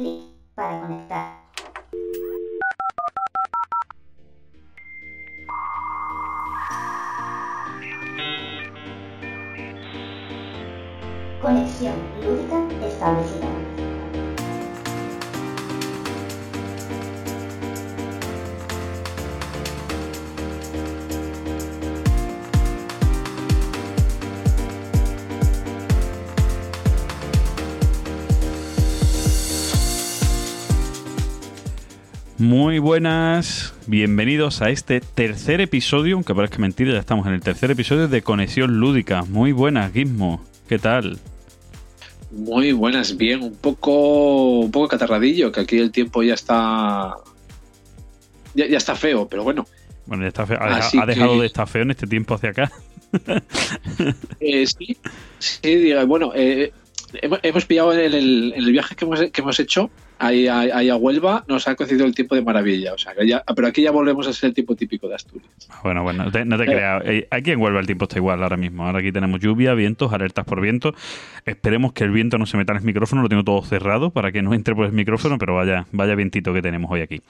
clic para conectar. Muy buenas, bienvenidos a este tercer episodio, aunque parezca mentira, ya estamos en el tercer episodio de Conexión Lúdica. Muy buenas, Gizmo, ¿qué tal? Muy buenas, bien, un poco, un poco catarradillo, que aquí el tiempo ya está, ya, ya está feo, pero bueno. Bueno, ya está feo. Ha, dejado que- de estar feo en este tiempo hacia acá. Eh, sí, sí, diga, bueno, eh, hemos, hemos pillado en el, en el viaje que hemos, que hemos hecho ahí, a- ahí a Huelva, nos ha coincidido el tiempo de maravilla, o sea, que ya, pero aquí ya volvemos a ser el tiempo típico de Asturias. Bueno, bueno, no te, no te Eh. creas. Eh, Aquí en Huelva el tiempo está igual ahora mismo. Ahora aquí tenemos lluvia, vientos, alertas por viento. Esperemos que el viento no se meta en el micrófono, lo tengo todo cerrado para que no entre por el micrófono, pero vaya, vaya vientito que tenemos hoy aquí.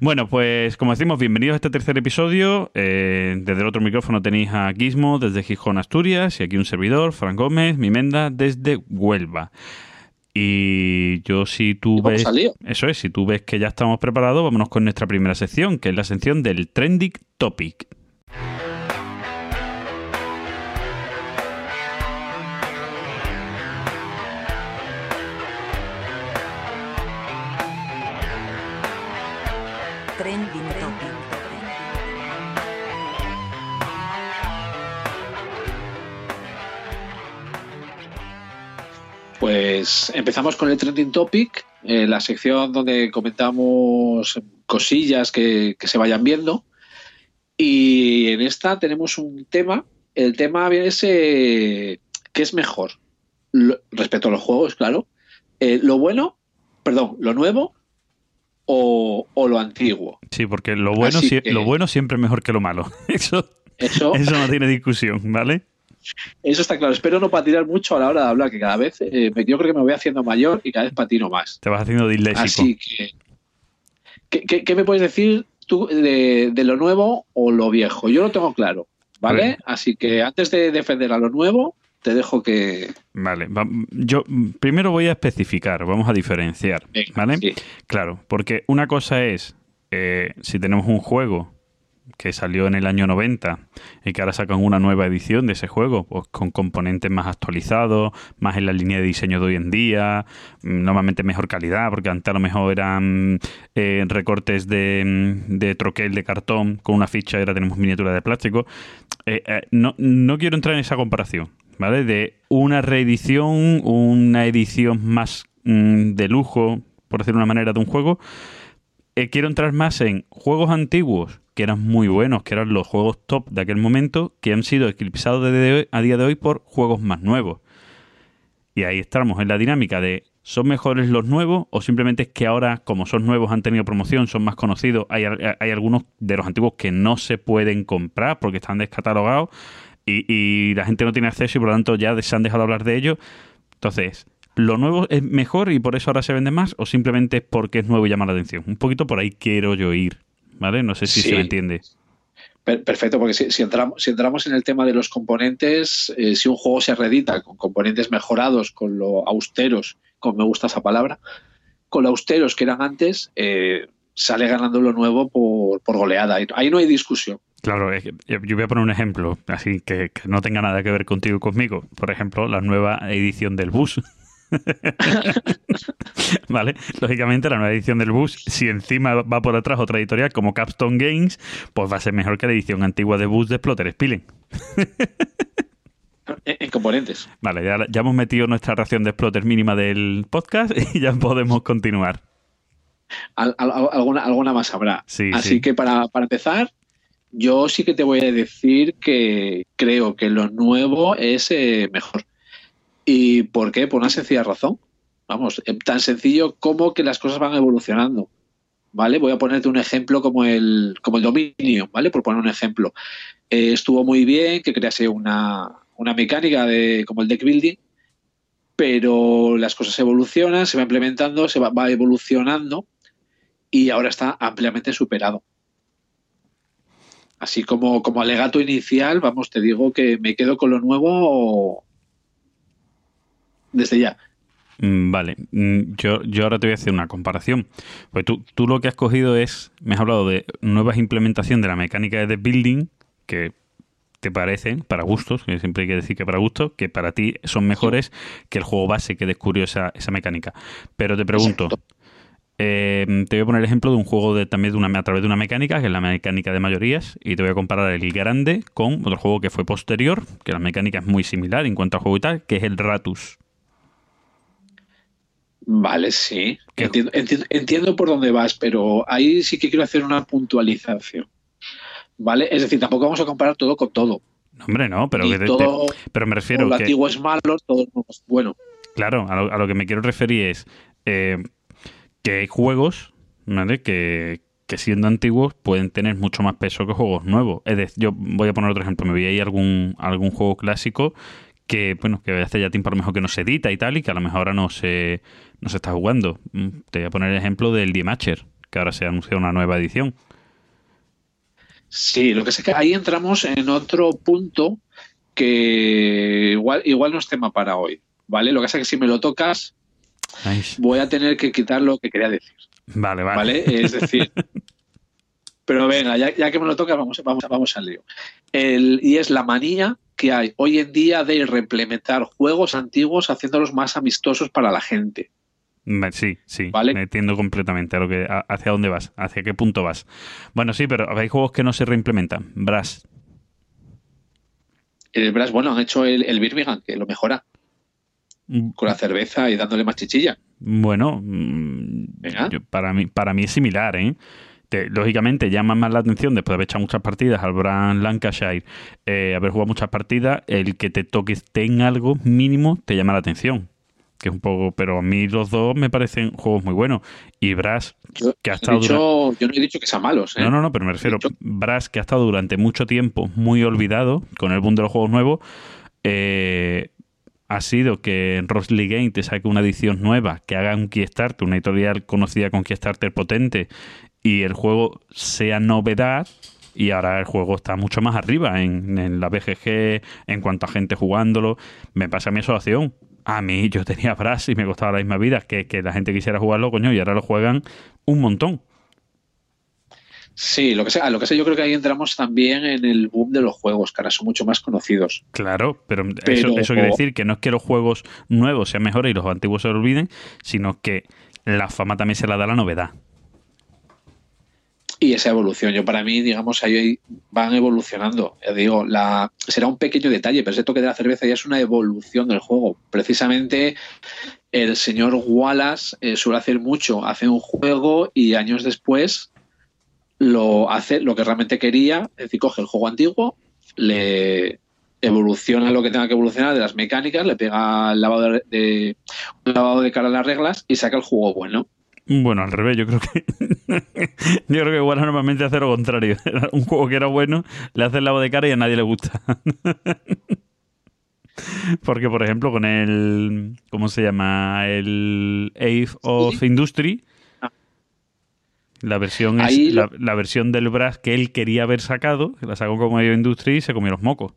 Bueno, pues como decimos, bienvenidos a este tercer episodio. Eh, desde el otro micrófono tenéis a Gizmo desde Gijón, Asturias, y aquí un servidor, Fran Gómez, Mimenda, desde Huelva. Y yo si tú ves... Eso es, si tú ves que ya estamos preparados, vámonos con nuestra primera sección, que es la sección del Trending Topic. Pues empezamos con el Trending Topic, eh, la sección donde comentamos cosillas que, que se vayan viendo. Y en esta tenemos un tema. El tema es eh, ¿qué es mejor? Lo- respecto a los juegos, claro. Eh, ¿Lo bueno, perdón, lo nuevo o, o lo antiguo? Sí, porque lo bueno, que- lo bueno siempre es mejor que lo malo. Eso, Eso, eso no tiene discusión, ¿vale? Eso está claro. Espero no patinar mucho a la hora de hablar, que cada vez eh, me- yo creo que me voy haciendo mayor y cada vez patino más. Te vas haciendo disléxico. Así que, ¿qué, qué, qué me puedes decir tú de, de lo nuevo o lo viejo? Yo lo tengo claro, ¿vale? Así que antes de defender a lo nuevo, te dejo que... Vale, va- yo primero voy a especificar, vamos a diferenciar, Venga, ¿vale? sí. Claro, porque una cosa es eh, si tenemos un juego que salió en el año 90 y que ahora sacan una nueva edición de ese juego, pues con componentes más actualizados, más en la línea de diseño de hoy en día, mm, normalmente mejor calidad, porque antes a lo mejor eran eh, recortes de, mm, de troquel de cartón con una ficha y ahora tenemos miniatura de plástico. Eh, eh, no, no quiero entrar en esa comparación, ¿vale? De una reedición, una edición más mm, de lujo, por decirlo de una manera, de un juego. Quiero entrar más en juegos antiguos que eran muy buenos, que eran los juegos top de aquel momento, que han sido eclipsados desde hoy- a día de hoy por juegos más nuevos. Y ahí estamos en la dinámica de ¿son mejores los nuevos o simplemente es que ahora, como son nuevos, han tenido promoción, son más conocidos? Hay, al- hay algunos de los antiguos que no se pueden comprar porque están descatalogados y, y la gente no tiene acceso y por lo tanto ya se han dejado hablar de ellos. Entonces, ¿lo nuevo es mejor y por eso ahora se vende más o simplemente es porque es nuevo y llama la atención? Un poquito por ahí quiero yo ir, ¿vale? No sé si Sí. se me entiende. Per- Perfecto, porque si, si entramos, si entramos en el tema de los componentes, eh, si un juego se reedita con componentes mejorados, con lo austeros, como me gusta esa palabra, con lo austeros que eran antes, eh, sale ganando lo nuevo por, por goleada. Ahí- no hay discusión. Claro, yo voy a poner un ejemplo, así que, que no tenga nada que ver contigo y conmigo. Por ejemplo, la nueva edición del bus. vale, lógicamente la nueva edición del bus, si encima va por atrás otra editorial como Capstone Games, pues va a ser mejor que la edición antigua de bus de Splotter Spilling. En, en componentes. Vale, ya, ya hemos metido nuestra ración de Splotter mínima del podcast y ya podemos continuar. Al- al- alguna, alguna más habrá. Sí, Así sí. que para, para empezar, yo sí que te voy a decir que creo que lo nuevo es eh, mejor. ¿Y por qué? Por una sencilla razón. Vamos, eh, tan sencillo como que las cosas van evolucionando. ¿Vale? Voy a ponerte un ejemplo como el, como el dominio, ¿vale? Por poner un ejemplo. Eh, estuvo muy bien que crease una, una mecánica de, como el deck building, pero las cosas evolucionan, se va implementando, se va, va evolucionando y ahora está ampliamente superado. Así como, como alegato inicial, vamos, te digo que me quedo con lo nuevo desde ya. Mm, Vale, Mm, yo, yo ahora te voy a hacer una comparación. Pues tú, tú lo que has cogido es, me has hablado de nuevas implementación de la mecánica de building, que te parecen, para gustos, que siempre hay que decir que para gustos, que para ti son mejores que el juego base que descubrió esa, esa mecánica. Pero te pregunto, eh, te voy a poner el ejemplo de un juego de, también de una, a través de una mecánica, que es la mecánica de mayorías, y te voy a comparar el grande con otro juego que fue posterior, que la mecánica es muy similar en cuanto a juego y tal, que es el Ratus. Vale, sí. Entiendo, entiendo- entiendo por dónde vas, pero ahí sí que quiero hacer una puntualización. ¿Vale? Es decir, tampoco vamos a comparar todo con todo. No, hombre, no, pero, que te- todo te- pero me refiero lo que, antiguo es malo, todo es bueno. claro, a lo, a lo que me quiero referir es eh, que hay juegos, ¿vale? Que, que siendo antiguos pueden tener mucho más peso que juegos nuevos. Es decir, yo voy a poner otro ejemplo, me vi ahí algún, algún juego clásico que, bueno, que hace ya tiempo a lo mejor que no se edita y tal, y que a lo mejor ahora no se, no se está jugando. Mm, Te voy a poner el ejemplo del The Matcher, que ahora se ha anunciado una nueva edición. Sí, lo que sé que ahí entramos en otro punto que igual, igual no es tema para hoy. ¿Vale? Lo que pasa es que si me lo tocas, voy a tener que quitar lo que quería decir. vale, vale. ¿Vale? Es decir. Pero venga, ya, ya que me lo tocas, vamos, vamos, vamos al lío. El, y es la manía que hay hoy en día de reimplementar juegos antiguos haciéndolos más amistosos para la gente. Sí, sí, Vale. me entiendo completamente a lo que, a- hacia dónde vas, hacia qué punto vas. Bueno, sí, pero hay juegos que no se reimplementan. Brass, El Brass, bueno, han hecho el, el Birmingham, que lo mejora mm, con la cerveza y dándole más chichilla. bueno, mm, yo- para, mí, para mí es similar, ¿eh? Te- lógicamente llama más la atención después de haber echado muchas partidas al Brand Lancashire, eh, haber jugado muchas partidas, el que te toque en algo mínimo te llama la atención. Que es un poco, pero a mí los dos me parecen juegos muy buenos. Y Brass, Yo, que ha estado dicho- yo no he dicho que sean malos. ¿eh? No, no, no, pero me refiero, Brass, que ha estado durante mucho tiempo muy olvidado con el boom de los juegos nuevos, eh, ha sido que Rosley Game te saque una edición nueva, que haga un Kickstarter, una editorial conocida con Kickstarter potente, y el juego sea novedad, y ahora el juego está mucho más arriba en, en la BGG, en cuanto a gente jugándolo. Me pasa a mi asociación. A mí yo tenía Brass y me costaba la misma vida que, que la gente quisiera jugarlo, coño, y ahora lo juegan un montón. Sí, lo que sea, lo que sea, yo creo que ahí entramos también en el boom de los juegos, que ahora son mucho más conocidos. Claro, pero, Eso, eso quiere decir que no es que los juegos nuevos sean mejores y los antiguos se olviden, sino que la fama también se la da la novedad. Y esa evolución, yo para mí, digamos, ahí van evolucionando. Digo, la, será un pequeño detalle, pero ese toque de la cerveza ya es una evolución del juego. Precisamente el señor Wallace eh, suele hacer mucho, hace un juego y años después lo hace lo que realmente quería, es decir, coge el juego antiguo, le evoluciona lo que tenga que evolucionar de las mecánicas, le pega el lavado de- un lavado de cara a las reglas y saca el juego bueno. Bueno, al revés, yo creo que yo creo que igual normalmente hace lo contrario. Un juego que era bueno, le hace el lado de cara y a nadie le gusta. Porque, por ejemplo, con el. ¿Cómo se llama? El Age of Industry. Ah. La versión es Ahí lo- la, la versión del Brass que él quería haber sacado, la sacó como Age of Industry y se comió los mocos. O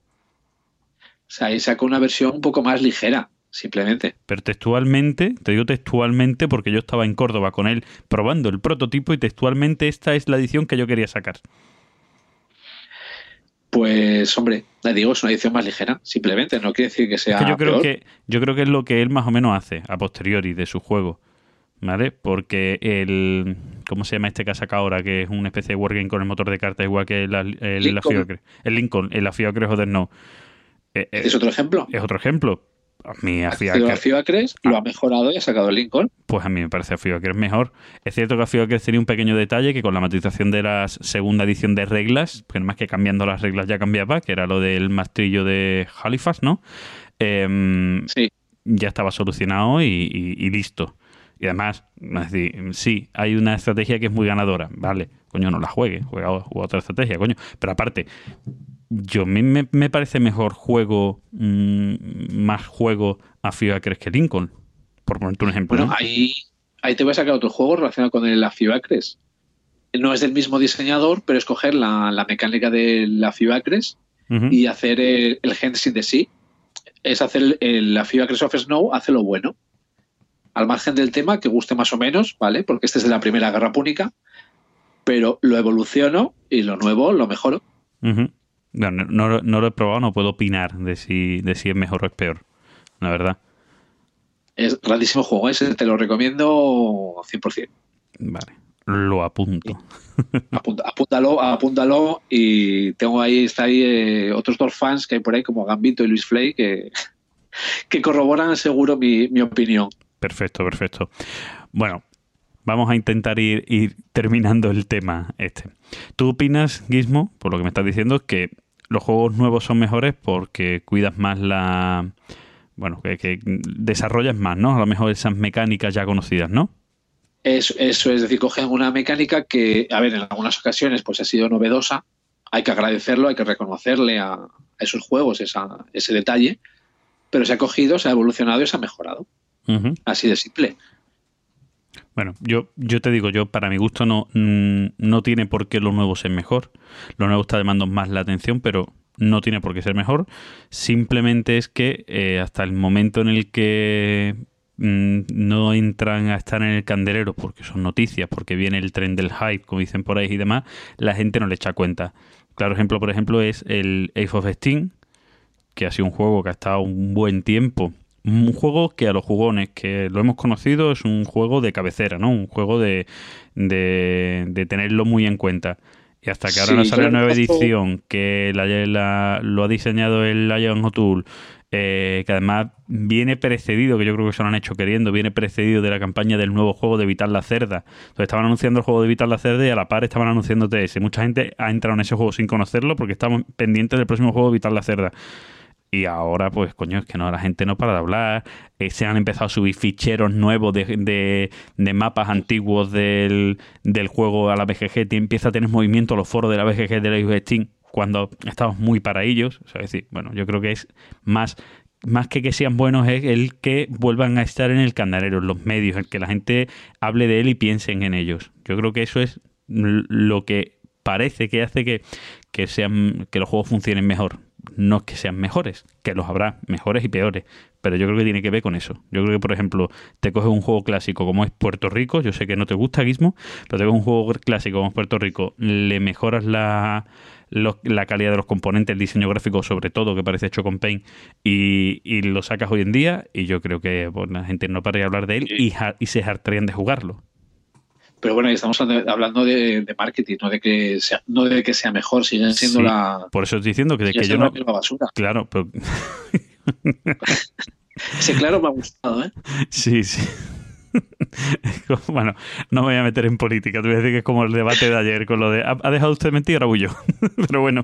sea, ahí saca una versión un poco más ligera, simplemente. Pero textualmente, te digo textualmente porque yo estaba en Córdoba con él probando el prototipo y textualmente esta es la edición que yo quería sacar. Pues, hombre, le digo, es una edición más ligera, simplemente. No quiere decir que sea. Es que yo creo peor. que yo creo que es lo que él más o menos hace a posteriori de su juego. ¿Vale? Porque el. ¿Cómo se llama este que ha sacado ahora? Que es una especie de wargame con el motor de cartas, igual que la- el, la Lincoln. El Lincoln, el Afiocre Joder no. Eh, eh, ¿Es otro ejemplo? es otro ejemplo. A mí a Fiacres, lo ha mejorado y ha sacado el Lincoln. pues a mí me parece Afiocre es mejor. Es cierto que Afiocre tenía un pequeño detalle que con la matización de la segunda edición de reglas, que más que cambiando las reglas ya cambiaba, que era lo del mastrillo de Halifax, ¿no? Em, Sí. ya estaba solucionado y, y- y listo. Y además, es decir, sí, hay una estrategia que es muy ganadora, vale, coño, no la juegue, juega, juega otra estrategia, coño. Pero aparte, yo a mí me, me parece mejor juego, mm, más juego a FIBA Acres que Lincoln, por ponerte un ejemplo. Bueno, ¿no? ahí, ahí te voy a sacar otro juego relacionado con el Acres. No es del mismo diseñador, pero es coger la, la mecánica de la Acres Ujú. y hacer el, el de sí. Es hacer el, la Acres of Snow, hace lo bueno. Al margen del tema, que guste más o menos, ¿vale? Porque este es de la primera guerra púnica, pero lo evoluciono y lo nuevo lo mejoro. Bueno, no, no- lo he probado, no puedo opinar de si, de si es mejor o es peor, la verdad. Es grandísimo juego, ese te lo recomiendo 100%. Vale, lo apunto. Apunta- apúntalo, apúntalo y tengo ahí, está ahí eh, otros dos fans que hay por ahí como Gambito y Luis Flay que, que corroboran seguro mi, mi opinión. Perfecto, perfecto. Bueno, vamos a intentar ir, ir terminando el tema este. ¿Tú opinas, Gizmo, por lo que me estás diciendo, que los juegos nuevos son mejores porque cuidas más la... Bueno, que, que desarrollas más, ¿no? A lo mejor esas mecánicas ya conocidas, ¿no? Eso, eso es decir, cogen una mecánica que, a ver, en algunas ocasiones pues ha sido novedosa, hay que agradecerlo, hay que reconocerle a, a esos juegos esa, ese detalle, pero se ha cogido, se ha evolucionado y se ha mejorado. Así de simple. Bueno, yo, yo te digo, yo para mi gusto no, mm, no tiene por qué lo nuevo ser mejor. Lo nuevo está llamando más la atención, pero no tiene por qué ser mejor. Simplemente es que eh, hasta el momento en el que mm, no entran a estar en el candelero porque son noticias, porque viene el tren del hype, como dicen por ahí y demás, la gente no le echa cuenta. Claro ejemplo, por ejemplo, es el Age of Steam, que ha sido un juego que ha estado un buen tiempo. Un juego que a los jugones que lo hemos conocido es un juego de cabecera, ¿no? Un juego de, de, de tenerlo muy en cuenta. Y hasta que ahora Sí, no sale la nueva edición, que la, la- lo ha diseñado el Lion O'Toole, eh, que además viene precedido, que yo creo que se lo han hecho queriendo, viene precedido de la campaña del nuevo juego de Vital la Cerda. Entonces estaban anunciando el juego de Vital la Cerda y a la par estaban anunciando TS. Mucha gente ha entrado en ese juego sin conocerlo porque estamos pendientes del próximo juego de Vital la Cerda. Y ahora, pues, coño, es que no, la gente no para de hablar. Eh, se han empezado a subir ficheros nuevos de, de- de mapas antiguos del, del juego a la BGG. Te empieza a tener movimiento los foros de la BGG de la Steam cuando estamos muy para ellos. O sea, es decir, bueno, yo creo que es más, más que que sean buenos, es el que vuelvan a estar en el candelero, en los medios, el que la gente hable de él y piensen en ellos. Yo creo que eso es lo que parece que hace que, que sean que los juegos funcionen mejor no es que sean mejores, que los habrá mejores y peores, pero yo creo que tiene que ver con eso. Yo creo que, por ejemplo, te coges un juego clásico como es Puerto Rico, yo sé que no te gusta Gizmo, pero te coges un juego clásico como es Puerto Rico, le mejoras la, los- la calidad de los componentes, el diseño gráfico sobre todo, que parece hecho con Paint, y, y lo sacas hoy en día, y yo creo que pues, la gente no para de hablar de él y, y se hartarían de jugarlo. Pero bueno, estamos hablando de, de- de marketing, no de que sea, no de que sea mejor, siguen siendo Sí, la, Por eso estoy diciendo que, siguen que yo no... la basura. Claro, pero Ese claro me ha gustado, ¿eh? Sí, sí. Bueno, no me voy a meter en política. Te voy a decir que es como el debate de ayer con lo de ¿ha dejado usted mentir? Ahora yo. Pero bueno,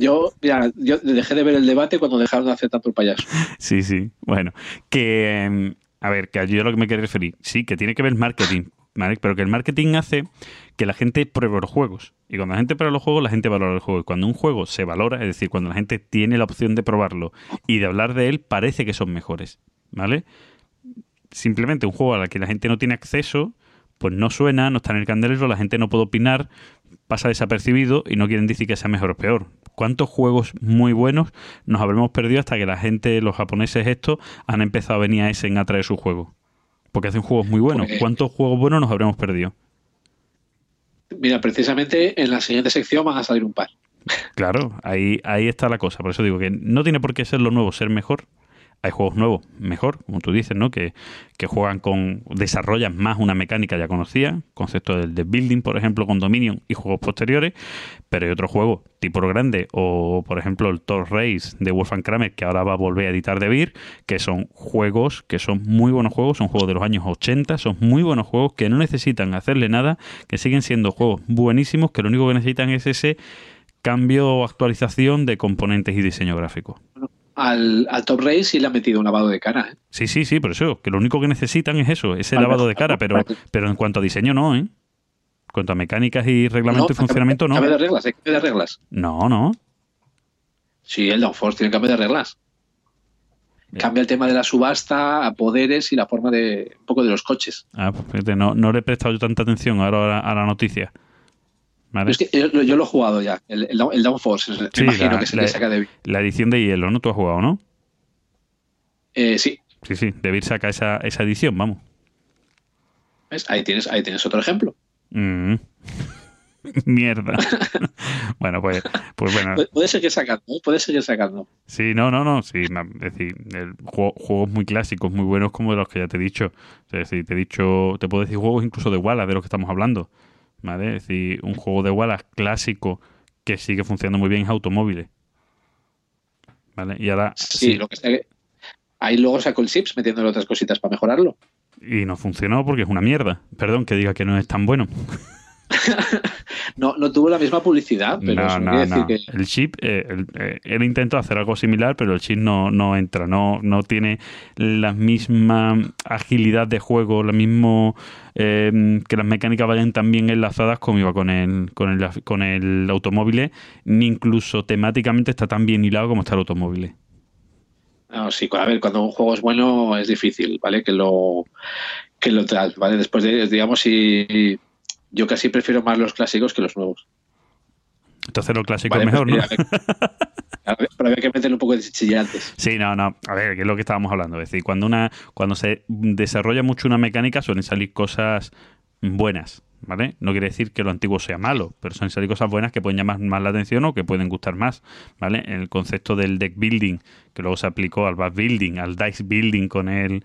Yo, mira, yo dejé de ver el debate cuando dejaron de hacer tanto el payaso. sí, sí. Bueno, que em, a ver, que yo a lo que me quiero referir, sí, que tiene que ver el marketing, ¿vale? Pero que el marketing hace que la gente pruebe los juegos. Y cuando la gente prueba los juegos, la gente valora el juego. Y cuando un juego se valora, es decir, cuando la gente tiene la opción de probarlo y de hablar de él, parece que son mejores, ¿vale? Simplemente un juego al que la gente no tiene acceso, pues no suena, no está en el candelero, la gente no puede opinar, pasa desapercibido y no quieren decir que sea mejor o peor. ¿Cuántos juegos muy buenos nos habremos perdido hasta que la gente, los japoneses estos, han empezado a venir a Essen a traer su juego? Porque hacen juegos muy buenos. Pues- ¿Cuántos juegos buenos nos habremos perdido? Mira, precisamente en la siguiente sección van a salir un par. Claro, ahí, ahí está la cosa. Por eso digo que no tiene por qué ser lo nuevo, ser mejor. Hay juegos nuevos, mejor, como tú dices, ¿no? Que, que juegan con. desarrollan más una mecánica ya conocida, concepto del de building, por ejemplo, con Dominion y juegos posteriores, pero hay otros juegos tipo grande, o por ejemplo el Thor Race de Wolfgang Kramer, que ahora va a volver a editar de Beer, que son juegos que son muy buenos juegos, son juegos de los años 80, son muy buenos juegos que no necesitan hacerle nada, que siguen siendo juegos buenísimos, que lo único que necesitan es ese cambio o actualización de componentes y diseño gráfico. Al, al Top Race sí le han metido un lavado de cara. ¿eh? Sí, sí, sí, por eso, que lo único que necesitan es eso, ese Vale, lavado de cara, pero, pero en cuanto a diseño no, ¿eh? Cuanto a mecánicas y reglamento y funcionamiento, no. Cambio de reglas, hay cambio de reglas. No, no. Sí, el Downforce tiene cambio de reglas. Bien. Cambia el tema de la subasta a poderes y la forma de un poco de los coches. Ah, pues fíjate, no, no le he prestado yo tanta atención ahora a la noticia. ¿Vale? Es que yo, yo lo he jugado ya, el, el, Down- el Downforce, me Sí, imagino la- que se la- le saca de... La edición de hielo, ¿no? Tú has jugado, ¿no? Eh, sí, Sí, sí, debir sacar esa, esa edición, vamos. ¿ves? Ahí, tienes, ahí tienes otro ejemplo. Mm. Mierda. bueno, pues, pues bueno. Pu- Puede seguir sacando, puede seguir sacando. Sí, no, no, no. Sí, es decir, el juego- juegos muy clásicos, muy buenos como de los que ya te he dicho. Es decir, te he dicho, te puedo decir juegos incluso de Wallace, de los que estamos hablando. ¿Vale? Es decir, un juego de Wallace clásico que sigue funcionando muy bien es automóviles. ¿Vale? Y ahora Sí, sí, lo que está... Ahí luego sacó el Sips metiéndole otras cositas para mejorarlo. y no funcionó porque es una mierda. Perdón que diga que no es tan bueno. No, no tuvo la misma publicidad, pero no, no, decir no. que... El chip, eh, el- eh, él intentó hacer algo similar, pero el chip no, no entra, no, no tiene la misma agilidad de juego, lo mismo eh, que las mecánicas vayan tan bien enlazadas como iba con el, con el, con el automóvil, ni incluso temáticamente está tan bien hilado como está el automóvil. No, sí, a ver, cuando un juego es bueno es difícil, ¿vale? Que lo que lo ¿vale? Después de, digamos, y yo casi prefiero más los clásicos que los nuevos. Entonces lo clásico ¿vale? es mejor, Pues, ¿no? a ver, a ver, pero había que meterle un poco de chillantes. Sí, no, no. A ver, que es lo que estábamos hablando. Es decir, cuando una, cuando se desarrolla mucho una mecánica, suelen salir cosas buenas, ¿vale? No quiere decir que lo antiguo sea malo, pero suelen salir cosas buenas que pueden llamar más la atención o que pueden gustar más, ¿vale? El concepto del deck building, que luego se aplicó al back building, al dice building con el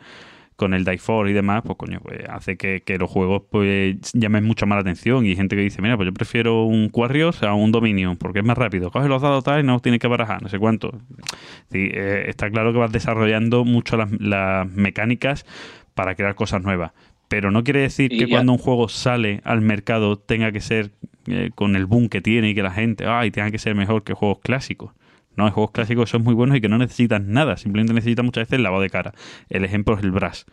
con el Die 4 y demás, pues coño, pues hace que, que los juegos pues llamen mucho más la atención y hay gente que dice, mira, pues yo prefiero un Quarrios a un Dominion porque es más rápido, coge los dados tal y no tienes que barajar, no sé cuánto. Sí, eh, está claro que vas desarrollando mucho las, las mecánicas para crear cosas nuevas, pero no quiere decir que ya- cuando un juego sale al mercado tenga que ser eh, con el boom que tiene y que la gente, ay, tenga que ser mejor que juegos clásicos. No, hay juegos clásicos que son muy buenos y que no necesitan nada, simplemente necesitan muchas veces el lavado de cara. El ejemplo es el Brass.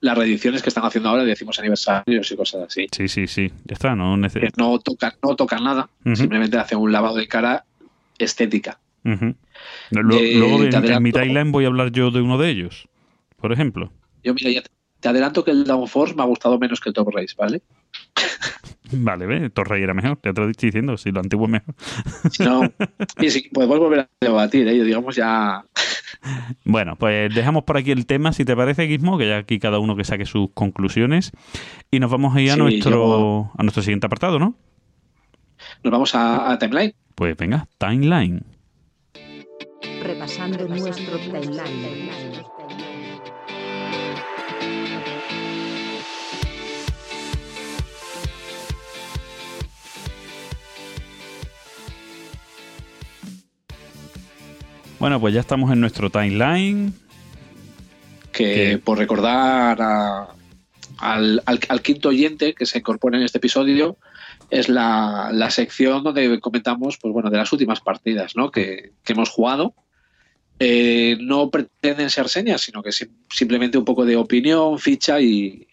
Las reediciones que están haciendo ahora, decimos aniversarios y cosas así. Sí, sí, sí, ya está, no necesitan. no tocan, no tocan nada, simplemente hacen un lavado de cara estética. Luego, De- luego en mi timeline voy a hablar yo de uno de ellos, por ejemplo. Yo, mira, ya te- te adelanto que el Downforce me ha gustado menos que el Top Race, ¿vale? Vale, ve, Torrey era mejor, te lo estoy diciendo, si lo antiguo es mejor. No, y si podemos volver a debatir, ¿eh? digamos ya. Bueno, pues dejamos por aquí el tema, si te parece, Gizmo, que ya aquí cada uno que saque sus conclusiones. Y nos vamos a ir a, Sí, nuestro, yo- a nuestro siguiente apartado, ¿no? Nos vamos a, a Timeline. Pues venga, timeline. Repasando nuestro timeline. Bueno, pues ya estamos en nuestro timeline. que por recordar a- al, al- al quinto oyente que se incorpora en este episodio, es la, la sección donde comentamos pues bueno, de las últimas partidas ¿no? que, que hemos jugado. Eh, no pretenden ser señas, sino que sim- simplemente un poco de opinión, ficha y,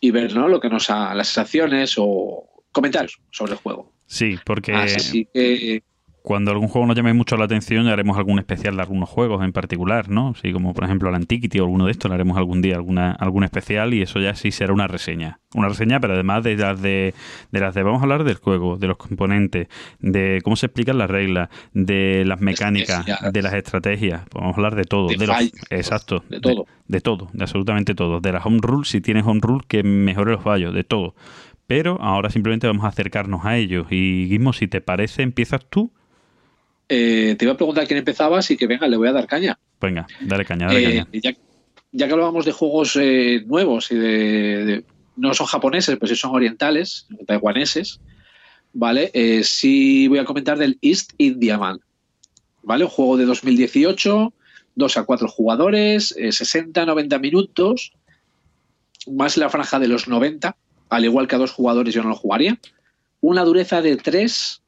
y ver ¿no? lo que nos ha, las sensaciones o comentarios sobre el juego. Sí, porque Así que cuando algún juego nos llame mucho la atención, haremos algún especial de algunos juegos en particular, ¿no? Sí, como por ejemplo el Antiquity o alguno de estos, le haremos algún día alguna, algún especial y eso ya sí será una reseña. Una reseña, pero además de las de, de las de vamos a hablar del juego, de los componentes, de cómo se explican las reglas, de las mecánicas, de las estrategias, pues vamos a hablar de todo. De de los, exacto. de todo. De, todo, de absolutamente todo. De las home rules, si tienes home rule, que mejore los fallos, de todo. Pero ahora simplemente vamos a acercarnos a ellos. Y Guismo, si te parece, empiezas tú. Eh, te iba a preguntar quién empezaba, así que venga, le voy a dar caña. Venga, dale caña, dale Eh, caña. ya, ya que hablábamos de juegos eh, nuevos y de, de- no son japoneses, pero sí son orientales, taiwaneses, ¿vale? Eh, sí voy a comentar del East India Man, ¿vale? Un juego de 2018, 2 a 4 jugadores, eh, 60-90 minutos, más la franja de los 90, al igual que a dos jugadores yo no lo jugaría. Una dureza de 3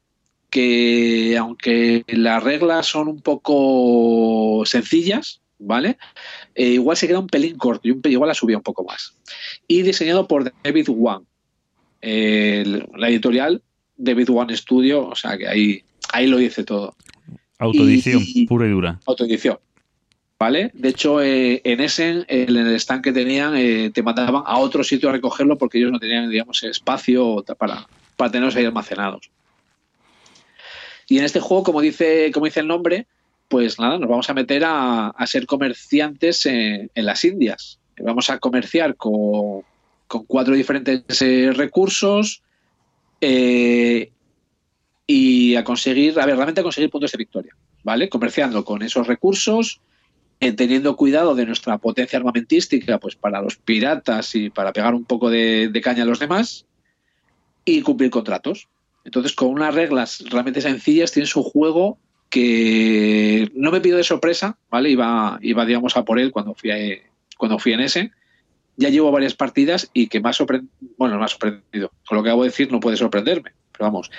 que aunque las reglas son un poco sencillas, ¿vale? Eh, igual se queda un pelín corto y un, igual la subía un poco más. Y diseñado por David Wang, Eh, la editorial David One Studio, o sea que ahí, ahí lo dice todo. Autoedición, Y- pura y dura. Autoedición. ¿Vale? De hecho, eh, en Essen, en el stand que tenían, eh, te mandaban a otro sitio a recogerlo porque ellos no tenían, digamos, espacio para, para tenerlos ahí almacenados. Y en este juego, como dice, como dice el nombre, pues nada, nos vamos a meter a, ser comerciantes en, las Indias. Vamos a comerciar con, cuatro diferentes eh, recursos eh, y a conseguir, a ver, realmente a conseguir puntos de victoria, ¿vale? Comerciando con esos recursos, eh, teniendo cuidado de nuestra potencia armamentística, pues para los piratas y para pegar un poco de caña a los demás y cumplir contratos. Entonces, con unas reglas realmente sencillas, tienes un juego que no me pido de sorpresa, ¿vale? Iba, iba digamos, a por él cuando fui, a- cuando fui en ese. Ya llevo varias partidas y que me ha sorprendido, bueno, no me ha sorprendido. Con lo que acabo de decir no puede sorprenderme, pero vamos,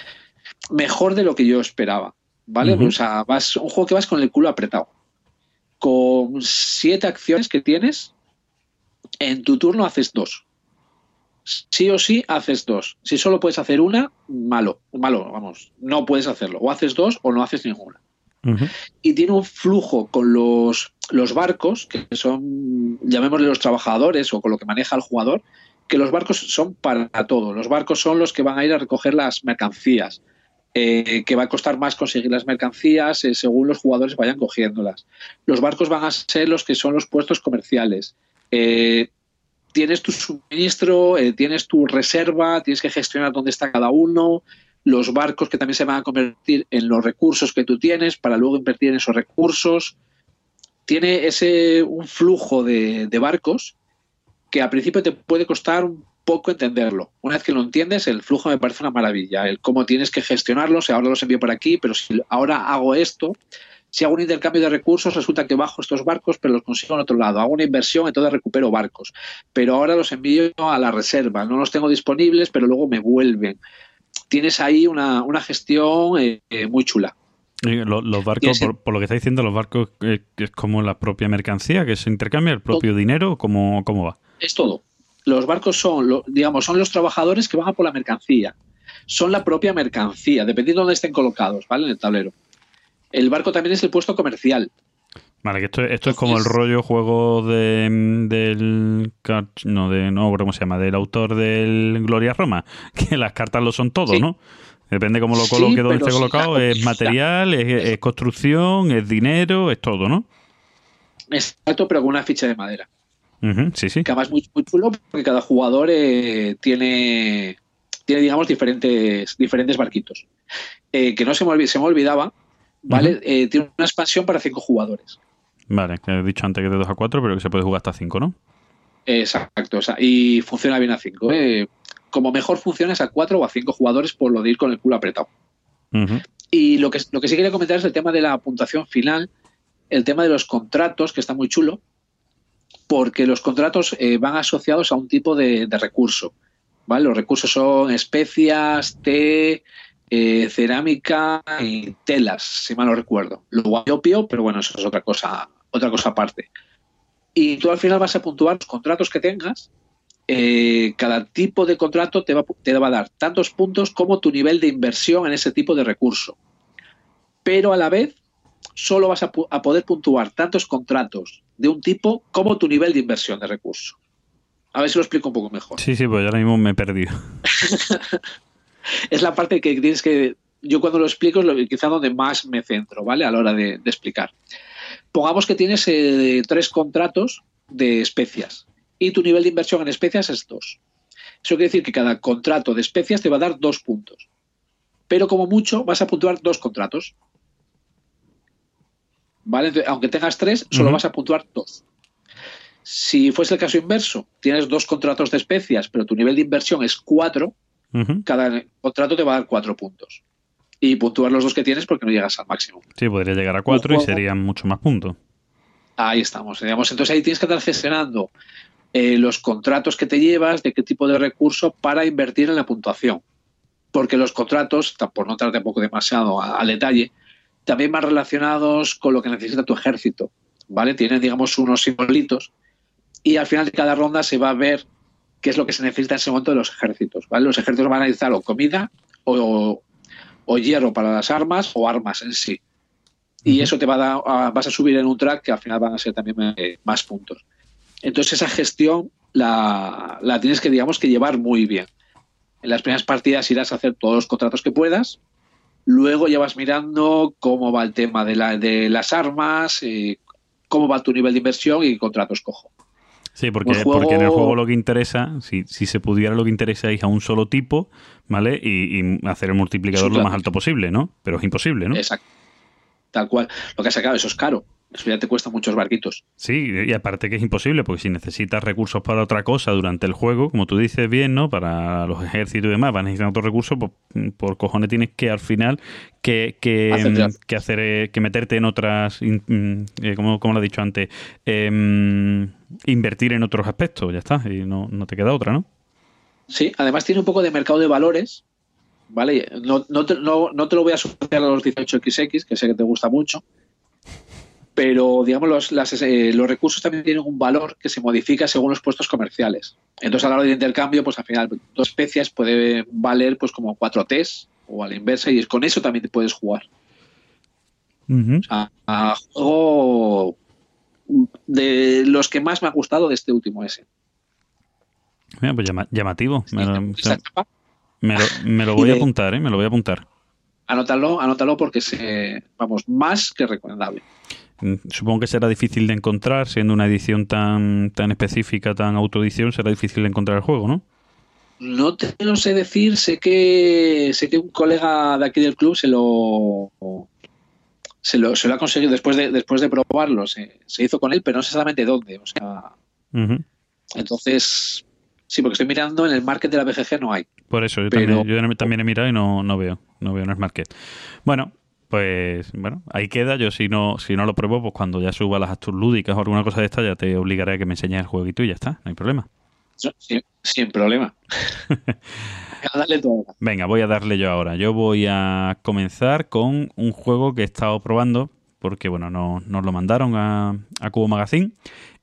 mejor de lo que yo esperaba, ¿vale? O sea, vas, un juego que vas con el culo apretado. Con siete acciones que tienes, en tu turno haces dos. Sí o sí haces dos. Si solo puedes hacer una, malo, malo, vamos, no puedes hacerlo. O haces dos o no haces ninguna. Y tiene un flujo con los, los barcos, que son, llamémosle los trabajadores o con lo que maneja el jugador, que los barcos son para todo. Los barcos son los que van a ir a recoger las mercancías, eh, que va a costar más conseguir las mercancías eh, según los jugadores vayan cogiéndolas. Los barcos van a ser los que son los puestos comerciales. Eh, tienes tu suministro, eh, tienes tu reserva, tienes que gestionar dónde está cada uno, los barcos que también se van a convertir en los recursos que tú tienes para luego invertir en esos recursos. Tiene ese un flujo de, de barcos que al principio te puede costar un poco entenderlo. Una vez que lo entiendes, el flujo me parece una maravilla. El cómo tienes que gestionarlos, ahora los envío por aquí, pero si ahora hago esto, si hago un intercambio de recursos, resulta que bajo estos barcos, pero los consigo en otro lado. Hago una inversión, entonces recupero barcos. Pero ahora los envío a la reserva. No los tengo disponibles, pero luego me vuelven. Tienes ahí una, una gestión eh, eh, muy chula. Los barcos, por, por lo que está diciendo, los barcos eh, es como la propia mercancía que se intercambia, el propio dinero, ¿cómo, cómo va? Es todo. Los barcos son, lo- digamos, son los trabajadores que van a por la mercancía. Son la propia mercancía, dependiendo de dónde estén colocados, ¿vale? En el tablero. El barco también es el puesto comercial. Vale, que esto, esto es como el rollo juego de, del... No, de, no, ¿cómo se llama? Del autor del Gloria Roma, que las cartas lo son todo, Sí. ¿no? Depende cómo lo Sí, coloque, dónde pero esté colocado, es material, es, es construcción, es dinero, es todo, ¿no? Exacto, pero con una ficha de madera. Sí, sí. Que además es muy, muy chulo porque cada jugador eh, tiene, tiene, digamos, diferentes, diferentes barquitos. Eh, que no se me, se me olvidaba, ¿vale? Eh, tiene una expansión para cinco jugadores. Vale, que he dicho antes que de 2 a 4, pero que se puede jugar hasta 5, ¿no? Exacto, o sea, y funciona bien a 5. Como mejor funciona es a 4 o a 5 jugadores por lo de ir con el culo apretado. Y lo que, lo que sí quería comentar es el tema de la puntuación final, el tema de los contratos, que está muy chulo, porque los contratos eh, van asociados a un tipo de, de recurso. ¿vale? Los recursos son especias, té, eh, cerámica y telas, si mal no recuerdo. Luego hay opio, pero bueno, eso es otra cosa, otra cosa aparte. Y tú al final vas a puntuar los contratos que tengas. eh, cada tipo de contrato te va, te va a dar tantos puntos como tu nivel de inversión en ese tipo de recurso. Pero a la vez solo vas a, a poder puntuar tantos contratos de un tipo como tu nivel de inversión de recurso. A ver si lo explico un poco mejor. Sí, sí, pues ahora mismo me he perdido. es la parte que tienes que. Yo cuando lo explico es lo, quizá donde más me centro, ¿vale? A la hora de, de explicar. Pongamos que tienes eh, tres contratos de especias y tu nivel de inversión en especias es dos. Eso quiere decir que cada contrato de especias te va a dar dos puntos. Pero como mucho vas a puntuar dos contratos. ¿Vale? Entonces, aunque tengas tres, solo vas a puntuar dos. Si fuese el caso inverso, tienes dos contratos de especias, pero tu nivel de inversión es cuatro, Cada contrato te va a dar cuatro puntos. Y puntúar los dos que tienes porque no llegas al máximo. Sí, podría llegar a 4 y serían muchos más puntos. Ahí estamos. Digamos. Entonces ahí tienes que estar gestionando eh, los contratos que te llevas, de qué tipo de recurso para invertir en la puntuación. Porque los contratos, por no entrar tampoco demasiado al detalle, también van relacionados con lo que necesita tu ejército. ¿Vale? Tienen, digamos, unos simbolitos y al final de cada ronda se va a ver qué es lo que se necesita en ese momento de los ejércitos. ¿vale? Los ejércitos van a necesitar o comida o, o hierro para las armas o armas en sí. Y eso te va a dar, vas a subir en un track que al final van a ser también eh, más puntos. Entonces esa gestión la, la tienes que, digamos, que llevar muy bien. En las primeras partidas irás a hacer todos los contratos que puedas. Luego ya vas mirando cómo va el tema de, la- de las armas, eh, cómo va tu nivel de inversión y contratos cojo. Sí, porque, juego- porque en el juego lo que interesa, si, si se pudiera lo que interesa es a un solo tipo, ¿vale? Y, y hacer el multiplicador Sí, lo más alto posible, ¿no? Pero es imposible, ¿no? Exacto. Tal cual. Lo que has sacado, eso es caro. Eso ya te cuesta muchos barquitos. Sí, y aparte que es imposible, porque si necesitas recursos para otra cosa durante el juego, como tú dices bien, ¿no? Para los ejércitos y demás, van a necesitar otros recursos, pues, por cojones tienes que al final que, que, Hacer que hacer eh, que meterte en otras, mm, eh, como, como lo he dicho antes, em, invertir en otros aspectos, ya está, y no, no te queda otra, ¿no? Sí, además tiene un poco de mercado de valores. ¿Vale? No, no, te, no, no te lo voy a asociar a los 18XX, que sé que te gusta mucho. Pero, digamos, los, las, eh, los recursos también tienen un valor que se modifica según los puestos comerciales. Entonces, a la hora del intercambio, pues al final, dos especias puede valer pues como cuatro Ts o a la inversa, y con eso también te puedes jugar. Ujú. A, a juego de los que más me ha gustado de este último ese. Mira, pues llama- llamativo. Me lo, Esta etapa, me lo- me lo Y voy a apuntar, ¿eh? Me lo voy a apuntar. anótalo, anótalo porque es, vamos, más que recomendable. Mm, Supongo que será difícil de encontrar, siendo una edición tan, tan específica, tan autoedición, será difícil de encontrar el juego, ¿no? No te lo sé decir, sé que sé que un colega de aquí del club se lo se lo, se lo ha conseguido después de después de probarlo, se, se hizo con él, pero no sé exactamente dónde. O sea, entonces sí, porque estoy mirando en el market de la BGG no hay. Por eso, yo, Pero- también, yo también he mirado y no, no veo, no veo en el market. Bueno, pues bueno, ahí queda. Yo si no, si no lo pruebo, pues cuando ya suba las actus lúdicas o alguna cosa de esta, ya te obligaré a que me enseñes el jueguito y ya está, no hay problema. Sin, sin problema. A darle todo. Venga, voy a darle yo ahora. Yo voy a comenzar con un juego que he estado probando, porque bueno, no, nos lo mandaron a, a Cubo Magazine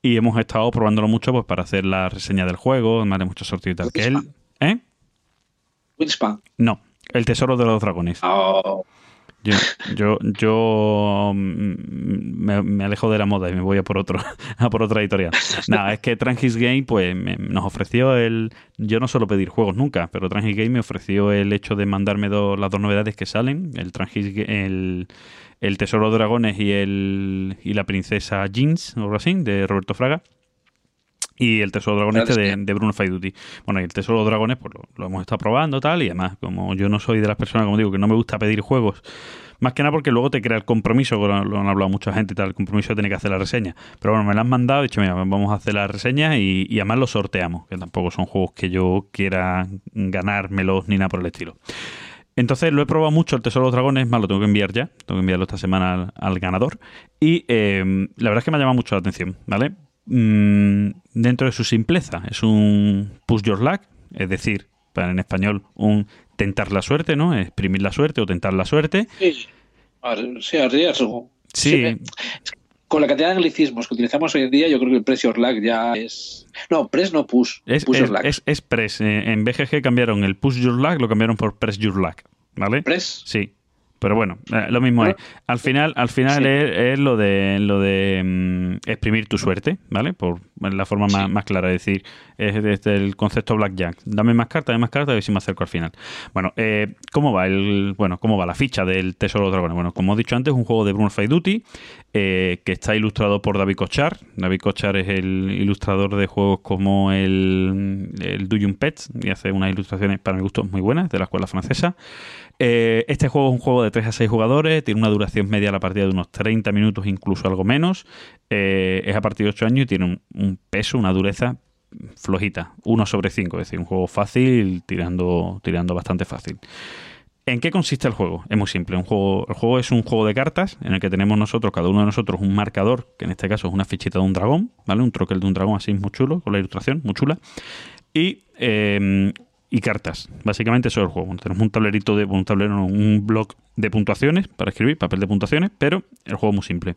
y hemos estado probándolo mucho pues para hacer la reseña del juego, de muchos sorteos y tal. Que él, ¿Eh? Winspan. No, El Tesoro de los Dragones. Oh, Yo, yo, mm, me, alejo de la moda y me voy a por otro, a por otra editorial. Nada, es que Trangis Game pues me- nos ofreció el. Yo no suelo pedir juegos nunca, pero Trangis Game me ofreció el hecho de mandarme dos- las dos novedades que salen, el Trangis el, el Tesoro de Dragones y el y la princesa Jeans, o algo así, de Roberto Fraga. Y el Tesoro Claro, este es de, de Bruno Faiduti. Bueno, y el Tesoro de Dragones, pues lo, lo hemos estado probando tal, y además, como yo no soy de las personas, como digo, que no me gusta pedir juegos, más que nada porque luego te crea el compromiso, lo, lo han hablado mucha gente y tal, el compromiso de tener que hacer la reseña. Pero bueno, me la han mandado, he dicho, mira, vamos a hacer la reseña y, y además lo sorteamos, que tampoco son juegos que yo quiera ganármelos ni nada por el estilo. Entonces lo he probado mucho el Tesoro de los Dragones, más lo tengo que enviar ya, tengo que enviarlo esta semana al, al ganador. Y eh, la verdad es que me ha llamado mucho la atención, ¿vale? Mm, dentro de su simpleza, es un push your luck, es decir, para en español, un tentar la suerte, ¿no? Exprimir la suerte o tentar la suerte. sí, sí, riesgo. Sí, Con la cantidad de anglicismos que utilizamos hoy en día, yo creo que el press lag ya es. No, press no push. es, push es, your lag. es- es press. Eh, En BGG cambiaron el push your luck, lo cambiaron por press your luck, ¿vale? Press. Sí. Pero bueno, eh, lo mismo es. Al final, al final Sí. es, es lo de lo de mm, exprimir tu suerte, ¿vale? Por la forma más, Sí. más clara de decir, es desde el concepto blackjack. Dame más cartas, dame más cartas, a ver si me acerco al final. Bueno, eh, ¿cómo va el, bueno, cómo va la ficha del Tesoro de los Dragones? Bueno, como he dicho antes, es un juego de Bruno Faiduti eh, que está ilustrado por David Kochar. David Kochar es el ilustrador de juegos como el, el Duyun Pets y hace unas ilustraciones para mi gusto muy buenas de la escuela francesa. Eh, este juego es un juego de 3 a 6 jugadores, tiene una duración media a la partida de unos 30 minutos, incluso algo menos. Eh, es a partir de 8 años y tiene un, peso, una dureza flojita, 1 sobre 5, es decir, un juego fácil, tirando, tirando bastante fácil. ¿En qué consiste el juego? Es muy simple. El juego es un juego de cartas en el que tenemos nosotros, cada uno de nosotros, un marcador, que en este caso es una fichita de un dragón, ¿vale? Un troquel de un dragón así muy chulo, con la ilustración, muy chula. Y, eh, y cartas. Básicamente eso es el juego. Tenemos un tablerito de, un tablero, un bloc de puntuaciones para escribir, papel de puntuaciones, pero el juego es muy simple.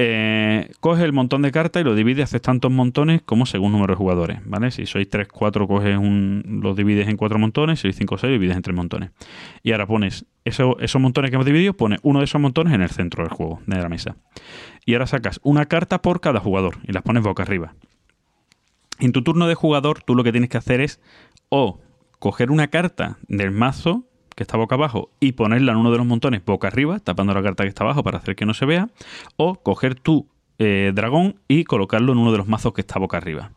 eh, coges el montón de cartas y lo divides, haces tantos montones como según número de jugadores, ¿vale? Si sois 3, 4, coges un, los divides en cuatro montones, si sois 5 o 6, divides en tres montones. Y ahora pones eso- esos montones que hemos dividido, pones uno de esos montones en el centro del juego, de la mesa. Y ahora sacas una carta por cada jugador y las pones boca arriba. En tu turno de jugador, tú lo que tienes que hacer es o coger una carta del mazo que está boca abajo y ponerla en uno de los montones boca arriba, tapando la carta que está abajo para hacer que no se vea, o coger tu eh, dragón y colocarlo en uno de los mazos que está boca arriba.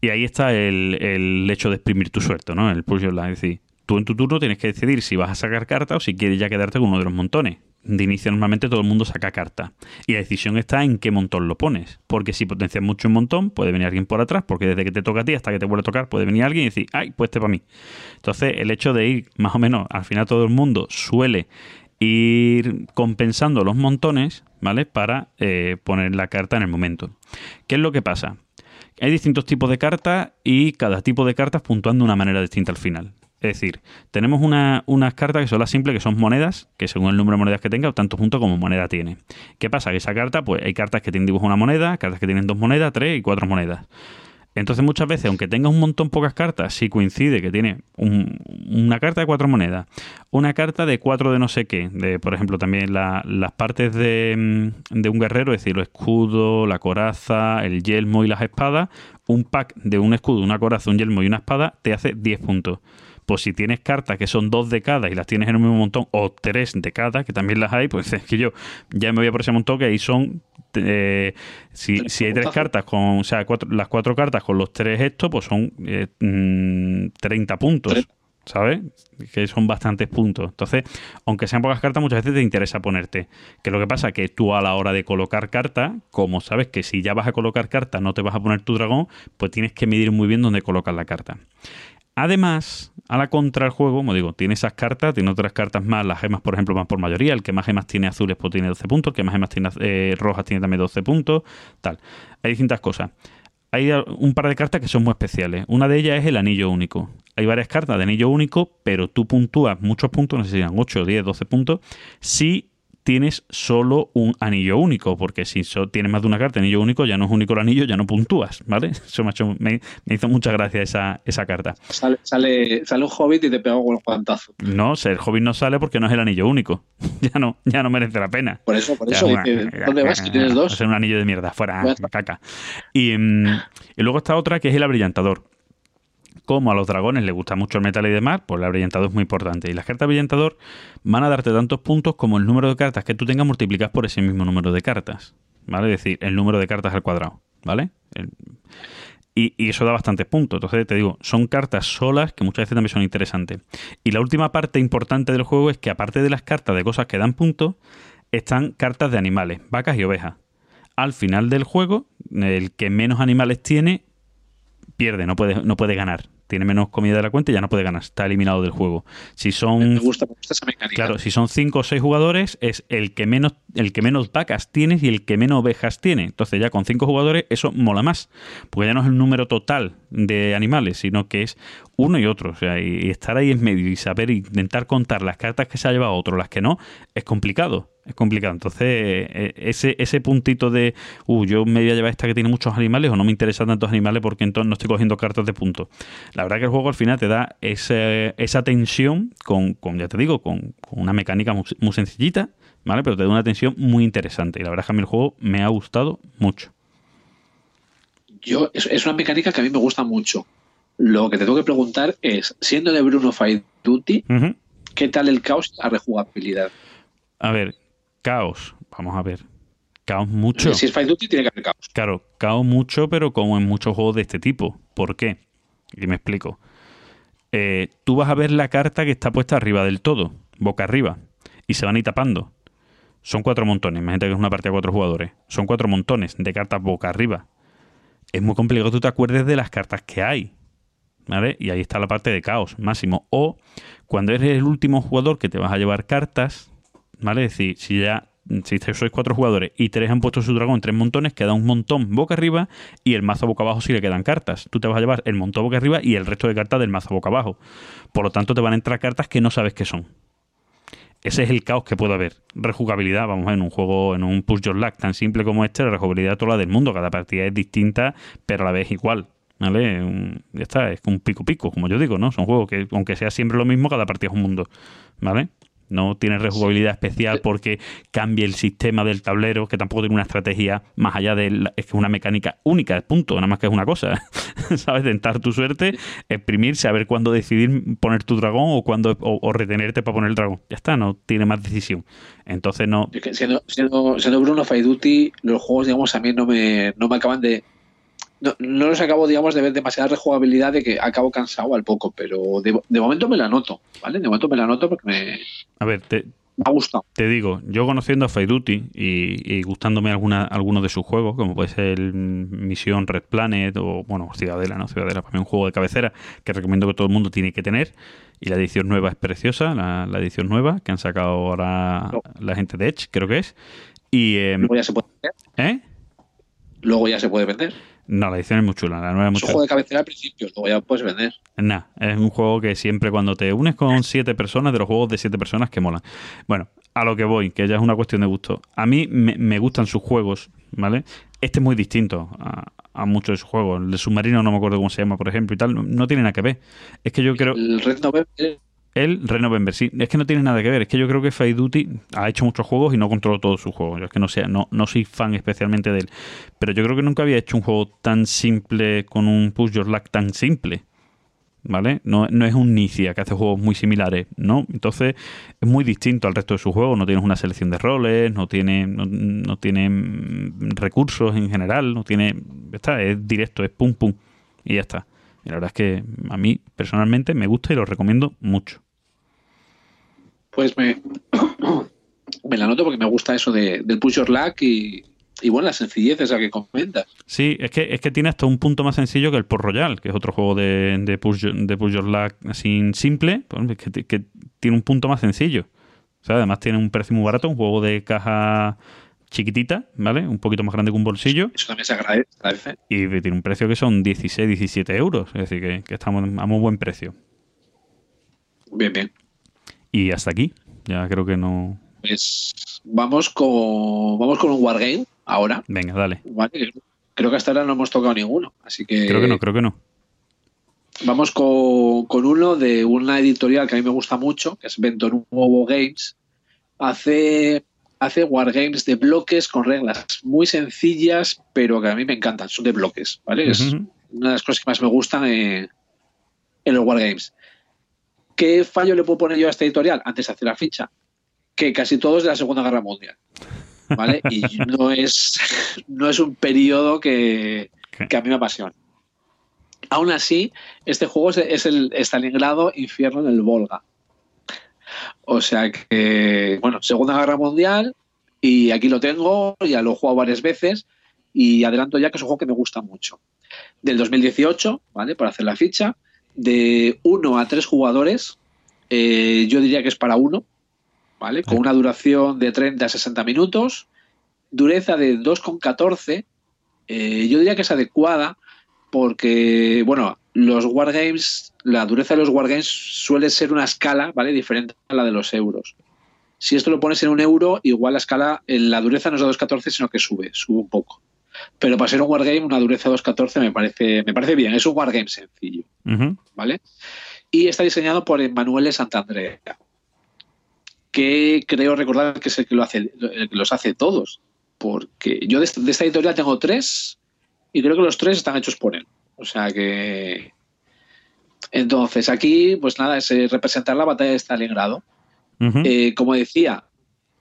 Y ahí está el, hecho de exprimir tu suerte, ¿no? El push your luck. Es decir, tú en tu turno tienes que decidir si vas a sacar carta o si quieres ya quedarte con uno de los montones. De inicio normalmente todo el mundo saca carta. Y la decisión está en qué montón lo pones. Porque si potencias mucho un montón, puede venir alguien por atrás, porque desde que te toca a ti hasta que te vuelve a tocar, puede venir alguien y decir, ay, pues este para mí. Entonces, el hecho de ir más o menos, al final todo el mundo suele ir compensando los montones, ¿vale? Para eh, poner la carta en el momento. ¿Qué es lo que pasa? Hay distintos tipos de cartas y cada tipo de cartas puntúan de una manera distinta al final. Es decir, tenemos una- unas cartas que son las simples, que son monedas, que según el número de monedas que tenga, tanto puntos como moneda tiene. ¿Qué pasa? Que esa carta, pues hay cartas que tienen dibujo una moneda, cartas que tienen dos monedas, tres y cuatro monedas. Entonces muchas veces, aunque tenga un montón pocas cartas, si coincide que tiene un- una carta de cuatro monedas, una carta de cuatro de no sé qué, de por ejemplo también la- las partes de, mm, de un guerrero, es decir, los escudos, la coraza, el yelmo y las espadas, un pack de un escudo, una coraza, un yelmo y una espada te hace 10 puntos. Pues si tienes cartas que son dos de cada y las tienes en un mismo montón, o tres de cada, que también las hay, pues es que yo ya me voy a por ese montón que ahí son eh, si, si hay tres cartas con, o sea, cuatro- las cuatro cartas con los tres estos, pues son eh, mm, 30 puntos, Tres. ¿sabes? Que son bastantes puntos. Entonces, aunque sean pocas cartas, muchas veces te interesa ponerte. Que lo que pasa que tú a la hora de colocar cartas, como sabes que si ya vas a colocar cartas no te vas a poner tu dragón, pues tienes que medir muy bien dónde colocas la carta. Además, a la contra el juego, como digo, tiene esas cartas, tiene otras cartas más, las gemas, por ejemplo, van por mayoría. El que más gemas tiene azules, pues tiene 12 puntos. El que más gemas tiene eh, rojas tiene también 12 puntos. Tal. Hay distintas cosas. Hay un par de cartas que son muy especiales. Una de ellas es el anillo único. Hay varias cartas de anillo único, pero tú puntúas muchos puntos, no sé si eran 8, 10, 12 puntos, si tienes solo un anillo único, porque si so- tienes más de una carta anillo único, ya no es único el anillo, ya no puntúas, ¿vale? Eso me, ha hecho- me- me hizo mucha gracia esa, esa carta. Sale, sale, sale un hobbit y te pega con el guantazo. No, el Hobbit no sale porque no es el anillo único. Ya no, ya no merece la pena. Por eso, por Ya, eso, una- dice, ¿dónde vas? Que tienes dos. ser un anillo de mierda, fuera, caca. Y, mm, y luego está otra que es el abrillantador. Como a los dragones les gusta mucho el metal y demás, pues el abrillantador es muy importante. Y las cartas abrillantador van a darte tantos puntos como el número de cartas que tú tengas multiplicadas por ese mismo número de cartas. ¿Vale? Es decir, el número de cartas al cuadrado. ¿Vale? Y, y eso da bastantes puntos. Entonces, te digo, son cartas solas que muchas veces también son interesantes. Y la última parte importante del juego es que, aparte de las cartas de cosas que dan puntos, están cartas de animales, vacas y ovejas. Al final del juego, el que menos animales tiene, pierde, no puede, no puede ganar. Tiene menos comida de la cuenta y ya no puede ganar. Está eliminado del juego. Si Me son gusta, me gusta esa mecánica. Claro, si son cinco o seis jugadores, es el que menos, el que menos vacas tienes y el que menos ovejas tiene. Entonces, ya con cinco jugadores, eso mola más. Porque ya no es el número total de animales, sino que es uno y otro. O sea, y, y estar ahí en medio y saber intentar contar las cartas que se ha llevado otro, las que no, es complicado. Es complicado. Entonces, eh, ese, ese puntito de, uh, yo me voy a llevar esta que tiene muchos animales o no me interesan tantos animales porque entonces no estoy cogiendo cartas de punto. La verdad que el juego al final te da ese- esa tensión con, con, ya te digo, con, con una mecánica muy, muy sencillita, ¿vale? Pero te da una tensión muy interesante. Y la verdad es que a mí el juego me ha gustado mucho. Yo, es, es una mecánica que a mí me gusta mucho. Lo que te tengo que preguntar es, siendo de Bruno Fight Duty. ¿qué tal el caos la rejugabilidad? A ver, caos. Vamos a ver. Caos mucho. Si es Fight Duty, tiene que haber caos. Claro, caos mucho, pero como en muchos juegos de este tipo. ¿Por qué? Y me explico. Eh, tú vas a ver la carta que está puesta arriba del todo, boca arriba, y se van a ir tapando. Son cuatro montones, imagínate que es una partida de cuatro jugadores. Son cuatro montones de cartas boca arriba. Es muy complicado que tú te acuerdes de las cartas que hay. ¿Vale? Y ahí está la parte de caos máximo. O cuando eres el último jugador que te vas a llevar cartas, ¿vale? Es decir, si ya si sois cuatro jugadores y tres han puesto su dragón en tres montones, queda un montón boca arriba y el mazo boca abajo si le quedan cartas. Tú te vas a llevar el montón boca arriba y el resto de cartas del mazo boca abajo. Por lo tanto, te van a entrar cartas que no sabes qué son. ese es el caos que puede haber. Rejugabilidad, vamos en un juego, en un push your luck tan simple como este, la rejugabilidad toda la del mundo. Cada partida es distinta, pero a la vez igual. ¿Vale? Ya está, es un pico pico, como yo digo, ¿no? Son juegos que, aunque sea siempre lo mismo, cada partida es un mundo. ¿Vale? No tiene rejugabilidad especial porque cambie el sistema del tablero, que tampoco tiene una estrategia más allá de la- es que es una mecánica única, punto, nada más que es una cosa. ¿Sabes? Tentar tu suerte, exprimir, saber cuándo decidir poner tu dragón o cuándo o, o retenerte para poner el dragón. Ya está, no tiene más decisión. Entonces no. Es que siendo, siendo, siendo Bruno Duty, los juegos, digamos, a mí no me, no me acaban de. No, no los acabo, digamos, de ver demasiada rejugabilidad de que acabo cansado al poco, pero de, de momento me la noto, ¿vale? De momento me la noto porque me, A ver, te, me ha gustado. te digo, yo conociendo a Duty y, y gustándome alguna, algunos de sus juegos, como puede ser Misión Red Planet o, bueno, Ciudadela, ¿no? Ciudadela, para mí es un juego de cabecera que recomiendo que todo el mundo tiene que tener. Y la edición nueva es preciosa, la, la edición nueva que han sacado ahora No. la gente de Edge, creo que es. Y, eh, Luego ya se puede vender. ¿eh? Luego ya se puede vender. No, la edición es muy chula, la nueva es Es un juego de cabecera al principio, luego ya puedes vender. Nah, es un juego que siempre cuando te unes con siete personas, de los juegos de siete personas que molan. Bueno, a lo que voy, que ya es una cuestión de gusto. A mí me, me gustan sus juegos, ¿vale? Este es muy distinto a, a muchos de sus juegos. El de Submarino no me acuerdo cómo se llama, por ejemplo, y tal. No, no tiene nada que ver. Es que yo creo... El Red November, El Red November, sí. Es que no tiene nada que ver. Es que yo creo que Fight Duty ha hecho muchos juegos y no controlo todos sus juegos. Yo es que no, sea, no, no soy fan especialmente de él. Pero yo creo que nunca había hecho un juego tan simple con un push your luck tan simple. ¿Vale? No, no es un Nicia que hace juegos muy similares, ¿no? Entonces es muy distinto al resto de sus juegos. No tienes una selección de roles, no tiene, no, no tiene mm, recursos en general, no tiene. Está, es directo, es pum pum. Y ya está. Y la verdad es que a mí personalmente me gusta y lo recomiendo mucho. Pues me, me la noto porque me gusta eso de, del push your luck y, y bueno, la sencillez esa que comentas. Sí, es que, es que tiene hasta un punto más sencillo que el Port Royal, que es otro juego de, de, push, de push Your Luck así simple, pues, es que, ti- que tiene un punto más sencillo. O sea, además tiene un precio muy barato, un juego de caja chiquitita, ¿vale? Un poquito más grande que un bolsillo. Eso también se agradece. agradece. Y tiene un precio que son 16, 17 euros. Es decir, que, que estamos a muy buen precio. Bien, bien. Y hasta aquí. Ya creo que no. Pues vamos con, vamos con un Wargame ahora. Venga, dale. ¿vale? Creo que hasta ahora no hemos tocado ninguno. Así que Creo que no, creo que no. vamos con, con uno de una editorial que a mí me gusta mucho, que es Vento Nuevo Games. Hace, hace Wargames de bloques con reglas muy sencillas, pero que a mí me encantan. Son de bloques, ¿vale? Es una de las cosas que más me gustan eh, en los Wargames. ¿Qué fallo le puedo poner yo a esta editorial antes de hacer la ficha? Que casi todo es de la Segunda Guerra Mundial. ¿Vale? Y no es, no es un periodo que, que a mí me apasiona. Aún así, este juego es, es el Stalingrado Infierno en el Volga. O sea que, bueno, Segunda Guerra Mundial, y aquí lo tengo, ya lo he jugado varias veces, y adelanto ya que es un juego que me gusta mucho. Del 2018, ¿vale? Para hacer la ficha, de 1 a 3 jugadores, eh, yo diría que es para uno, ¿vale? Con una duración de 30 a 60 minutos, dureza de 2,14, eh, yo diría que es adecuada porque, bueno, los wargames, la dureza de los wargames suele ser una escala, ¿vale? Diferente a la de los euros. Si esto lo pones en un euro, igual la escala, eh, la dureza no es de 2,14, sino que sube, sube un poco. Pero para ser un wargame, una dureza de 2,14 me parece, me parece bien, es un wargame sencillo. ¿vale? Y está diseñado por Emanuele Santandrea, que creo recordar que es el que, lo hace, el que los hace todos, porque yo de esta, de esta editorial tengo tres y creo que los tres están hechos por él. O sea que... Entonces, aquí, pues nada, es eh, representar la batalla de Stalingrado. Eh, como decía,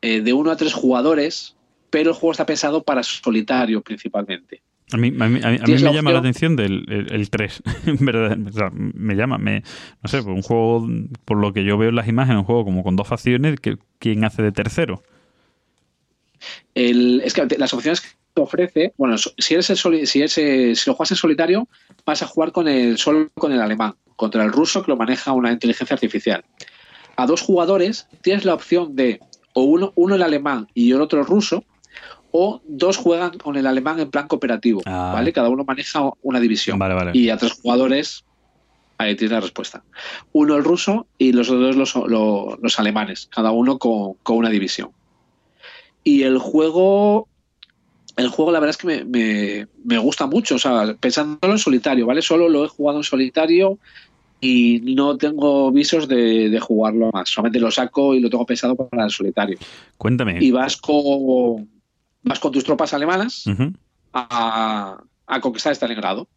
eh, de uno a tres jugadores, pero el juego está pensado para solitario principalmente. A mí, a mí, a mí- a mí Tienes me la llama la atención del el, el 3, en verdad. O sea, me llama, me, no sé, un juego, por lo que yo veo en las imágenes, un juego como con dos facciones, que ¿quién hace de tercero? El- es que las opciones que ofrece, bueno, si eres el soli- si, eres, eh, si lo juegas en solitario, vas a jugar con el solo con el alemán, contra el ruso que lo maneja una inteligencia artificial. A dos jugadores tienes la opción de o uno, uno el alemán y el otro el ruso, o dos juegan con el alemán en plan cooperativo, Ah. ¿vale? Cada uno maneja una división. Vale, vale. Y a tres jugadores, Ahí tienes la respuesta. Uno el ruso y los otros los, los, los alemanes, cada uno con, con, una división. Y el juego, el juego la verdad es que me, me, me, gusta mucho, o sea, pensándolo en solitario, ¿vale? Solo lo he jugado en solitario y no tengo visos de, de jugarlo más. Solamente lo saco y lo tengo pensado para el solitario. Cuéntame. Y vas con, vas con tus tropas alemanas uh -huh. a, a conquistar Stalingrado.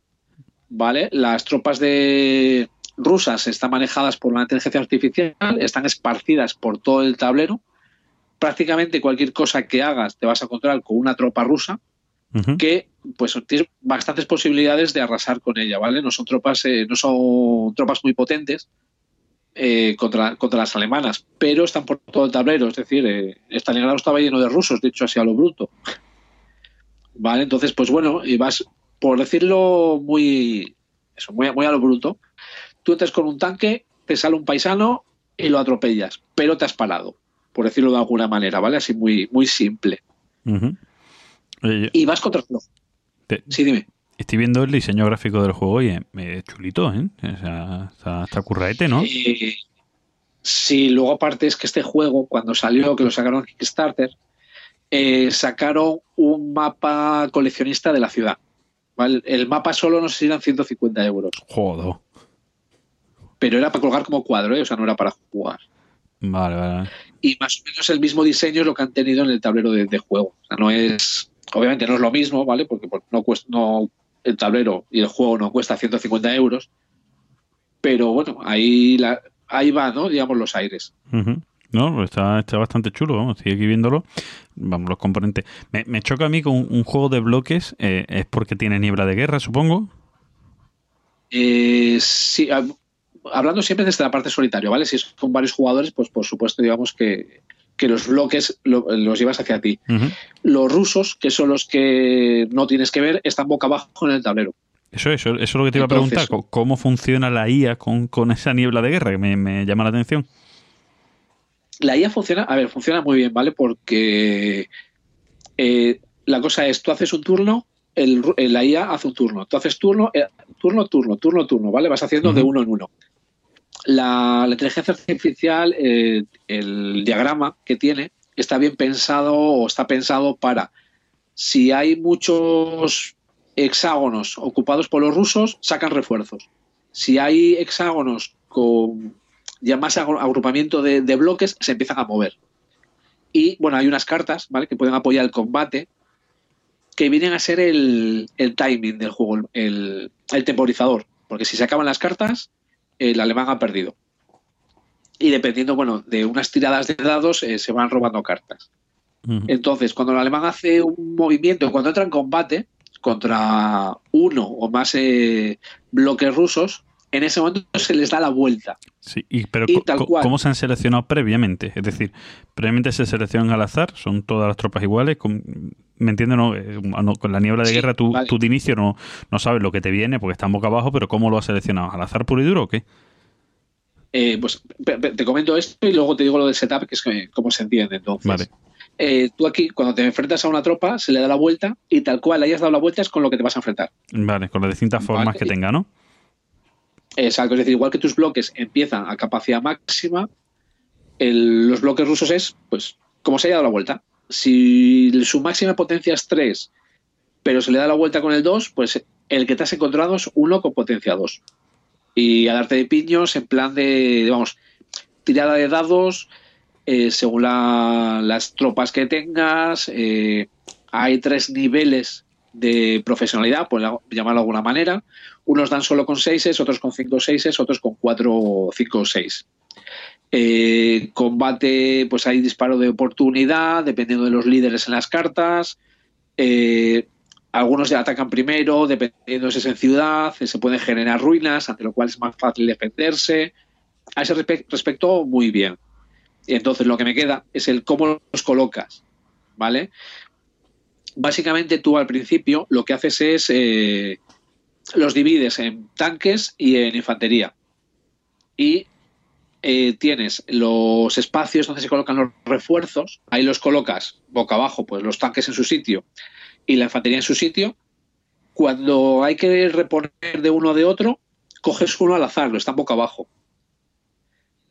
¿vale? Las tropas de rusas están manejadas por una inteligencia artificial, están esparcidas por todo el tablero. Prácticamente cualquier cosa que hagas te vas a encontrar con una tropa rusa uh -huh. que pues tienes bastantes posibilidades de arrasar con ella, ¿vale? No son tropas, eh, no son tropas muy potentes eh, contra, contra las alemanas, pero están por todo el tablero, es decir, eh, Stalingrado estaba lleno de rusos, de hecho así a lo bruto. Vale, entonces, pues bueno, y vas por decirlo muy, eso, muy, muy a lo bruto, tú entras con un tanque, te sale un paisano y lo atropellas, pero te has parado, por decirlo de alguna manera, ¿vale? Así muy, muy simple. Uh -huh. eh, y vas contra el te, Sí, dime. Estoy viendo el diseño gráfico del juego y es chulito, ¿eh? O sea, está, está curraete, ¿no? Sí, luego aparte es que este juego, cuando salió, que lo sacaron en Kickstarter, eh, sacaron un mapa coleccionista de la ciudad. ¿vale? El mapa solo no sé si eran 150 euros. Joder. Pero era para colgar como cuadro, ¿eh? o sea, no era para jugar. Vale, vale. Y más o menos el mismo diseño es lo que han tenido en el tablero de, de juego. O sea, no es. Obviamente no es lo mismo, ¿vale? Porque no cuesta. No, el tablero y el juego no cuesta 150 euros. Pero bueno, ahí, la, ahí va, ¿no? Digamos, los aires. Uh -huh. No, está, está bastante chulo, vamos, estoy aquí viéndolo. Vamos, los componentes. Me, me choca a mí con un, un juego de bloques, eh, es porque tiene niebla de guerra, supongo. Eh, sí, hablando siempre desde la parte solitaria, ¿vale? Si es con varios jugadores, pues por supuesto, digamos que, que los bloques lo, los llevas hacia ti. Uh -huh. Los rusos, que son los que no tienes que ver, están boca abajo en el tablero. Eso, eso, eso es lo que te iba Entonces, a preguntar. ¿Cómo funciona la IA con, con esa niebla de guerra? Que me, me llama la atención la IA funciona, a ver, funciona muy bien, ¿vale? Porque eh, la cosa es, tú haces un turno, el, la IA hace un turno, tú haces turno, eh, turno, turno, turno, turno, ¿vale? Vas haciendo uh -huh. de uno en uno. La, inteligencia artificial, eh, el diagrama que tiene, está bien pensado o está pensado para, si hay muchos hexágonos ocupados por los rusos, sacan refuerzos. Si hay hexágonos con ya más agrupamiento de, de, bloques se empiezan a mover. Y bueno, hay unas cartas ¿vale? que pueden apoyar el combate que vienen a ser el, el timing del juego, el, el, temporizador. Porque si se acaban las cartas, el alemán ha perdido. Y dependiendo, bueno, de unas tiradas de dados, eh, se van robando cartas. Uh -huh. Entonces, cuando el alemán hace un movimiento, cuando entra en combate contra uno o más eh, bloques rusos, en ese momento se les da la vuelta. Sí, y, pero y tal cual. ¿cómo se han seleccionado previamente? Es decir, previamente se seleccionan al azar, son todas las tropas iguales. Con, ¿Me entiendes? No, eh, no, con la niebla de sí, guerra tú, vale. tú, de inicio no, no sabes lo que te viene porque están boca abajo, pero ¿cómo lo has seleccionado? ¿Al azar puro y duro o qué? Eh, pues te comento esto y luego te digo lo del setup, que es que, cómo se entiende. Entonces, vale. eh, tú aquí, cuando te enfrentas a una tropa, se le da la vuelta y tal cual hayas dado la vuelta es con lo que te vas a enfrentar. Vale, con las distintas formas vale. que tenga, ¿no? Exacto, es decir, igual que tus bloques empiezan a capacidad máxima, los bloques rusos es, pues, como se haya dado la vuelta. Si su máxima potencia es 3, pero se le da la vuelta con el 2, pues el que te has encontrado es uno con potencia 2. Y a darte de piños en plan de, vamos, tirada de dados, eh, según la, las tropas que tengas, eh, hay tres niveles de profesionalidad, por llamarlo de alguna manera. Unos dan solo con 6, otros con 5 6, otros con 4, 5 6. Eh, combate, pues hay disparo de oportunidad, dependiendo de los líderes en las cartas. Eh, algunos atacan primero, dependiendo si es en ciudad, se pueden generar ruinas, ante lo cual es más fácil defenderse. A ese respe respecto, muy bien. Entonces lo que me queda es el cómo los colocas, ¿vale? básicamente tú al principio lo que haces es eh, los divides en tanques y en infantería. Y eh, tienes los espacios donde se colocan los refuerzos, ahí los colocas boca abajo, pues los tanques en su sitio y la infantería en su sitio. Cuando hay que reponer de uno de otro, coges uno al azar, lo están boca abajo.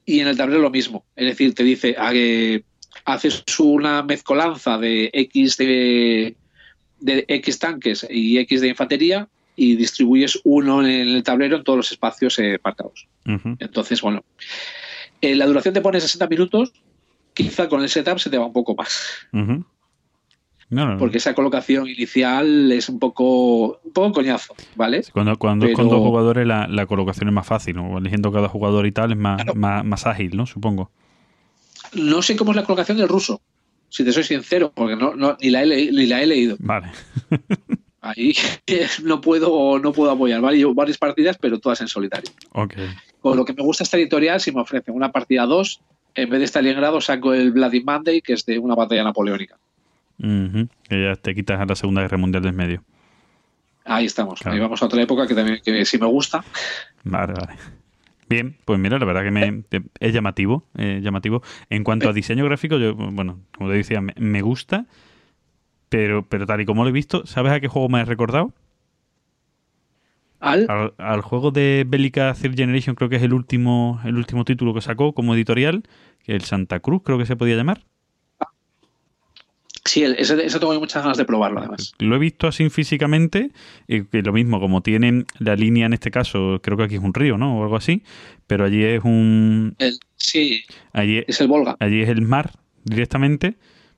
Y en el tablero lo mismo. Es decir, te dice, ah, haces una mezcolanza de X de X tanques y X de infantería y distribuyes uno en el tablero en todos los espacios eh, marcados. Ujú. Entonces, bueno, eh, la duración te pone 60 minutos, quizá con el setup se te va un poco más. No, no, no. porque esa colocación inicial es un poco, un poco coñazo, ¿vale? Cuando, cuando es con dos jugadores la, la colocación es más fácil, ¿no? eligiendo cada jugador y tal es más, Claro. más, más ágil, ¿no? Supongo. No sé cómo es la colocación del ruso, si te soy sincero, porque no, no- ni, la he ni la he leído. Vale. Ahí no puedo, no puedo apoyar. varias partidas, pero todas en solitario. Con lo que me gusta esta editorial, si me ofrecen una partida 2, en vez de Stalingrado saco el Bloody Monday, que es de una batalla napoleónica. Ujú. Que ya te quitas a la Segunda Guerra Mundial del medio. Ahí estamos. Claro. Ahí vamos a otra época que también que sí me gusta. Vale, vale. Bien, pues mira, la verdad que me, es llamativo, eh, llamativo. En cuanto a diseño gráfico, yo, bueno, como te decía, me, me gusta, pero, pero tal y como lo he visto, ¿sabes a qué juego me he recordado? Al, Al, al juego de Bélica Third Generation, creo que es el último, el último título que sacó como editorial, que el Santa Cruz, creo que se podía llamar. sí, ese tengo muchas ganas de probarlo, además. Lo he visto así físicamente, y que lo mismo, como tienen la línea en este caso, creo que aquí es un río, ¿no? O algo así, pero allí es un... El- sí, Allí, es el Volga. allí es el mar directamente,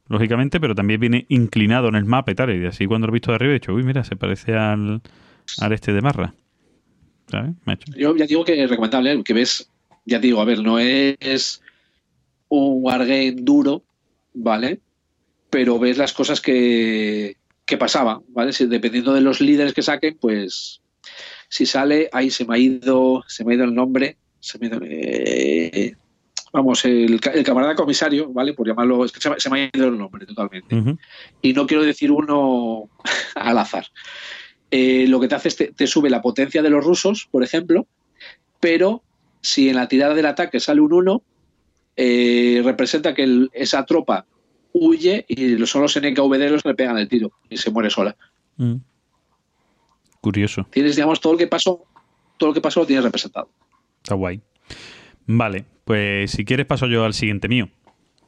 lógicamente, pero también viene inclinado en el mapa y tal. Y así cuando lo he visto de arriba he dicho, uy, mira, se parece al, al este de Marra. ¿Sabes? Yo ya digo que es recomendable, que ves, ya digo, a ver, no es un wargame duro, ¿vale? Pero ves las cosas que, que pasaban, ¿vale? Si- dependiendo de los líderes que saquen, pues si sale, ahí se me ha ido, se me ha ido el nombre, se me ha ido, eh, vamos, el, ca- el camarada comisario, ¿vale? Por llamarlo, es que se me, se me ha ido el nombre totalmente y no quiero decir uno al azar. Eh, lo que te hace es te, te sube la potencia de los rusos, por ejemplo, pero si en la tirada del ataque sale un 1, eh, representa que el- esa tropa huye y son los NKVD los que le pegan el tiro y se muere sola. Mm. Curioso. Tienes, digamos, todo lo que pasó, todo lo que pasó lo tienes representado. Está guay. Vale, pues si quieres paso yo al siguiente mío.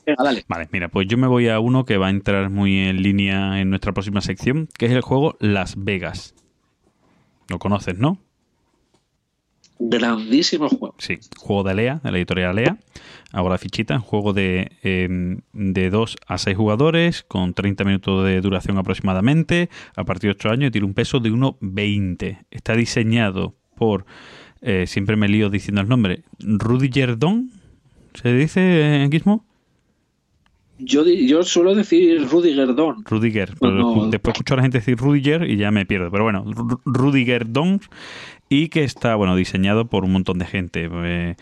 Venga, dale. Vale, mira, pues yo me voy a uno que va a entrar muy en línea en nuestra próxima sección, que es el juego Las Vegas. Lo conoces, ¿no? Grandísimo juego. Sí, juego de Alea, de la editorial Alea. Hago la fichita, juego de, eh, de 2 a 6 jugadores, con 30 minutos de duración aproximadamente, a partir de 8 años, y tiene un peso de 1,20. Está diseñado por, eh, siempre me lío diciendo el nombre, Rudiger Don, ¿se dice en Gizmo? Yo, yo suelo decir Rudiger Don. Rudiger. pero después escucho a la gente decir Rudiger y ya me pierdo. Pero bueno, Ru- Rudiger Dons y que está, bueno, diseñado por un montón de gente. Eh,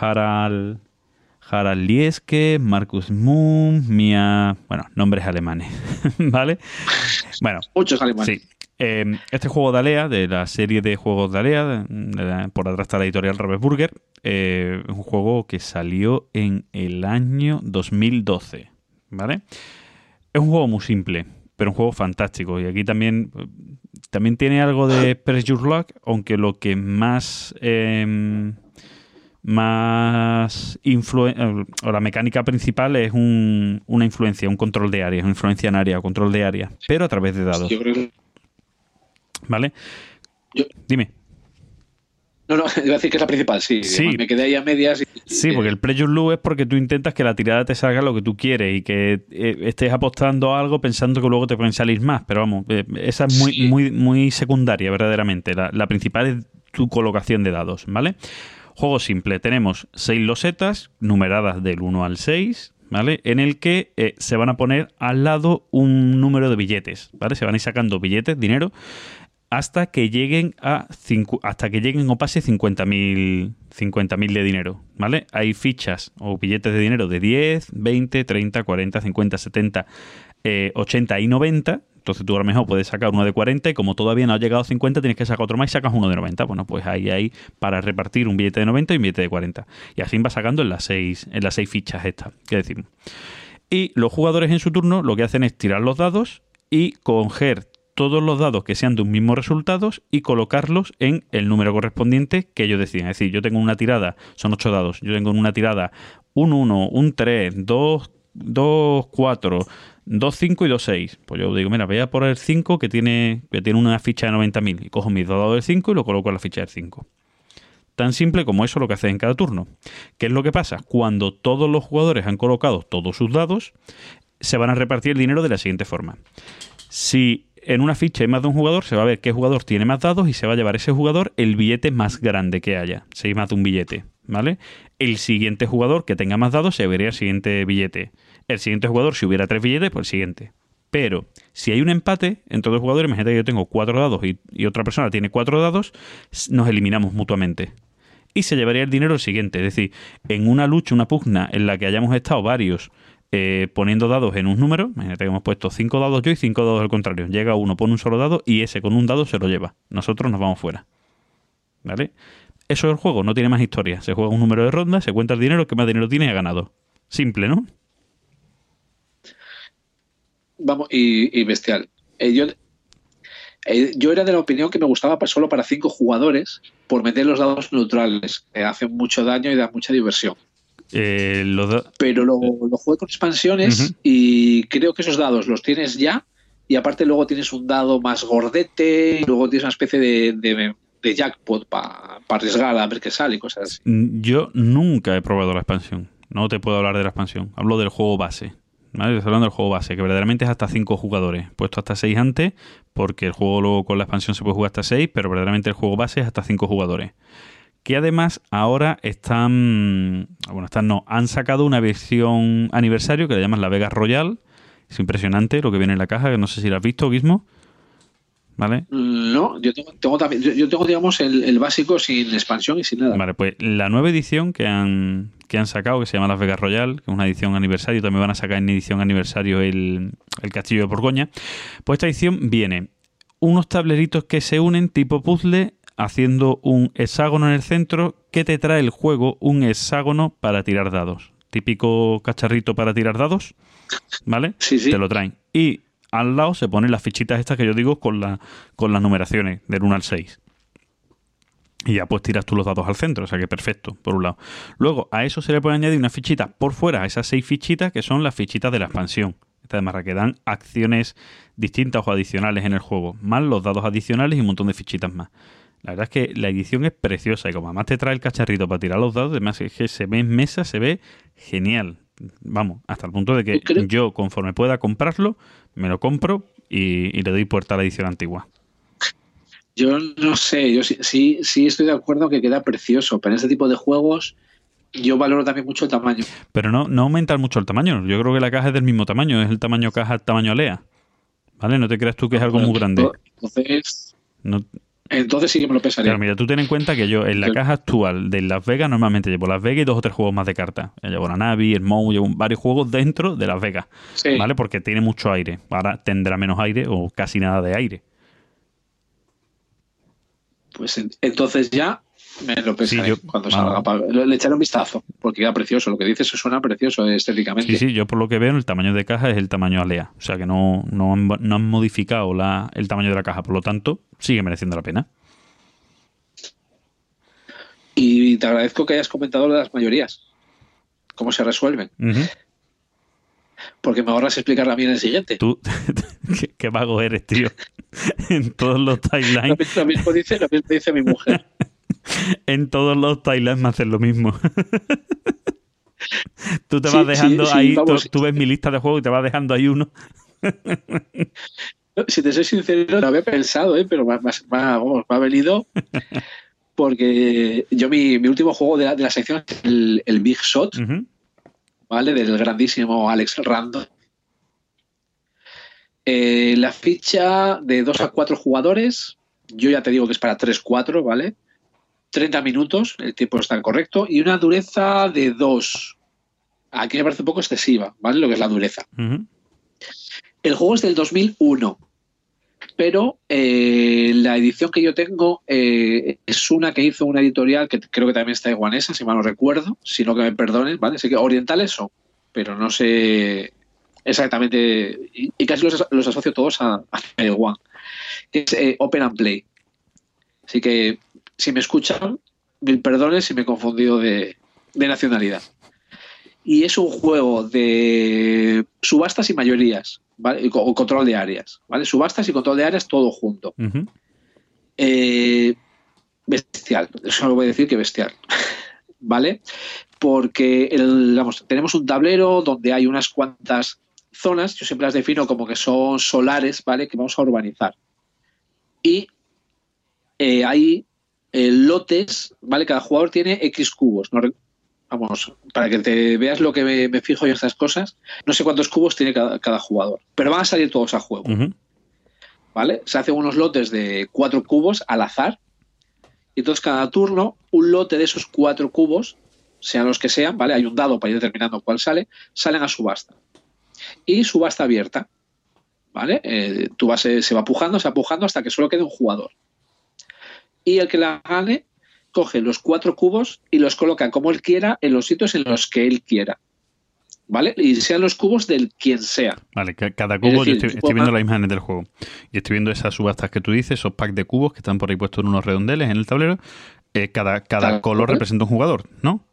Harald, Harald Lieske, Marcus Moon, Mia... Bueno, nombres alemanes, ¿vale? Bueno, Muchos alemanes. Sí. Eh, este juego de Alea, de la serie de juegos de Alea, de- de la- por atrás está la editorial Ravensburger, eh, es un juego que salió en el año 2012. ¿Vale? Es un juego muy simple, pero un juego fantástico. Y aquí también, eh, también tiene algo de Press Your Luck, aunque lo que más. eh, más eh, o la mecánica principal es un- una influencia, un control de área, una influencia en área, control de área, pero a través de dados. Yo creo que ¿Vale? Yo- Dime. No, no, iba a decir que es la principal, sí. Sí. Me quedé ahí a medias. Y, Sí, porque el Pleasure Loop es porque tú intentas que la tirada te salga lo que tú quieres y que eh, estés apostando a algo pensando que luego te pueden salir más. Pero vamos, eh, esa es muy, Sí. muy, muy secundaria, verdaderamente. La, la principal es tu colocación de dados, ¿vale? Juego simple. Tenemos seis losetas numeradas del 1 al 6, ¿vale? En el que eh, se van a poner al lado un número de billetes, ¿vale? Se van a ir sacando billetes, dinero, hasta que lleguen a hasta que lleguen o pase 50.000 50.000 de dinero, ¿vale? Hay fichas o billetes de dinero de 10, 20, 30, 40, 50, 70, eh, 80 y 90. Entonces tú a lo mejor puedes sacar uno de 40 y como todavía no ha llegado a 50 tienes que sacar otro más y sacas uno de 90. Bueno, pues ahí hay para repartir un billete de 90 y un billete de 40. Y así vas sacando en las seis, en las seis fichas estas, que decimos. Y los jugadores en su turno lo que hacen es tirar los dados y coger todos los dados que sean de un mismo resultado y colocarlos en el número correspondiente que ellos decían. Es decir, yo tengo una tirada, son ocho dados, yo tengo en una tirada un 1, un 3, 2, 2, 4, 2, 5 y 2, 6. Pues yo digo, mira, voy a por el 5 que tiene, que tiene una ficha de 90.000 y cojo mis dos dados del 5 y lo coloco en la ficha del 5. Tan simple como eso lo que haces en cada turno. ¿Qué es lo que pasa? Cuando todos los jugadores han colocado todos sus dados, se van a repartir el dinero de la siguiente forma. Si en una ficha hay más de un jugador, se va a ver qué jugador tiene más dados y se va a llevar ese jugador el billete más grande que haya. Si hay más de un billete, ¿vale? El siguiente jugador que tenga más dados se vería el siguiente billete. El siguiente jugador, si hubiera tres billetes, pues el siguiente. Pero si hay un empate entre dos jugadores, imagínate que yo tengo cuatro dados y, y otra persona tiene cuatro dados, nos eliminamos mutuamente. Y se llevaría el dinero el siguiente. Es decir, en una lucha, una pugna en la que hayamos estado varios eh, poniendo dados en un número, imagínate que hemos puesto cinco dados yo y cinco dados al contrario. Llega uno, pone un solo dado y ese con un dado se lo lleva. Nosotros nos vamos fuera. ¿Vale? Eso es el juego, no tiene más historia. Se juega un número de ronda, se cuenta el dinero, que más dinero tiene ha ganado. Simple, ¿no? Vamos, y, bestial. Eh, yo, eh, yo era de la opinión que me gustaba solo para cinco jugadores por meter los dados neutrales, que hacen mucho daño y dan mucha diversión. Eh, los Pero lo, lo jugué con expansiones y creo que esos dados los tienes ya y aparte luego tienes un dado más gordete y luego tienes una especie de, de- de jackpot para arriesgar a ver qué sale y cosas así. Yo nunca he probado la expansión. No te puedo hablar de la expansión. Hablo del juego base. ¿vale? Estoy hablando del juego base, que verdaderamente es hasta 5 jugadores. He puesto hasta 6 antes, porque el juego luego con la expansión se puede jugar hasta 6, pero verdaderamente el juego base es hasta 5 jugadores. Que además ahora están. Bueno, están no. Han sacado una versión aniversario que le llaman la Vegas Royal. Es impresionante lo que viene en la caja, que no sé si la has visto, Gizmo. ¿Vale? No, yo tengo, tengo también, yo, tengo, digamos, el, el básico sin expansión y sin nada. Vale, pues la nueva edición que han, que han sacado, que se llama Las Vegas Royal, que es una edición aniversario, también van a sacar en edición aniversario el, el Castillo de Borgoña. Pues esta edición viene unos tableritos que se unen tipo puzzle, haciendo un hexágono en el centro, que te trae el juego un hexágono para tirar dados. Típico cacharrito para tirar dados, ¿vale? Sí, sí. Te lo traen. Y al lado se ponen las fichitas estas que yo digo con, la, con las numeraciones, del 1 al 6. Y ya pues tiras tú los dados al centro, o sea que perfecto, por un lado. Luego, a eso se le puede añadir una fichita por fuera, a esas seis fichitas que son las fichitas de la expansión. Estas de marra que dan acciones distintas o adicionales en el juego, más los dados adicionales y un montón de fichitas más. La verdad es que la edición es preciosa y como además te trae el cacharrito para tirar los dados, además es que se ve en mesa, se ve genial. Vamos, hasta el punto de que Creo- yo, conforme pueda comprarlo, me lo compro y, y le doy puerta a la edición antigua. Yo no sé, yo sí, sí, sí estoy de acuerdo que queda precioso, pero en este tipo de juegos yo valoro también mucho el tamaño. Pero no, no aumentar mucho el tamaño. Yo creo que la caja es del mismo tamaño, es el tamaño caja, el tamaño alea. ¿Vale? No te creas tú que es algo muy grande. Entonces, No- entonces sí que me lo pesaría. Claro, mira, tú ten en cuenta que yo en la Sí. caja actual de Las Vegas normalmente llevo Las Vegas y dos o tres juegos más de cartas. Llevo la Navi, el Mou, llevo varios juegos dentro de Las Vegas. Sí. ¿Vale? Porque tiene mucho aire. Ahora tendrá menos aire o casi nada de aire. Pues en- entonces ya me lo pensaré yo- cuando salga. Le echaré un vistazo, porque queda precioso. Lo que dices suena precioso estéticamente. Sí, sí, yo por lo que veo el tamaño de caja es el tamaño alea. O sea que no, no, han, no han modificado la, el tamaño de la caja. Por lo tanto, sigue mereciendo la pena. Y te agradezco que hayas comentado lo las mayorías. Cómo se resuelven. Porque me ahorras explicarla mí en el siguiente. Tú, qué, qué vago eres, tío. en todos los Lo, timelines, lo mismo dice, lo mismo dice mi mujer. en todos los timelines me hacen lo mismo. tú te vas sí, dejando sí, ahí, tú, vamos. tú ves mi lista de juegos y te vas dejando ahí uno. Si te soy sincero, lo había pensado, ¿eh? pero me, ha- venido porque yo mi, mi último juego de la, de la sección es el, el Big Shot. ¿vale? Del grandísimo Alex Rando. Eh, la ficha de 2 a 4 jugadores, yo ya te digo que es para 3-4, ¿vale? 30 minutos, el tiempo está correcto, y una dureza de 2. Aquí me parece un poco excesiva, ¿vale? Lo que es la dureza. El juego es del 2001, pero eh, la edición que yo tengo eh, es una que hizo una editorial que creo que también está taiwanesa, si mal no recuerdo, si no que me perdonen, ¿vale? Sé que orientales son, pero no sé exactamente, y, y casi los, los asocio todos a, a que es eh, Open and Play. Así que si me escuchan, mil perdones si me he confundido de, de nacionalidad. Y es un juego de subastas y mayorías, ¿vale? O control de áreas, ¿vale? Subastas y control de áreas todo junto. Eh, bestial, eso lo voy a decir que bestial, ¿vale? Porque el- vamos, tenemos un tablero donde hay unas cuantas zonas, yo siempre las defino como que son solares, ¿vale? Que vamos a urbanizar. Y eh, hay eh, lotes, ¿vale? Cada jugador tiene X cubos. no vamos, para que te veas lo que me, me fijo en estas cosas, no sé cuántos cubos tiene cada, cada jugador, pero van a salir todos a juego. ¿vale? Se hacen unos lotes de cuatro cubos al azar. Y entonces cada turno, un lote de esos cuatro cubos, sean los que sean, ¿vale? Hay un dado para ir determinando cuál sale, salen a subasta. Y subasta abierta, ¿vale? Eh, tú vas, eh, se va pujando, se va pujando hasta que solo quede un jugador. Y el que la gane, coge los cuatro cubos y los coloca como él quiera en los sitios en los que él quiera. ¿Vale? Y sean los cubos del quien sea. Vale, ca- cada cubo, decir, yo estoy, viendo las imágenes del juego. Y estoy viendo esas subastas que tú dices, esos packs de cubos que están por ahí puestos en unos redondeles en el tablero. Eh, cada cada Tal color cual. representa un jugador, ¿no?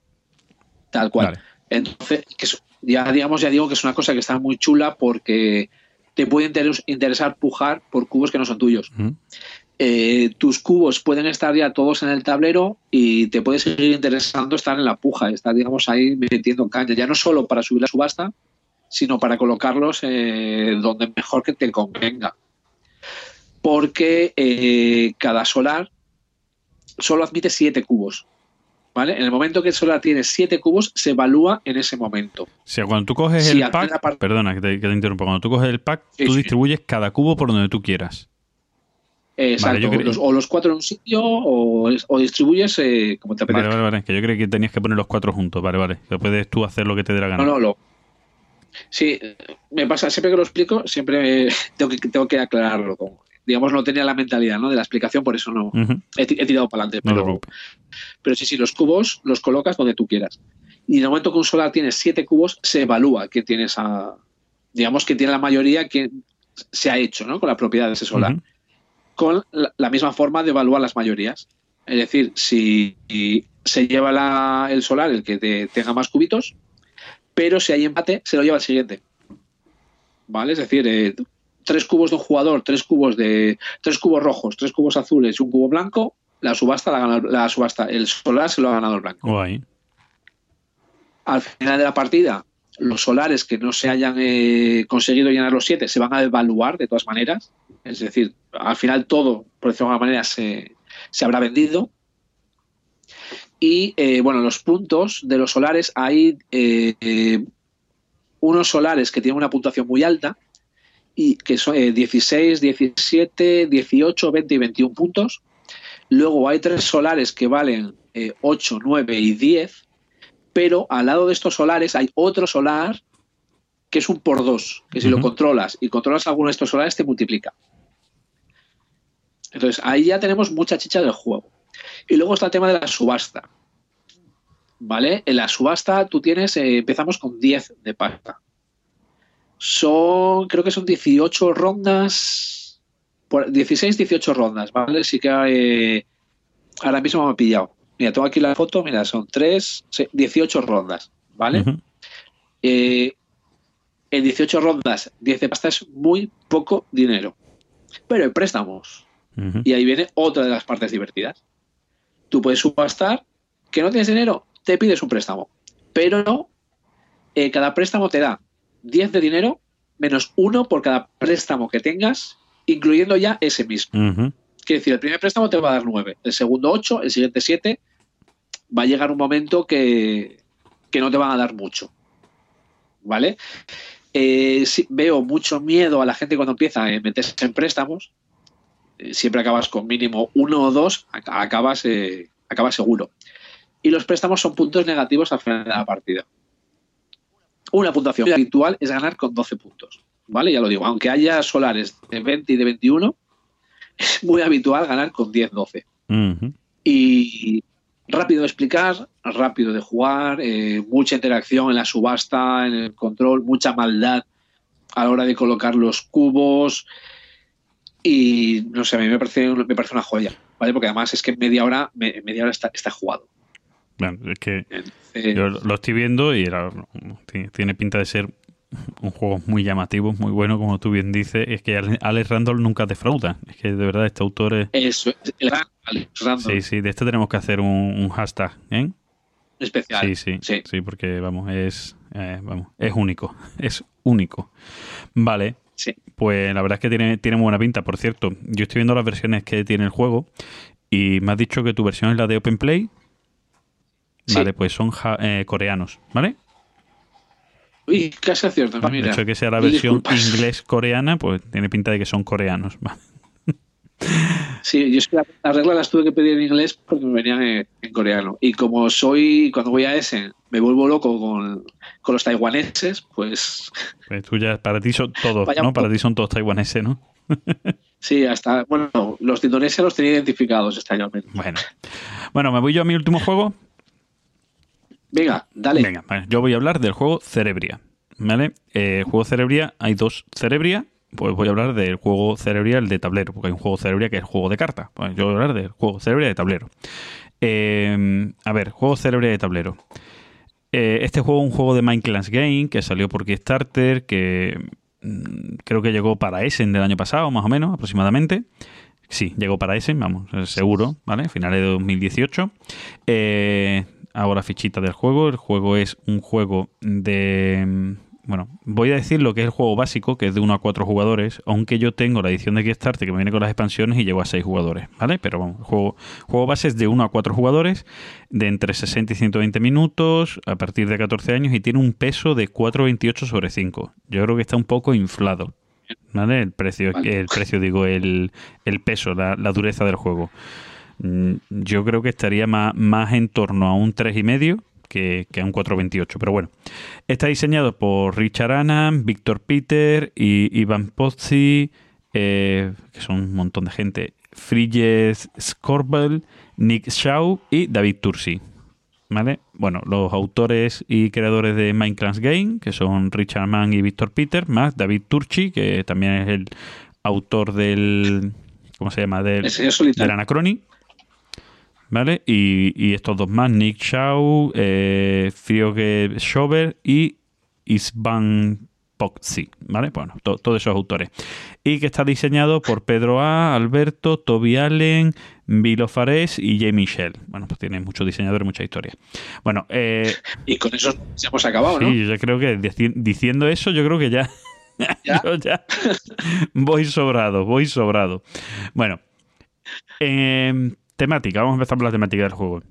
Tal cual. Vale. Entonces, que es- ya digamos, ya digo que es una cosa que está muy chula porque te puede interes- interesar pujar por cubos que no son tuyos. Eh, tus cubos pueden estar ya todos en el tablero y te puede seguir interesando estar en la puja, estar, digamos, ahí metiendo caña, ya no solo para subir la subasta, sino para colocarlos eh, donde mejor que te convenga. Porque eh, cada solar solo admite siete cubos. ¿Vale? En el momento que el solar tiene siete cubos, se evalúa en ese momento. O sea, cuando tú coges el pack, perdona que te, que te interrumpa, cuando tú coges el pack, Sí, tú sí. distribuyes cada cubo por donde tú quieras. Eh, exacto. creo- Los- o los cuatro en un sitio o, o distribuyes eh, como te apetezca. Vale, vale, vale. Que yo creí que tenías que poner los cuatro juntos. Vale, vale. Que puedes tú hacer lo que te dé la gana. No, no, lo. Sí, me pasa, siempre que lo explico, siempre tengo que, tengo que aclararlo. como, digamos, no tenía la mentalidad ¿no? de la explicación, por eso no he, ti- he tirado para adelante. Pero, pero sí, sí, los cubos los colocas donde tú quieras. Y en el momento que un solar tiene siete cubos, se evalúa que tiene esa. Digamos que tiene la mayoría que se ha hecho ¿no? con la propiedad de ese solar. Ujú. Con la, la misma forma de evaluar las mayorías. Es decir, si se lleva la- el solar el que te- tenga más cubitos, pero si hay empate, se lo lleva el siguiente. ¿Vale? Es decir, eh, tres cubos de un jugador, tres cubos de tres cubos rojos, tres cubos azules y un cubo blanco, la subasta la gana la subasta, el solar se lo ha ganado el blanco. Guay. Al final de la partida, los solares que no se hayan eh, conseguido llenar los siete se van a evaluar de todas maneras. Es decir, al final todo, por decirlo de alguna manera, se, se habrá vendido. Y eh, bueno, los puntos de los solares hay eh, unos solares que tienen una puntuación muy alta y que son eh, 16, 17, 18, 20 y 21 puntos. Luego hay tres solares que valen eh, 8, 9 y 10 pero al lado de estos solares hay otro solar que es un por dos, que si lo controlas y controlas alguno de estos solares te multiplica. Entonces ahí ya tenemos mucha chicha del juego. Y luego está el tema de la subasta. ¿Vale? En la subasta tú tienes, eh, empezamos con 10 de pasta. Son, creo que son 18 rondas, por- 16, 18 rondas, ¿vale? Sí que eh, ahora mismo me ha pillado. Mira, tengo aquí la foto, mira, son 3, 18 rondas, ¿vale? Eh, en 18 rondas, 10 de pasta es muy poco dinero. Pero en préstamos. Y ahí viene otra de las partes divertidas. Tú puedes subastar, que no tienes dinero, te pides un préstamo. Pero eh, cada préstamo te da 10 de dinero menos uno por cada préstamo que tengas, incluyendo ya ese mismo. Quiere decir, el primer préstamo te va a dar 9, el segundo 8, el siguiente 7. Va a llegar un momento que, que no te van a dar mucho. ¿Vale? Eh, veo mucho miedo a la gente cuando empieza a meterse en préstamos. Eh, siempre acabas con mínimo uno o dos, ac- acabas, eh, acabas seguro. Y los préstamos son puntos negativos al final de la partida. Una puntuación habitual es ganar con 12 puntos. ¿Vale? Ya lo digo, aunque haya solares de 20 y de 21, es muy habitual ganar con 10-12. Ujú. Y rápido de explicar, rápido de jugar, eh, mucha interacción en la subasta, en el control, mucha maldad a la hora de colocar los cubos. Y no sé, a mí me parece, me parece una joya, ¿vale? Porque además es que en media hora, me- media hora está, está jugado. Bueno, es que Entonces, yo lo estoy viendo y era- tiene pinta de ser un juego muy llamativo, muy bueno, como tú bien dices. Es que Ale- Alex Randall nunca defrauda. Es que de verdad este autor es... eso es el gran Alex Randall Sí, sí, de este tenemos que hacer un, un hashtag, ¿eh? especial. Sí, sí, sí. sí, porque vamos, es, eh, vamos, es único, es único. Vale, Sí. pues la verdad es que tiene, tiene muy buena pinta. Por cierto, yo estoy viendo las versiones que tiene el juego y me has dicho que tu versión es la de Open Play. Sí. Vale, pues son ja- eh, coreanos, ¿vale? Uy, casi acierto. Mira, hecho de que sea la versión inglés-coreana, pues tiene pinta de que son coreanos. Sí, yo es que la- las reglas las tuve que pedir en inglés porque me venían en, en coreano. Y como soy, cuando voy a ese, me vuelvo loco con, con los taiwaneses, pues Pues tú ya, para ti son todos, ¿no? Para ti son todos taiwaneses, ¿no? sí, hasta, bueno, los de Indonesia los tenía identificados este año. Bueno. Bueno, me voy yo a mi último juego. Venga, dale. Venga, vale, yo voy a hablar del juego Cerebria. ¿Vale? Eh, juego Cerebria, hay dos Cerebria. Pues voy a hablar del juego Cerebria, el de tablero, porque hay un juego Cerebria que es el juego de carta. Pues yo voy a hablar del juego Cerebria de tablero. Eh, a ver, juego Cerebria de tablero. Eh, este juego es un juego de Minecraft Game que salió por Kickstarter, que mm, creo que llegó para Essen del año pasado, más o menos, aproximadamente. Sí, llegó para Essen, vamos, seguro, ¿vale? Finales de 2018. Eh, hago la fichita del juego. El juego es un juego de... Bueno, voy a decir lo que es el juego básico, que es de 1 a 4 jugadores, aunque yo tengo la edición de Kickstarter que me viene con las expansiones y llego a 6 jugadores, ¿vale? Pero vamos, el juego, juego base es de 1 a 4 jugadores, de entre 60 y 120 minutos, a partir de 14 años, y tiene un peso de 4,28 sobre 5. Yo creo que está un poco inflado, ¿vale? El precio, Vale. el precio digo, el, el peso, la, la dureza del juego. Mm, Yo creo que estaría más, más en torno a un 3,5 que, que a un 4,28. Pero bueno, está diseñado por Richard Annan, Víctor Peter y Ivan Pozzi, eh, que son un montón de gente. Friges Scorbel, Nick Shaw y David Tursi. ¿Vale? Bueno, los autores y creadores de Minecraft Game, que son Richard Mann y Víctor Peter, más David Turchi, que también es el autor del. ¿Cómo se llama? Del, del. Anacroni. ¿Vale? Y, y estos dos más, Nick Shaw, eh, Frioge Schober y Isvan Poxi, ¿vale? Bueno, to- todos esos autores. Y que está diseñado por Pedro A., Alberto, Toby Allen, Vilo Fares y Jamie Shell. Bueno, pues tiene muchos diseñadores, mucha historia. Bueno, eh, Y con eso ya hemos acabado, ¿no? sí, yo creo que dici- diciendo eso, yo creo que ya, ¿Ya? yo ya voy sobrado, voy sobrado. Bueno, em, temática, vamos a empezar por la temática del juego.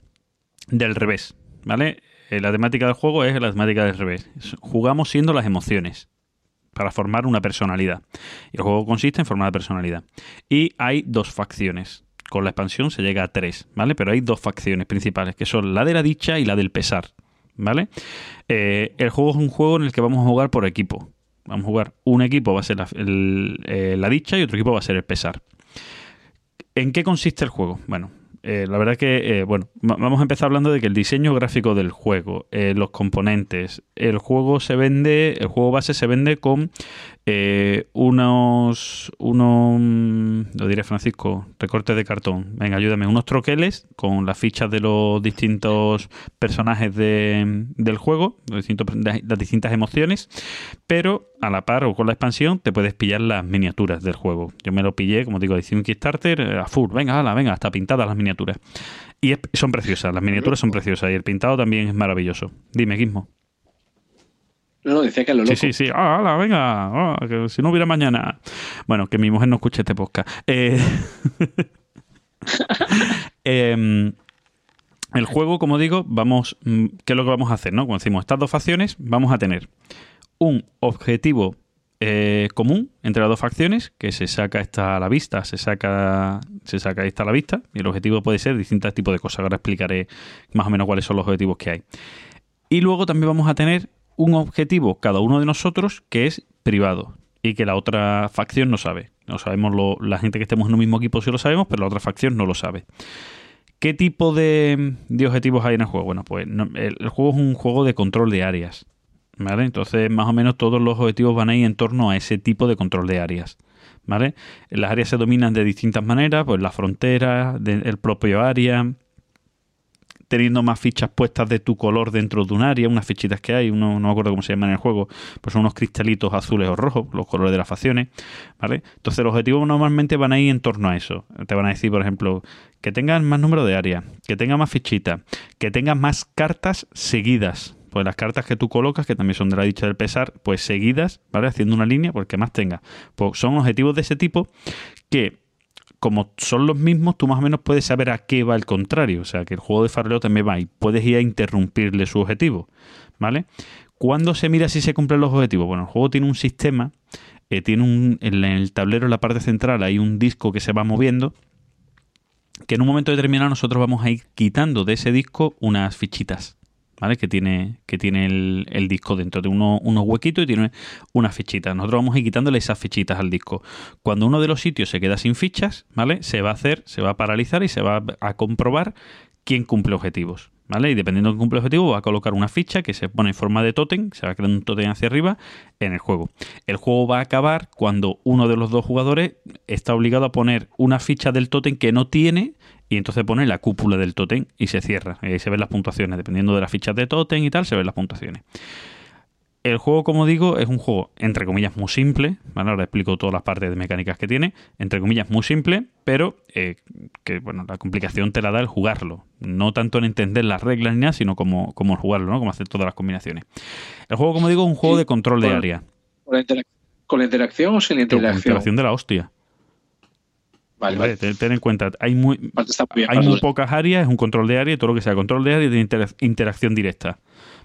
Del revés, ¿vale? Eh, la temática del juego es la temática del revés. Jugamos siendo las emociones para formar una personalidad. Y el juego consiste en formar la personalidad. Y hay dos facciones. Con la expansión se llega a tres, ¿vale? Pero hay dos facciones principales, que son la de la dicha y la del pesar, ¿vale? Eh, el juego es un juego en el que vamos a jugar por equipo. Vamos a jugar un equipo va a ser la, eh, la dicha y otro equipo va a ser el pesar. ¿En qué consiste el juego? Bueno, eh, la verdad que, eh, bueno, va- vamos a empezar hablando de que el diseño gráfico del juego, eh, los componentes, el juego se vende, el juego base se vende con eh, unos, unos, mm, lo diré Francisco, recortes de cartón. Venga, ayúdame, unos troqueles con las fichas de los distintos personajes de- del juego, los distintos- las distintas emociones, pero a la par o con la expansión te puedes pillar las miniaturas del juego. Yo me lo pillé, como digo, hice un Kickstarter eh, a full, venga, ala, venga, hasta pintadas las miniaturas. Y es- son preciosas, las miniaturas son preciosas y el pintado también es maravilloso. Dime, Gizmo. No, no, decía que a lo loco. Sí, sí, sí. Ah, hala, venga. ah, que si no hubiera mañana. Bueno, que mi mujer no escuche este podcast. Eh, em, el juego, como digo, vamos. mm, ¿Qué es lo que vamos a hacer? ¿no? Como decimos, estas dos facciones, vamos a tener un objetivo eh, común entre las dos facciones, que se saca esta a la vista, se saca, se saca esta a la vista, y el objetivo puede ser distintos tipos de cosas. Ahora explicaré más o menos cuáles son los objetivos que hay. Y luego también vamos a tener un objetivo cada uno de nosotros que es privado y que la otra facción no sabe. No sabemos lo- la gente que estemos en un mismo equipo sí lo sabemos, pero la otra facción no lo sabe. ¿Qué tipo de, de objetivos hay en el juego? Bueno, pues no- el, juego es un juego de control de áreas. ¿Vale? Entonces, más o menos todos los objetivos van a ir en torno a ese tipo de control de áreas. ¿Vale? Las áreas se dominan de distintas maneras, pues la frontera, el propio área, teniendo más fichas puestas de tu color dentro de un área, unas fichitas que hay, uno, no me acuerdo cómo se llaman en el juego, pues son unos cristalitos azules o rojos, los colores de las facciones, ¿vale? Entonces los objetivos normalmente van a ir en torno a eso. Te van a decir, por ejemplo, que tengas más número de áreas, que tengas más fichitas, que tengas más cartas seguidas. Pues las cartas que tú colocas, que también son de la dicha del pesar, pues seguidas, ¿vale? Haciendo una línea, porque más tengas. Pues son objetivos de ese tipo que como son los mismos, tú más o menos puedes saber a qué va el contrario. O sea, que el juego de faroleo también va y puedes ir a interrumpirle su objetivo. ¿Vale? ¿Cuándo se mira si se cumplen los objetivos? Bueno, el juego tiene un sistema, eh, tiene un, en el tablero, en la parte central, hay un disco que se va moviendo, que en un momento determinado nosotros vamos a ir quitando de ese disco unas fichitas. ¿Vale? Que tiene, que tiene el, disco dentro de uno- unos huequitos y tiene unas fichitas. Nosotros vamos a ir quitándole esas fichitas al disco. Cuando uno de los sitios se queda sin fichas, ¿vale? Se va a hacer, se va a paralizar y se va a comprobar quién cumple objetivos. ¿Vale? Y dependiendo de quién cumple objetivo, va a colocar una ficha que se pone en forma de tótem, se va a crear un tótem hacia arriba en el juego. El juego va a acabar cuando uno de los dos jugadores está obligado a poner una ficha del tótem que no tiene y entonces pone la cúpula del tótem y se cierra. Y ahí se ven las puntuaciones. Dependiendo de las fichas de tótem y tal, se ven las puntuaciones. El juego, como digo, es un juego, entre comillas, muy simple. ¿vale? Ahora explico todas las partes de mecánicas que tiene. Entre comillas, muy simple, pero eh, que bueno, la complicación te la da el jugarlo. No tanto en entender las reglas ni nada, sino como, como jugarlo, ¿no? Como hacer todas las combinaciones. El juego, como digo, es un juego de control de área. ¿Con la, con la interacción o sin la Con interacción? interacción de la hostia. Vale, Vale, ten, ten en cuenta, hay muy, hay pocas áreas, es un control de área y todo lo que sea control de área tiene intera- interacción directa.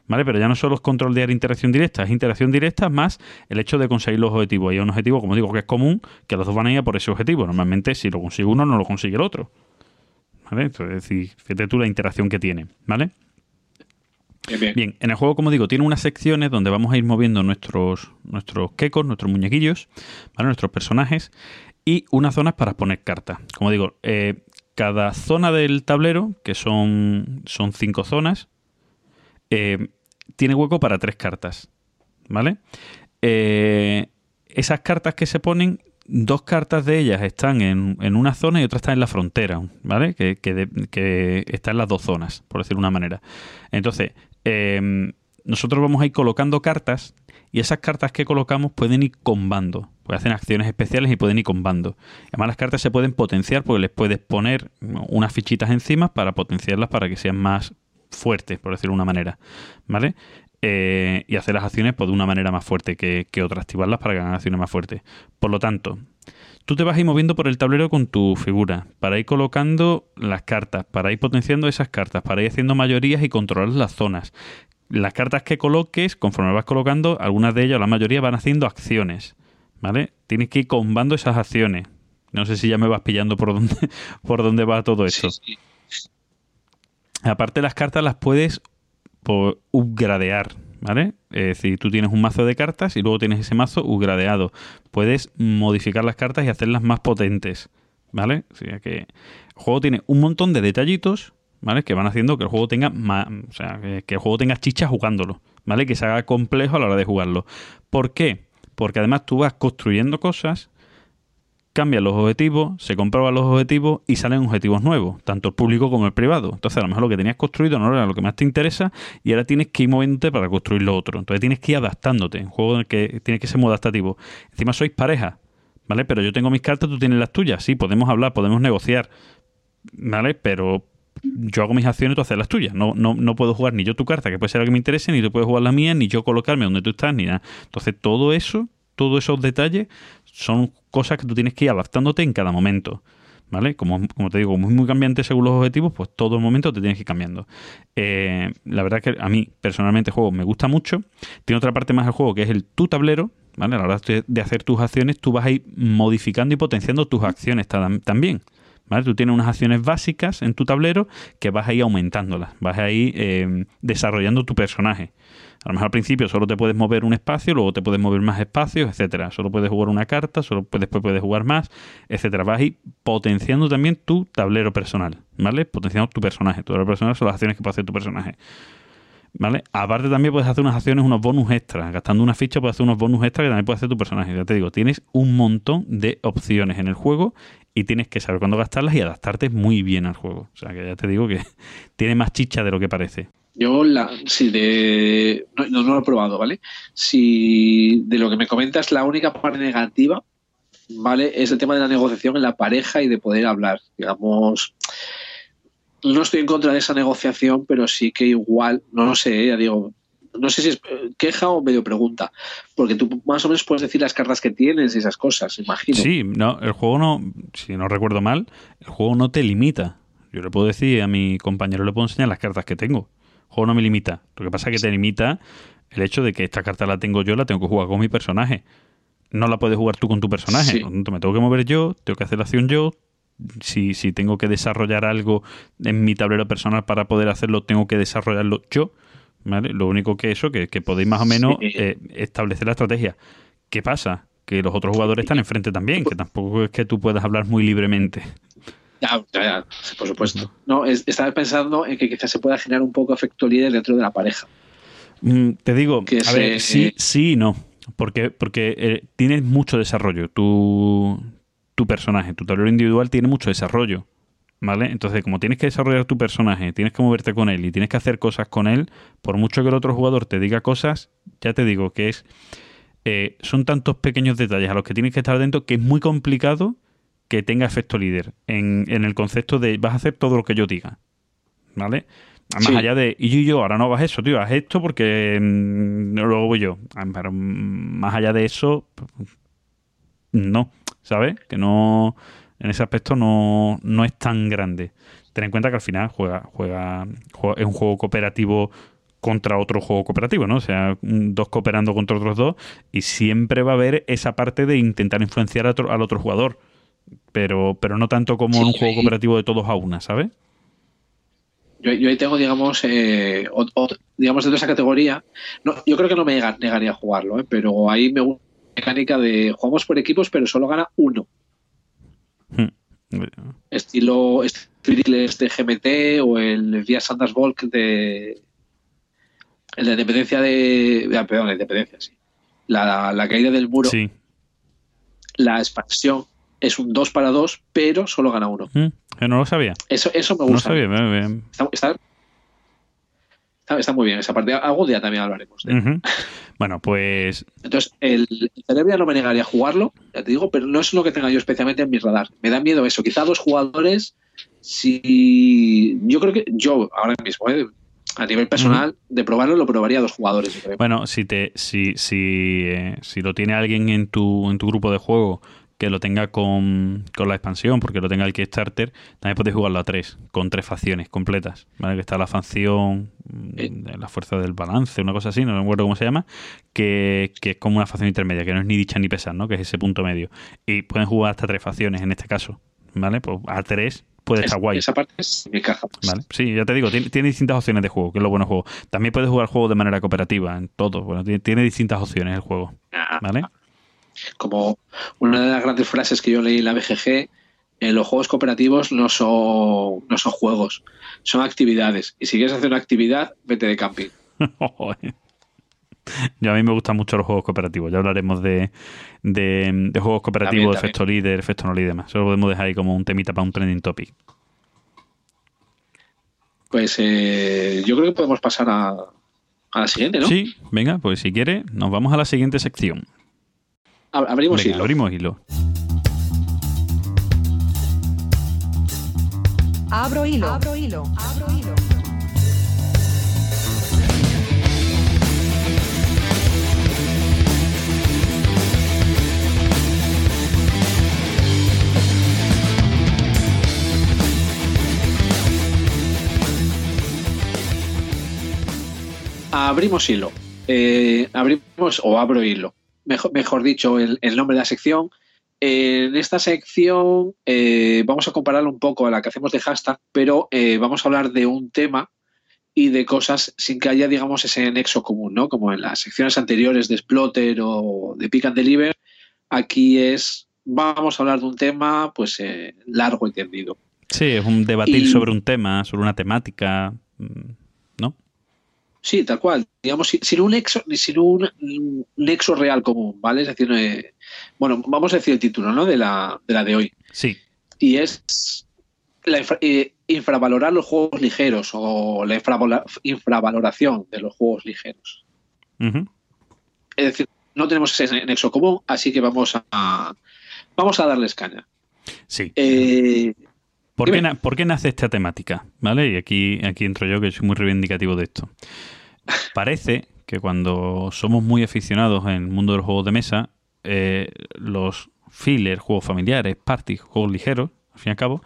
¿Vale? Pero ya no solo es control de área e interacción directa, es interacción directa más el hecho de conseguir los objetivos. Hay un objetivo, como digo, que es común, que los dos van a ir a por ese objetivo. Normalmente, si lo consigue uno, no lo consigue el otro. ¿Vale? Entonces, es decir, fíjate tú la interacción que tiene. ¿Vale? Bien, bien. Bien, en el juego, como digo, tiene unas secciones donde vamos a ir moviendo nuestros, nuestros quecos, nuestros muñequillos, ¿vale? nuestros personajes, y unas zonas para poner cartas. Como digo, eh, cada zona del tablero, que son, son cinco zonas, eh, tiene hueco para tres cartas. ¿Vale? Eh, esas cartas que se ponen, dos cartas de ellas están en, en una zona y otra está en la frontera, ¿vale? Que, que, está en las dos zonas, por decirlo de una manera. Entonces, nosotros vamos a ir colocando cartas y esas cartas que colocamos pueden ir combando. Pues hacen acciones especiales y pueden ir combando. Además, las cartas se pueden potenciar porque les puedes poner unas fichitas encima para potenciarlas para que sean más fuertes, por decirlo de una manera. ¿Vale? Eh, y hacer las acciones pues, de una manera más fuerte que, que otra, activarlas para que hagan acciones más fuertes. Por lo tanto, tú te vas a ir moviendo por el tablero con tu figura, para ir colocando las cartas, para ir potenciando esas cartas, para ir haciendo mayorías y controlar las zonas. Las cartas que coloques, conforme vas colocando, algunas de ellas, o la mayoría, van haciendo acciones. ¿Vale? Tienes que ir combando esas acciones. No sé si ya me vas pillando por dónde, por dónde va todo esto. Sí, sí. Aparte las cartas las puedes por upgradear, ¿vale? Es decir, tú tienes un mazo de cartas y luego tienes ese mazo upgradeado. Puedes modificar las cartas y hacerlas más potentes, ¿vale? O sea que el juego tiene un montón de detallitos, ¿vale? Que van haciendo que el juego tenga ma- o sea, que el juego tenga chicha jugándolo, ¿vale? Que se haga complejo a la hora de jugarlo. ¿Por qué? Porque además tú vas construyendo cosas cambian los objetivos, se comprueban los objetivos y salen objetivos nuevos, tanto el público como el privado. Entonces, a lo mejor lo que tenías construido no era lo que más te interesa y ahora tienes que ir moviéndote para construir lo otro. Entonces, tienes que ir adaptándote. Un juego en el que tienes que ser muy adaptativo. Encima, sois pareja, ¿vale? Pero yo tengo mis cartas, tú tienes las tuyas. Sí, podemos hablar, podemos negociar, ¿vale? Pero yo hago mis acciones, tú haces las tuyas. No, no, no puedo jugar ni yo tu carta, que puede ser la que me interese, ni tú puedes jugar la mía, ni yo colocarme donde tú estás, ni nada. Entonces, todo eso, todos esos detalles son cosas que tú tienes que ir adaptándote en cada momento. ¿Vale? Como, como te digo, es muy cambiante según los objetivos, pues todo el momento te tienes que ir cambiando. Eh, la verdad que a mí, personalmente, el juego me gusta mucho. Tiene otra parte más del juego que es el tu tablero. ¿Vale? A la hora de, hacer tus acciones, tú vas a ir modificando y potenciando tus acciones tam- también. ¿Vale? Tú tienes unas acciones básicas en tu tablero que vas a ir aumentándolas, vas a ir eh, desarrollando tu personaje. A lo mejor al principio solo te puedes mover un espacio, luego te puedes mover más espacios, etcétera. Solo puedes jugar una carta, solo puedes- después puedes jugar más, etcétera. Vas a ir potenciando también tu tablero personal, ¿vale? Potenciando tu personaje. Tu tablero personal son las acciones que puede hacer tu personaje. ¿Vale? Aparte también puedes hacer unas acciones, unos bonus extras. Gastando una ficha puedes hacer unos bonus extras que también puede hacer tu personaje. Ya te digo, tienes un montón de opciones en el juego y tienes que saber cuándo gastarlas y adaptarte muy bien al juego. O sea que ya te digo que tiene más chicha de lo que parece. Yo, la, si de. No, no, lo he probado, ¿vale? Si de lo que me comentas, la única parte negativa, ¿vale? Es el tema de la negociación en la pareja y de poder hablar. Digamos. No estoy en contra de esa negociación, pero sí que igual, no lo sé, ya digo, no sé si es eh, queja o medio pregunta, porque tú más o menos puedes decir las cartas que tienes y esas cosas, imagino. Sí, no, el juego no, si no recuerdo mal, el juego no te limita. Yo le puedo decir a mi compañero, le puedo enseñar las cartas que tengo. Juego no me limita. Lo que pasa es que te limita el hecho de que esta carta la tengo yo, la tengo que jugar con mi personaje. No la puedes jugar tú con tu personaje. Sí. Me tengo que mover yo, tengo que hacer la acción yo. Si, si tengo que desarrollar algo en mi tablero personal para poder hacerlo, tengo que desarrollarlo yo. ¿vale? Lo único que eso, que, que podéis más o menos Sí. eh, establecer la estrategia. ¿Qué pasa? Que los otros jugadores están enfrente también, que tampoco es que tú puedas hablar muy libremente. Ya, ya, ya, sí, por supuesto. No, es- estaba pensando en que quizás se pueda generar un poco efecto líder dentro de la pareja. Mm, te digo, Que a se- ver, sí, sí y no. Porque, porque eh, tienes mucho desarrollo. Tu, tu personaje, tu tablero individual tiene mucho desarrollo. ¿Vale? Entonces, como tienes que desarrollar tu personaje, tienes que moverte con él y tienes que hacer cosas con él, por mucho que el otro jugador te diga cosas, ya te digo que es. eh, son tantos pequeños detalles a los que tienes que estar dentro que es muy complicado que tenga efecto líder. En, en el concepto de vas a hacer todo lo que yo diga. ¿Vale? Más Sí. allá de, y yo, yo, ahora no hagas eso, tío, haz esto porque mm, luego voy yo. Ah, Pero más allá de eso, no, ¿sabes? Que no, en ese aspecto no, no es tan grande. Ten en cuenta que al final juega, juega, juega- es un juego cooperativo contra otro juego cooperativo, ¿no? O sea, dos cooperando contra otros dos y siempre va a haber esa parte de intentar influenciar a otro- al otro jugador. Pero, pero no tanto como en un Sí, juego cooperativo de todos a una, ¿sabes? Yo, yo ahí tengo, digamos, eh, digamos, dentro de esa categoría. No, yo creo que no me nega- negaría a jugarlo, ¿eh? pero ahí me gusta la mecánica de jugamos por equipos, pero solo gana uno. Estilo Strickles de GMT o el Vía Sanders Volk de. El de Independencia de. ah, Perdón, la Independencia, sí. La, la caída del muro, Sí. la expansión es un 2 para 2, pero solo gana uno. Mm, yo no lo sabía. Eso, eso me No lo gusta. sabía. bien, bien. Está, está- muy bien esa parte. Algún día también hablaremos de Ujú. Bueno, pues Entonces, el, el Cerebria no me negaría a jugarlo, ya te digo, pero no es lo que tenga yo especialmente en mi radar. Me da miedo eso. Quizá dos jugadores, si. Yo creo que yo, ahora mismo, ¿eh? a nivel personal, de probarlo, lo probaría dos jugadores. creo. Bueno, si te, si, si, eh, si lo tiene alguien en tu, en tu grupo de juego que lo tenga con, con la expansión, porque lo tenga el Kickstarter, también puedes jugarlo a tres, con tres facciones completas. ¿vale? Que está la facción mm, Eh. de la fuerza del balance, una cosa así, no me acuerdo cómo se llama, que, que es como una facción intermedia, que no es ni dicha ni pesar, ¿no? Que es ese punto medio. Y pueden jugar hasta tres facciones en este caso. ¿Vale? Pues a tres puede Es- estar guay. Esa parte es- me encaja. más. Vale, sí, ya te digo, tiene, tiene distintas opciones de juego, que es lo bueno del juego. También puedes jugar juegos de manera cooperativa, en todo. Bueno, tiene, tiene distintas opciones el juego, Ah, ¿vale? Como una de las grandes frases que yo leí en la BGG, eh, los juegos cooperativos no son, no son juegos, son actividades. Y si quieres hacer una actividad, vete de camping. Yo a mí me gustan mucho los juegos cooperativos. Ya hablaremos de, de, de juegos cooperativos, También, también. efecto líder, efecto no líder y demás. Eso lo podemos dejar ahí como un temita para un trending topic. Pues eh, yo creo que podemos pasar a, a la siguiente, ¿no? Sí, venga, pues si quiere, nos vamos a la siguiente sección. Ab- Abrimos Venga, hilo. abrimos hilo. Abro hilo. Abro hilo. Abro hilo. Abrimos hilo. Eh, abrimos o abro hilo. Mejor, mejor dicho, el, el nombre de la sección. En esta sección eh, vamos a compararlo un poco a la que hacemos de hashtag, pero eh, vamos a hablar de un tema y de cosas sin que haya, digamos, ese nexo común, ¿no? Como en las secciones anteriores de Splotter o de Pick and Deliver. Aquí es, vamos a hablar de un tema, pues, eh, largo y tendido. Sí, es un debatir Y- sobre un tema, sobre una temática, mm. Sí, tal cual. Digamos, sin, un nexo, sin un nexo real común, ¿vale? Es decir, eh, bueno, vamos a decir el título, ¿no? De la de, la de hoy. Sí. Y es la infra- eh, infravalorar los juegos ligeros o la infravaloración de los juegos ligeros. Es decir, no tenemos ese nexo común, así que vamos a vamos a darles caña. Sí. Eh, ¿Por qué, por qué nace esta temática? ¿Vale? Y aquí, aquí entro yo, que soy muy reivindicativo de esto. Parece que cuando somos muy aficionados en el mundo de los juegos de mesa, eh, los fillers, juegos familiares, parties, juegos ligeros, al fin y al cabo,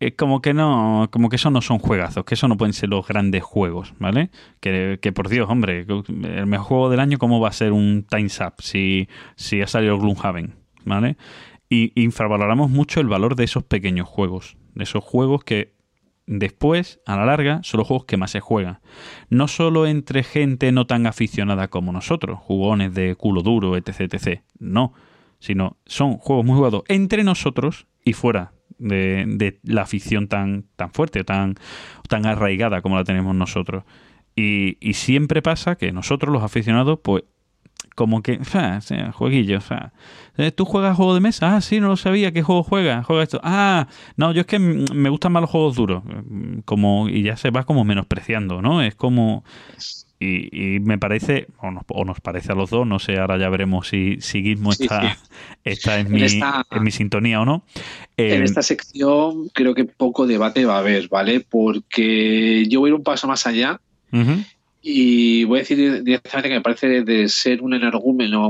es como que no, como que eso no son juegazos, que eso no pueden ser los grandes juegos, ¿vale? Que, que por Dios, hombre, el mejor juego del año, ¿cómo va a ser un Time's Up si, si ha salido Gloomhaven, ¿vale? Y infravaloramos mucho el valor de esos pequeños juegos, de esos juegos que después, a la larga, son los juegos que más se juegan. No solo entre gente no tan aficionada como nosotros, jugones de culo duro, etc, etc. No, sino son juegos muy jugados entre nosotros y fuera de, de la afición tan, tan fuerte, tan, tan arraigada como la tenemos nosotros. Y, y siempre pasa que nosotros, los aficionados, pues como que, ah, o sea, jueguillos, ah. Eh, ¿Tú juegas juego de mesa? Ah, sí, no lo sabía. ¿Qué juego juegas? Juega esto. Ah, no, yo es que me gustan más los juegos duros. Mm, Como, y ya se va como menospreciando, ¿no? Es como... Y, y me parece, o nos, o nos parece a los dos, no sé, ahora ya veremos si, si Gizmo Sí, está, sí. está en, En mi, esta- en mi sintonía o no. En Eh, esta sección creo que poco debate va a haber, ¿vale? Porque yo voy a ir un paso más allá ujú, y voy a decir directamente que me parece de ser un energúmeno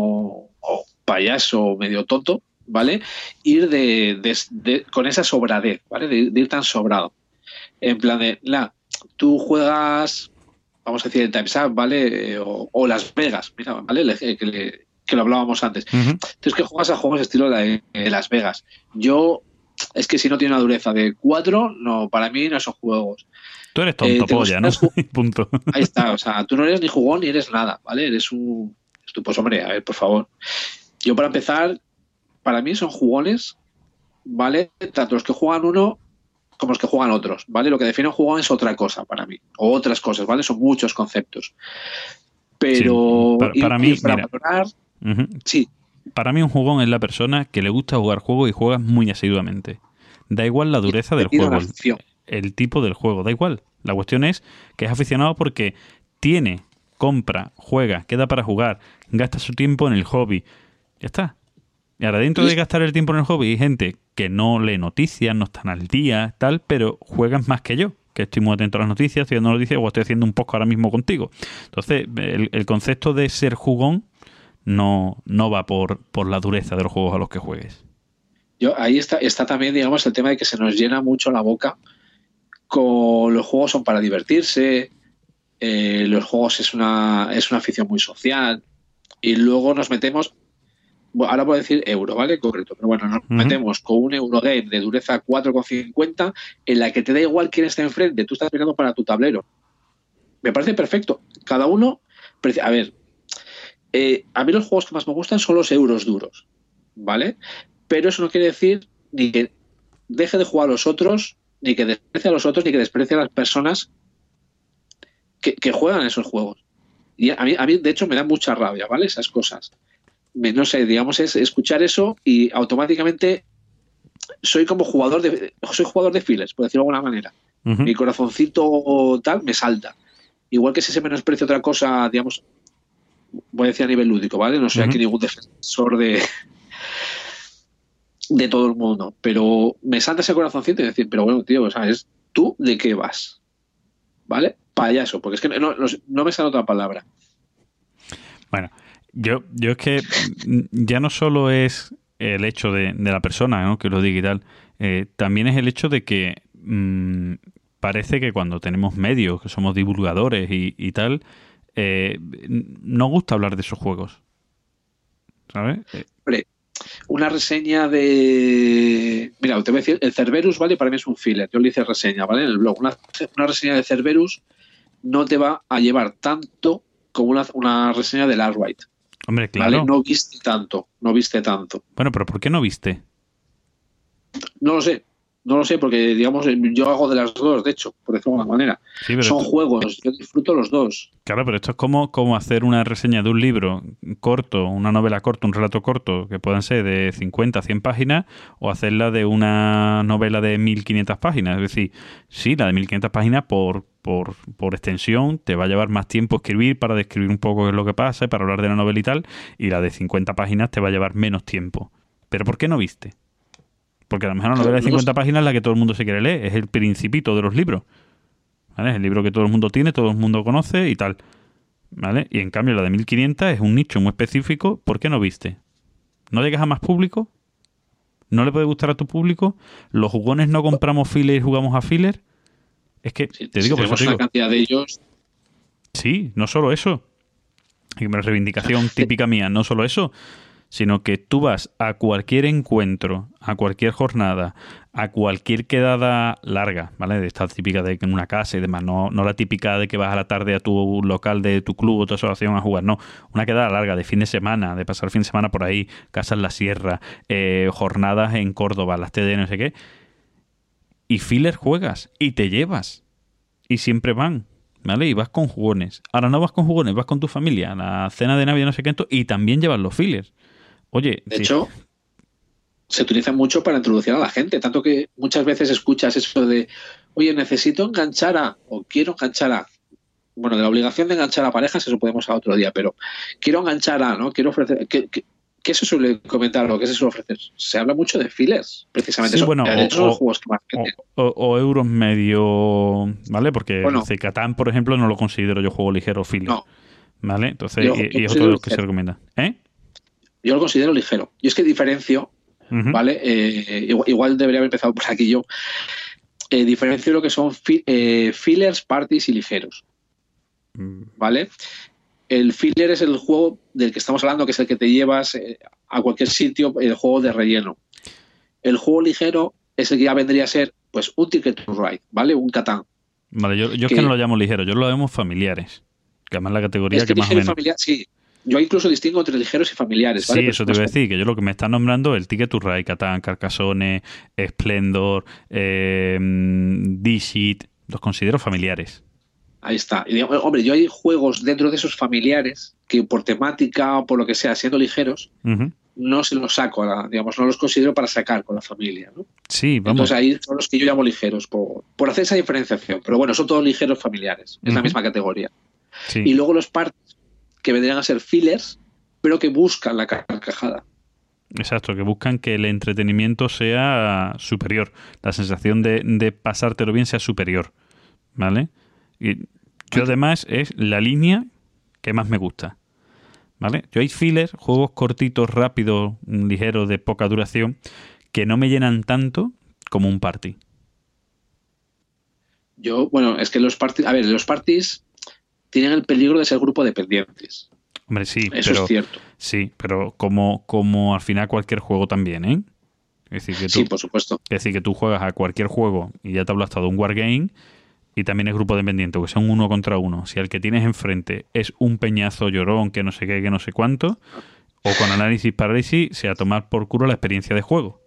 o payaso medio tonto, ¿vale? Ir de, de- de- con esa sobradez, ¿vale? De, de ir tan sobrado. En plan de, la, tú juegas, vamos a decir, el Time's Up, ¿vale? Eh, O, o Las Vegas, mira, ¿vale? Le- que, le- que lo hablábamos antes. ujú. Tú es que juegas a juegos estilo de, de Las Vegas. Yo, es que si no tiene una dureza de 4, no, para mí no son juegos. Tú eres Eh, tonto polla, ¿no? Punto. Ahí está, o sea, tú no eres ni jugón ni eres nada, ¿vale? Eres un... Pues hombre, a ver, por favor. Yo para empezar, para mí son jugones, ¿vale? Tanto los que juegan uno como los que juegan otros, ¿vale? Lo que define un jugón es otra cosa para mí, o otras cosas, ¿vale? Son muchos conceptos. Pero Sí, para- para mí, mira. Ujú. sí, Para mí un jugón es la persona que le gusta jugar juegos y juega muy asiduamente. Da igual la dureza del juego, el tipo del juego, da igual. La cuestión es que es aficionado porque tiene, compra, juega, queda para jugar, gasta su tiempo en el hobby. Ya está. Y ahora dentro de gastar el tiempo en el hobby hay gente que no lee noticias, no están al día, tal, pero juegan más que yo, que estoy muy atento a las noticias, estoy viendo noticias o estoy haciendo un poco ahora mismo contigo. Entonces, el, el concepto de ser jugón no, no va por, por la dureza de los juegos a los que juegues. Yo, ahí está, está también, digamos, el tema de que se nos llena mucho la boca con los juegos son para divertirse, eh, los juegos es una, es una afición muy social, y luego nos metemos, bueno, ahora a decir euro, ¿vale? Concreto, pero bueno, nos metemos con un Eurogame de dureza 4,50 en la que te da igual quién está enfrente, tú estás mirando para tu tablero. Me parece perfecto. Cada uno, a ver, eh, a mí los juegos que más me gustan son los euros duros, ¿vale? Pero eso no quiere decir ni que deje de jugar a los otros, ni que desprecie a los otros, ni que desprecie a las personas que, que juegan esos juegos. Y a mí, a mí, de hecho, me da mucha rabia, ¿vale? Esas cosas. Me- no sé, digamos, es escuchar eso y automáticamente soy como jugador de soy jugador de files, por decirlo de alguna manera. Mi corazoncito tal me salta. Igual que si se menosprecia otra cosa, digamos, voy a decir a nivel lúdico, ¿vale? No soy aquí ningún defensor de de todo el mundo, pero me salta ese corazoncito y decir, pero bueno, tío, o sea, es tú de qué vas, ¿vale? Payaso, porque es que no, no, no me sale otra palabra. Bueno, yo, yo es que ya no solo es el hecho de, de la persona ¿no? que lo diga y tal, eh, también es el hecho de que mm, parece que cuando tenemos medios, que somos divulgadores y, y tal, eh, no gusta hablar de esos juegos. ¿Sabes? Hombre, una reseña de. Mira, te voy a decir, el Cerberus, ¿vale? Para mí es un filler. Yo le hice reseña, ¿vale? En el blog. Una, una reseña de Cerberus no te va a llevar tanto como una, una reseña del Arkwright, hombre, ¿vale? claro. No viste tanto, no viste tanto. Bueno, pero ¿por qué no viste? No lo sé. No lo sé, porque digamos, yo hago de las dos, de hecho, por decirlo de alguna manera. Sí, Son esto- juegos, yo disfruto los dos. Claro, pero esto es como, como hacer una reseña de un libro corto, una novela corta, un relato corto, que puedan ser de 50, 100 páginas, o hacerla de una novela de 1500 páginas. Es decir, sí, la de 1500 páginas por, por, por extensión te va a llevar más tiempo escribir para describir un poco qué es lo que pasa, para hablar de la novela y tal, y la de 50 páginas te va a llevar menos tiempo. ¿Pero por qué no viste? Porque a lo mejor la novela de No lo 50 páginas es la que todo el mundo se quiere leer, es el principito de los libros. ¿Vale? Es el libro que todo el mundo tiene, todo el mundo conoce y tal. ¿Vale? Y en cambio la de 1500 es un nicho muy específico. ¿Por qué no viste? ¿No llegas a más público? ¿No le puede gustar a tu público? ¿Los jugones no compramos filler y jugamos a filler? Es que, Si- te si digo, por eso digo, cantidad de ellos, Sí, no solo eso. Y una reivindicación típica mía, no solo eso, sino que tú vas a cualquier encuentro, a cualquier jornada, a cualquier quedada larga, ¿vale? De esta típica de en una casa y demás, no, no la típica de que vas a la tarde a tu local de tu club o tu asociación a jugar, no, una quedada larga de fin de semana, de pasar fin de semana por ahí, casa en la sierra, eh, jornadas en Córdoba, las TD, no sé qué, y filler juegas y te llevas y siempre van, ¿vale? Y vas con jugones. Ahora no vas con jugones, vas con tu familia, a la cena de Navidad, no sé qué, y también llevas los fillers. Oye, de sí, hecho, se utilizan mucho para introducir a la gente, tanto que muchas veces escuchas eso de, oye, necesito enganchar a, o quiero enganchar a. Bueno, de la obligación de enganchar a parejas, eso podemos a otro día, pero quiero enganchar a, ¿no? Quiero ofrecer. ¿Qué, qué, qué se suele comentar o qué se suele ofrecer? Se habla mucho de fillers, precisamente. Sí, Eso, bueno, de o- hecho, los juegos que más o, o- o euros medio, ¿vale? Porque Bueno. Catán, por ejemplo, no lo considero yo juego ligero filler, No. ¿vale? Entonces, Yo- y, yo y es otro de los que se recomienda. ¿Eh? Yo lo considero ligero. Y es que diferencio. ¿vale? Eh, igual, igual debería haber empezado por aquí yo. Eh, diferencio lo que son fi- eh, fillers, parties y ligeros, Mm, ¿vale? El filler es el juego del que estamos hablando, que es el que te llevas a cualquier sitio, el juego de relleno. El juego ligero es el que ya vendría a ser, pues, un Ticket to Ride, ¿vale? Un Catán. Vale, yo, yo es que- no lo llamo ligero, yo lo llamo familiares. Que además la categoría Es que que más o menos. familiar, sí. Yo incluso distingo entre ligeros y familiares, ¿vale? Sí, Pero eso te iba a decir, que yo lo que me está nombrando el Ticket to Ride, Catán, Carcassonne, Splendor, eh, D-Sheet, los considero familiares. Ahí está. Y hombre, yo hay juegos dentro de esos familiares que por temática o por lo que sea, siendo ligeros, no se los saco, digamos, no los considero para sacar con la familia. ¿no? Sí, vamos. Entonces ahí son los que yo llamo ligeros, por, por hacer esa diferenciación. Pero bueno, son todos ligeros familiares, es la misma categoría. sí. Y luego los parties, que vendrían a ser fillers, pero que buscan la carcajada. Exacto, que buscan que el entretenimiento sea superior, la sensación de, de pasártelo bien sea superior, ¿vale? Y yo además es la línea que más me gusta, ¿vale? Yo hay fillers, juegos cortitos, rápidos, ligeros, de poca duración, que no me llenan tanto como un party. Yo, bueno, es que los parties, a ver, los parties tienen el peligro de ser grupo dependientes. Hombre, sí, Eso pero es cierto. sí, pero como, como al final cualquier juego también, ¿eh? Es decir, que tú, Sí, por supuesto. Es decir, que tú juegas a cualquier juego y ya te hablo hasta de un wargame y también es grupo dependiente, que son uno contra uno. Si el que tienes enfrente es un peñazo llorón que no sé qué, que no sé cuánto, o con análisis parálisis, se a tomar por culo la experiencia de juego.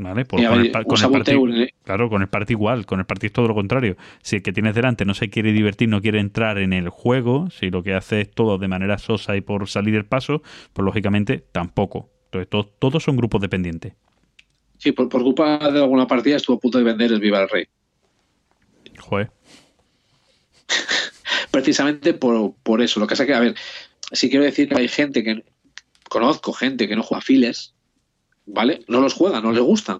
¿Vale? Con, el, con el party, saboteo, ¿eh? claro, con el party igual, con el party es todo lo contrario. Si el que tienes delante no se quiere divertir, no quiere entrar en el juego, si lo que hace es todo de manera sosa y por salir del paso, pues lógicamente tampoco. Entonces, todos, todos son grupos dependientes. Sí, por, por culpa de alguna partida estuvo a punto de vender el Viva el Rey. Joder. precisamente por, por eso. Lo que pasa que, a ver, sí quiero decir que hay gente que conozco, gente que no juega files, ¿vale? No los juega, no les gustan,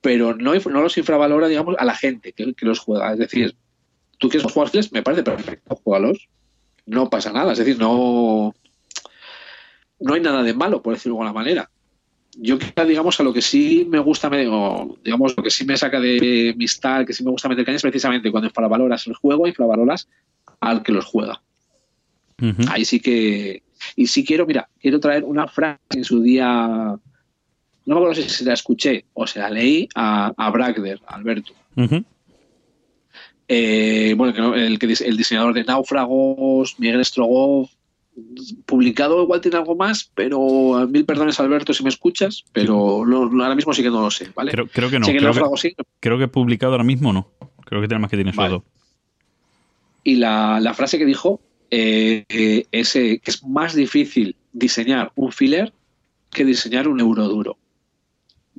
pero no, no los infravalora, digamos, a la gente que, que los juega. Es decir, tú quieres jugar files, me parece perfecto, jugalos. No pasa nada, es decir, no, no hay nada de malo, por decirlo de alguna manera. Yo quizá, digamos, a lo que sí me gusta, me- digamos, lo que sí me saca de mi style, que sí me gusta meter caña es precisamente cuando infravaloras el juego, infravaloras al que los juega. Ahí sí que. Y sí quiero, mira, quiero traer una frase en su día. No me acuerdo si se la escuché o se la leí a, a Bragder, a Alberto. Eh, bueno, el, el diseñador de Náufragos, Miguel Strogoff, publicado igual tiene algo más, pero mil perdones Alberto si me escuchas, pero no- ahora mismo sí que no lo sé, ¿vale? Creo, creo que no. Sé que creo, que, sí, creo que publicado ahora mismo no. Creo que tiene más que tiene Vale. Y la, la frase que dijo eh, eh, es eh, que es más difícil diseñar un filler que diseñar un euro duro.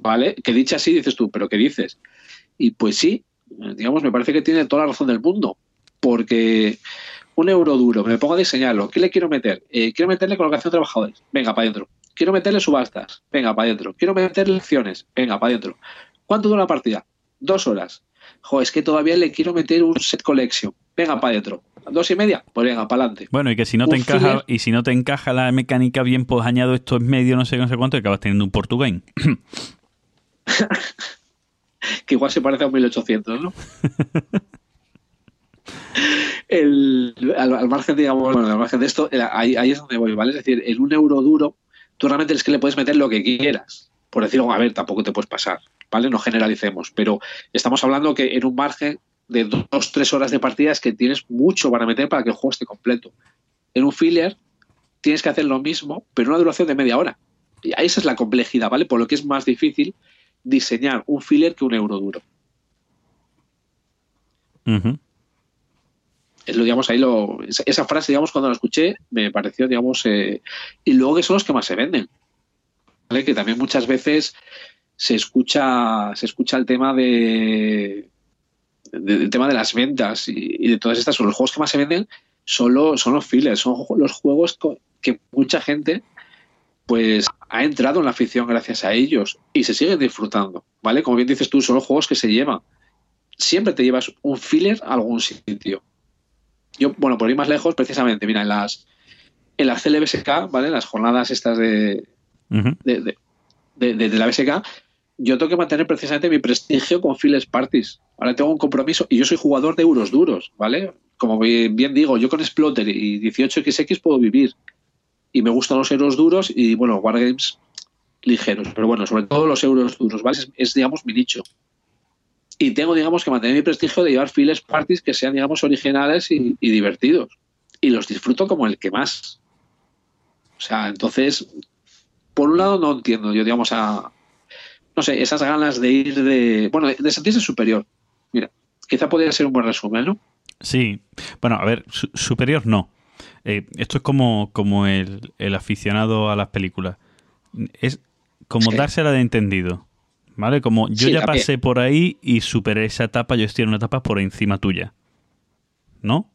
¿Vale? Que dicha así dices tú, pero ¿qué dices? Y pues sí, eh, digamos, me parece que tiene toda la razón del mundo. Porque un euro duro, me pongo a diseñarlo. ¿Qué le quiero meter? Eh, quiero meterle colocación de trabajadores. Venga, para adentro. Quiero meterle subastas. Venga, para adentro. Quiero meterle lecciones. Venga, para adentro. ¿Cuánto dura la partida? Dos horas. Jo, es que todavía le quiero meter un set collection. Venga, para adentro. ¿Dos y media? Pues venga, para adelante. Bueno, y que si no te encaja, filler. y si no te encaja la mecánica bien, pues añado esto en medio, no sé qué, no sé cuánto, y acabas teniendo un portugués. que igual se parece a un 1800, ¿no? El- al, margen, digamos, bueno, al margen de esto, eh, ahí, es donde voy, ¿vale? Es decir, en un euro duro, tú realmente es que le puedes meter lo que quieras. Por decirlo, a ver, tampoco te puedes pasar, ¿vale? No generalicemos, pero estamos hablando que en un margen de dos, tres horas de partida es que tienes mucho para meter para que el juego esté completo. En un filler tienes que hacer lo mismo, pero en una duración de media hora. Y esa es la complejidad, ¿vale? Por lo que es más difícil diseñar un filler que un euro duro. Es lo, digamos, ahí lo, esa, esa frase, digamos, cuando la escuché, me pareció, digamos, eh, y luego que son los que más se venden. ¿vale? Que también muchas veces se escucha, se escucha el tema de, de- del tema de las ventas y, y de todas estas, los juegos que más se venden son, los- son los fillers, son los juegos que mucha gente pues ha entrado en la afición gracias a ellos y se siguen disfrutando, ¿vale? Como bien dices tú, son los juegos que se llevan. Siempre te llevas un filler a algún sitio. Yo, bueno, por ir más lejos, precisamente, mira, en las en las CLBSK, ¿vale? En las jornadas estas de, de, de- de- de- de la BSK, yo tengo que mantener precisamente mi prestigio con Files Parties. Ahora tengo un compromiso y yo soy jugador de euros duros, ¿vale? Como bien, bien digo, yo con Exploter y 18XX puedo vivir. Y me gustan los euros duros y, bueno, Wargames ligeros. Pero bueno, sobre todo los euros duros, ¿vale? Es, digamos, mi nicho. Y tengo, digamos, que mantener mi prestigio de llevar Files Parties que sean, digamos, originales y, divertidos. Y los disfruto como el que más. O sea, entonces, por un lado no entiendo, yo digamos a, no sé, esas ganas de ir de, bueno, de sentirse superior. Mira, quizá podría ser un buen resumen, ¿no? Sí. Bueno, a ver, su- superior no. Eh, esto es como, como el, el aficionado a las películas. Es como Sí. dársela de entendido. ¿Vale? Como yo Sí, ya también. pasé por ahí y superé esa etapa, yo estoy en una etapa por encima tuya. ¿No?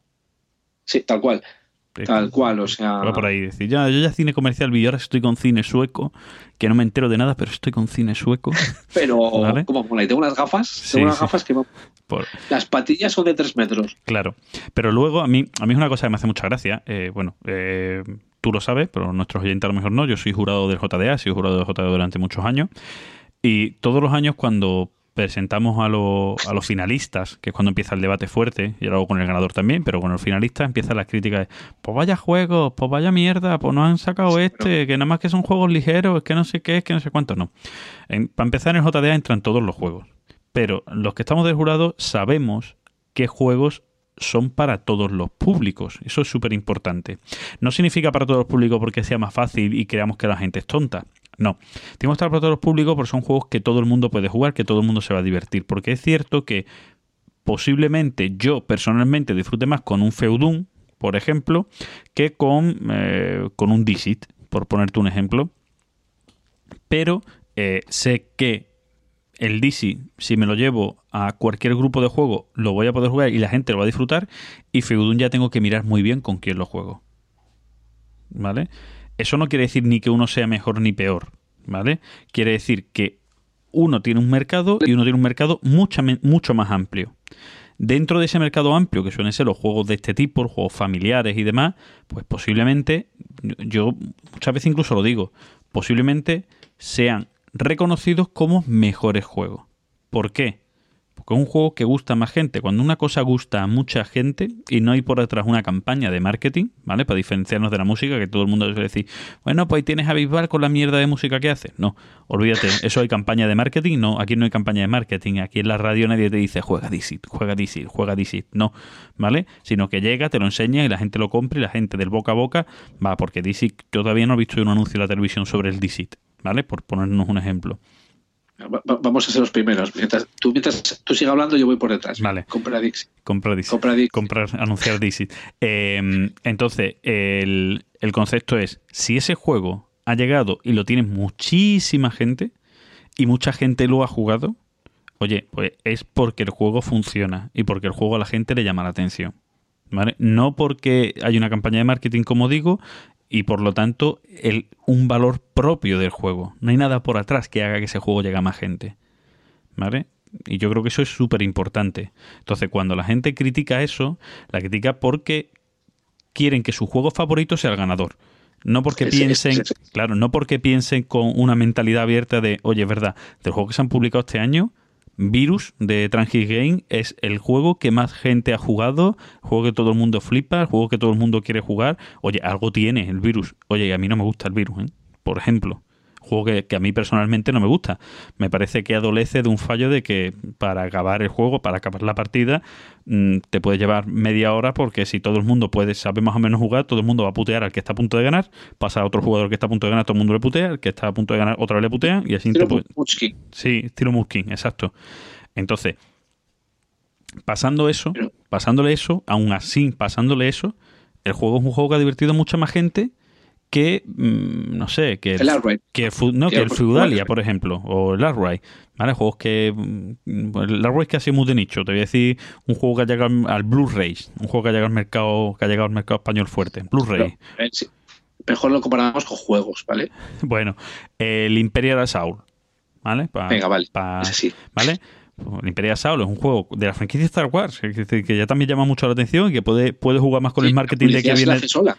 Sí, tal cual, tal cual, o sea, Va por ahí decir, ya, yo ya cine comercial vi, ahora estoy con cine sueco, que no me entero de nada, pero estoy con cine sueco. pero Vale. como mola, y tengo unas gafas, Sí, tengo unas sí. gafas que Por- las patillas son de tres metros. Claro. Pero luego a mí, a mí es una cosa que me hace mucha gracia. eh, bueno, eh, tú lo sabes, pero nuestros oyentes a lo mejor no. Yo soy jurado del JDA, he sido jurado del JDA durante muchos años. Y todos los años cuando presentamos a, lo- a los finalistas, que es cuando empieza el debate fuerte, y luego con el ganador también, pero con los finalistas empieza la crítica de, pues vaya juegos, pues vaya mierda, pues no han sacado este, que nada más que son juegos ligeros, que no sé qué, es que no sé cuánto, no. En- para empezar en el JDA entran todos los juegos, pero los que estamos del jurado sabemos qué juegos son para todos los públicos. Eso es súper importante. No significa para todos los públicos porque sea más fácil y creamos que la gente es tonta. No. Tenemos que estar para todos los públicos porque son juegos que todo el mundo puede jugar, que todo el mundo se va a divertir. Porque es cierto que posiblemente yo personalmente disfrute más con un Feudum, por ejemplo, que con, eh, con un Dixit, por ponerte un ejemplo. Pero eh, sé que el DC, si me lo llevo a cualquier grupo de juego, lo voy a poder jugar y la gente lo va a disfrutar. Y Feudum ya tengo que mirar muy bien con quién lo juego. ¿Vale? Eso no quiere decir ni que uno sea mejor ni peor. ¿Vale? Quiere decir que uno tiene un mercado y uno tiene un mercado mucho más amplio. Dentro de ese mercado amplio, que suelen ser los juegos de este tipo, los juegos familiares y demás, pues posiblemente, yo muchas veces incluso lo digo, posiblemente sean reconocidos como mejores juegos. ¿Por qué? Porque es un juego que gusta a más gente. Cuando una cosa gusta a mucha gente y no hay por detrás una campaña de marketing, ¿vale? Para diferenciarnos de la música, que todo el mundo suele decir, bueno, pues ahí tienes a Bisbal con la mierda de música que hace. No, olvídate, eso hay campaña de marketing. No, aquí no hay campaña de marketing. Aquí en la radio nadie te dice, juega DC, juega DC, juega DC. No, ¿vale? Sino que llega, te lo enseña y la gente lo compra y la gente del boca a boca va, porque DC, yo todavía no he visto un anuncio en la televisión sobre el DC, ¿vale? Por ponernos un ejemplo. Va- va- Vamos a ser los primeros. Mientras tú, mientras tú sigas hablando, yo voy por detrás. Vale. Compra Dixie. Compra DC. Compra Dixie. comprar, anunciar DC. Eh, entonces, el, el concepto es, si ese juego ha llegado y lo tiene muchísima gente y mucha gente lo ha jugado, oye, pues es porque el juego funciona y porque el juego a la gente le llama la atención. ¿Vale? No porque hay una campaña de marketing, como digo, y por lo tanto el, un valor propio del juego. No hay nada por atrás que haga que ese juego llegue a más gente. ¿Vale? Y yo creo que eso es súper importante. Entonces, cuando la gente critica eso, la critica porque quieren que su juego favorito sea el ganador. No porque piensen, claro, no porque piensen con una mentalidad abierta de, oye, es verdad, del juego que se han publicado este año, Virus de Transgis Game es el juego que más gente ha jugado, juego que todo el mundo flipa, juego que todo el mundo quiere jugar. Oye, algo tiene el virus. Oye, a mí no me gusta el virus, ¿eh? por ejemplo. Juego que, que a mí personalmente no me gusta. Me parece que adolece de un fallo de que para acabar el juego, para acabar la partida, mm, te puede llevar media hora porque si todo el mundo puede sabe más o menos jugar, todo el mundo va a putear al que está a punto de ganar, pasa a otro jugador que está a punto de ganar, todo el mundo le putea, el que está a punto de ganar otra vez le putean y así te Estilo puede- Munchkin. Sí, estilo Muskin, exacto. Entonces, pasando eso, pasándole eso, aún así, pasándole eso, el juego es un juego que ha divertido a mucha más gente que, mm, no sé, que El que no, Que que el- Feudalia, por ejemplo, o el Outright, ¿vale? Juegos que... mm, El Outright que ha sido muy de nicho. Te voy a decir un juego que ha llegado al Blu-ray, un juego que ha llegado al mercado, que ha llegado al mercado español fuerte. Blu-ray. Eh, sí. Mejor lo comparamos con juegos, ¿vale? Bueno, el Imperial Assault, ¿vale? Pa- Venga, vale. pa- Ese sí. ¿Vale? El Imperial Assault es un juego de la franquicia Star Wars, que ya también llama mucho la atención y que puede, puede jugar más con Sí, el marketing de que viene.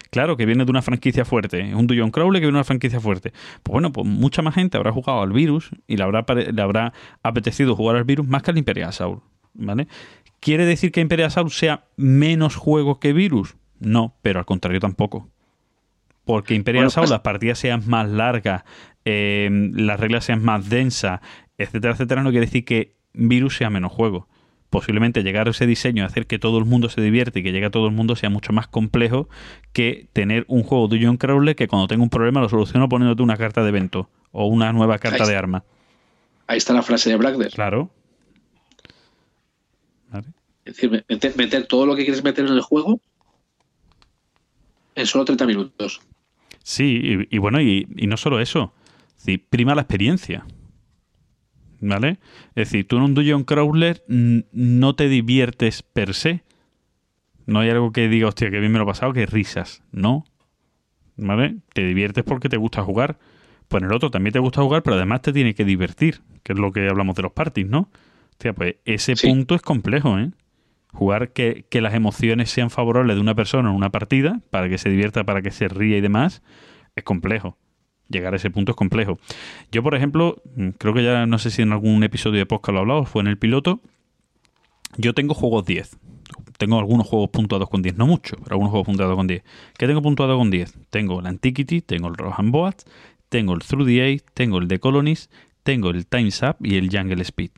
Claro, que viene de una franquicia fuerte. Es un Dungeon Crawler que viene de una franquicia fuerte. Pues bueno, pues mucha más gente habrá jugado al virus y le habrá, le habrá apetecido jugar al virus más que al Imperial Assault. ¿Vale? ¿Quiere decir que Imperial Assault sea menos juego que virus? No, pero al contrario tampoco. Porque Imperial Bueno, Assault pues- las partidas sean más largas, eh, las reglas sean más densas, etcétera, etcétera, no quiere decir que Virus sea menos juego. Posiblemente llegar a ese diseño, hacer que todo el mundo se divierte y que llegue a todo el mundo sea mucho más complejo que tener un juego de John Crowley que cuando tenga un problema lo soluciono poniéndote una carta de evento o una nueva carta Ahí de arma. Ahí está la frase de Blackder. Claro. Vale. Es decir, meter, meter todo lo que quieres meter en el juego en solo 30 minutos. Sí, y, y bueno, y, y no solo eso. Prima la experiencia. ¿Vale? Es decir, tú en un Dungeon Crawler no te diviertes per se. No hay algo que diga, hostia, que bien me lo he pasado, que risas. No. ¿Vale? Te diviertes porque te gusta jugar. Pues en el otro también te gusta jugar, pero además te tiene que divertir, que es lo que hablamos de los parties, ¿no? Hostia, pues ese Sí. punto es complejo, ¿eh? Jugar que, que las emociones sean favorables de una persona en una partida, para que se divierta, para que se ría y demás, es complejo. Llegar a ese punto es complejo. Yo, por ejemplo, mm, creo que ya no sé si en algún episodio de podcast lo he hablado, fue en el piloto. Yo tengo juegos 10. Tengo algunos juegos puntuados con 10, no mucho, pero algunos juegos puntuados con 10. ¿Qué tengo puntuado con 10? Tengo el Antiquity, tengo el Rohan Boat, tengo el Through the Age, tengo el The Colonies, tengo el Time's Up y el Jungle Speed.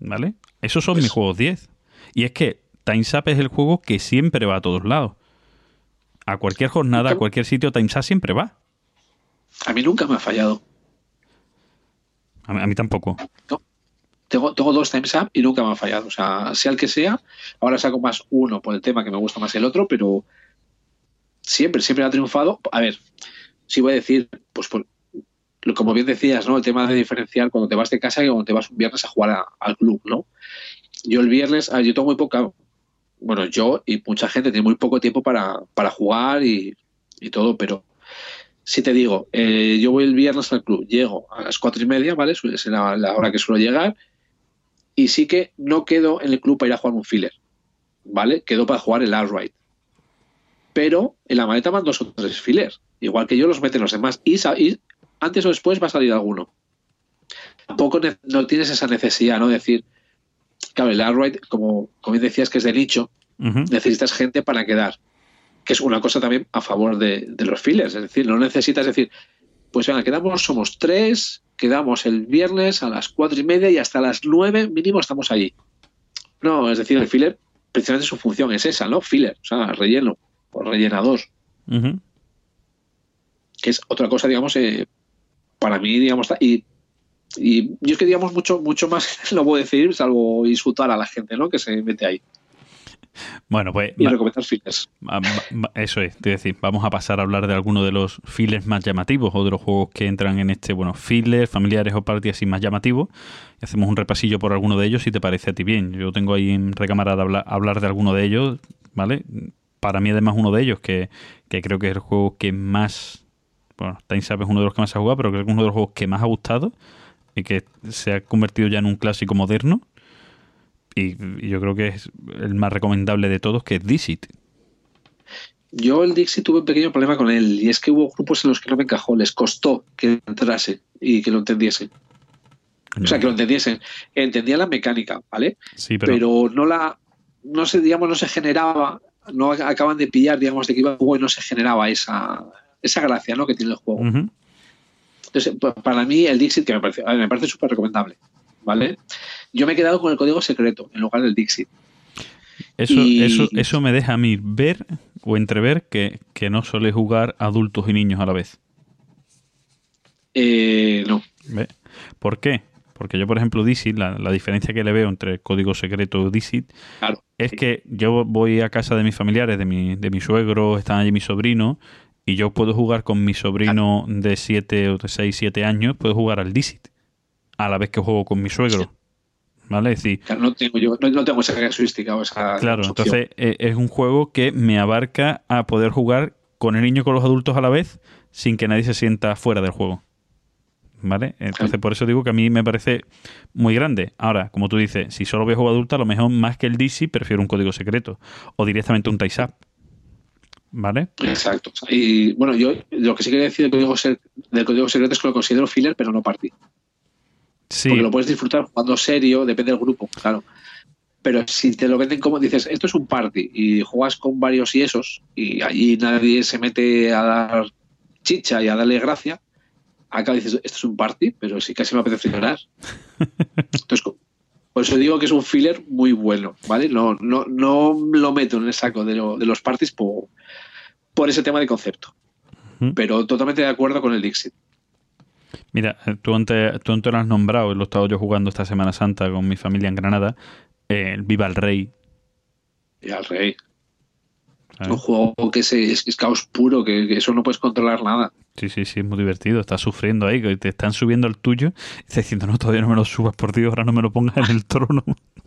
¿Vale? Esos son Pues- mis juegos 10. Y es que Time's Up es el juego que siempre va a todos lados. A cualquier jornada, a cualquier sitio, Time's Up siempre va. A mí nunca me ha fallado. A mí, a mí tampoco. Tengo, tengo dos times up y nunca me ha fallado. O sea, sea el que sea, ahora saco más uno por el tema que me gusta más el otro, pero siempre, siempre ha triunfado. A ver, si voy a decir, pues por, lo- como bien decías, ¿no? El tema de diferenciar cuando te vas de casa y cuando te vas un viernes a jugar a- al club, ¿no? Yo el viernes, yo tengo muy poca, bueno, yo y mucha gente tiene muy poco tiempo para, para jugar y, y todo, pero si te digo, eh, yo voy el viernes al club, llego a las cuatro y media, ¿vale? Ser la, la hora que suelo llegar, y sí que no quedo en el club para ir a jugar un filler, ¿vale? Quedo para jugar el outright. Pero en la maleta van dos o tres fillers, igual que yo los meten los demás, y, y antes o después va a salir alguno. tampoco no tienes esa necesidad, ¿no? De decir, claro, el Arrowhead, como, como bien decías que es de nicho, necesitas gente para quedar, que es una cosa también a favor de, de los fillers, es decir, no necesitas decir, pues venga, quedamos, somos tres, quedamos el viernes a las cuatro y media y hasta las nueve mínimo estamos allí. No, es decir, el filler, precisamente su función es esa, ¿no? Filler, o sea, relleno o rellenador, que es otra cosa, digamos, eh, para mí, digamos, y, y yo es que, digamos, mucho, mucho más no puedo decir, salvo insultar a la gente, ¿no? Que se mete ahí Bueno, pues y recomendar fillers. eso es, te decir, vamos a pasar a hablar de algunos de los fillers más llamativos o de los juegos que entran en este, bueno, fillers, familiares o party así más llamativos. Y hacemos un repasillo por alguno de ellos si te parece a ti bien. Yo tengo ahí en recamarada hablar, hablar de alguno de ellos, ¿vale? Para mí además uno de ellos que, que creo que es el juego que más, bueno, Time Sap es uno de los que más ha jugado, pero creo que es uno de los juegos que más ha gustado y que se ha convertido ya en un clásico moderno. Y, y yo creo que es el más recomendable de todos, que es Dixit. Yo el Dixie tuve un pequeño problema con él y es que hubo grupos en los que no me encajó, les costó que entrase y que lo entendiesen. O sea, que lo entendiesen. Entendía la mecánica, ¿vale? Sí, pero, Pero, no la, no se, digamos, no se generaba, no ac- acaban de pillar, digamos, de que iba el juego y no se generaba esa, esa gracia, ¿no? Que tiene el juego. Entonces, pues, para mí el Dixit, que me parece, me parece súper recomendable, ¿vale? Yo me he quedado con el código secreto en lugar del Dixit. eso, y- eso, eso me deja a mí ver o entrever que, que no suele jugar adultos y niños a la vez. Eh, no. ¿Ve? ¿Por qué? Porque yo, por ejemplo, Dixit, la, la diferencia que le veo entre código secreto y Dixit Claro. es que yo voy a casa de mis familiares, de mi, de mi suegro, están allí mis sobrinos, y yo puedo jugar con mi sobrino de 7 o de 6, 7 años, puedo jugar al Dixit, a la vez que juego con mi suegro. ¿Vale? Es decir, Claro, no tengo yo, no, no tengo esa casuística o esa Claro, opción. entonces eh, es un juego que me abarca a poder jugar con el niño y con los adultos a la vez sin que nadie se sienta fuera del juego. ¿Vale? Entonces por eso digo que a mí me parece muy grande. Ahora, como tú dices, si solo veo juego adulto, a lo mejor más que el DC prefiero un código secreto o directamente un Taisap. ¿Vale? Exacto. Y bueno, yo lo que sí quería decir del código, sec- del código secreto es que lo considero filler, pero no party. Sí, Porque lo puedes disfrutar jugando serio, depende del grupo, claro. Pero si te lo venden como dices, esto es un party y juegas con varios y esos, y allí nadie se mete a dar chicha y a darle gracia, acá dices, esto es un party, pero sí casi me apetece llorar. Entonces, por eso digo que es un filler muy bueno, ¿vale? No, no, no lo meto en el saco de, lo- de los parties por, por ese tema de concepto. Pero totalmente de acuerdo con el Dixit. Mira, eh, tú antes, tú antes lo has nombrado, lo he estado yo jugando esta Semana Santa con mi familia en Granada, eh, el Viva el Rey. Y al rey. ¿sabes? Un juego que es, es, es caos puro, que, que eso no puedes controlar nada. Sí, sí, sí, es muy divertido. Estás sufriendo ahí, que te están subiendo el tuyo. Y estás diciendo, no, todavía no me lo subas, por Dios, ahora no me lo pongas en el trono.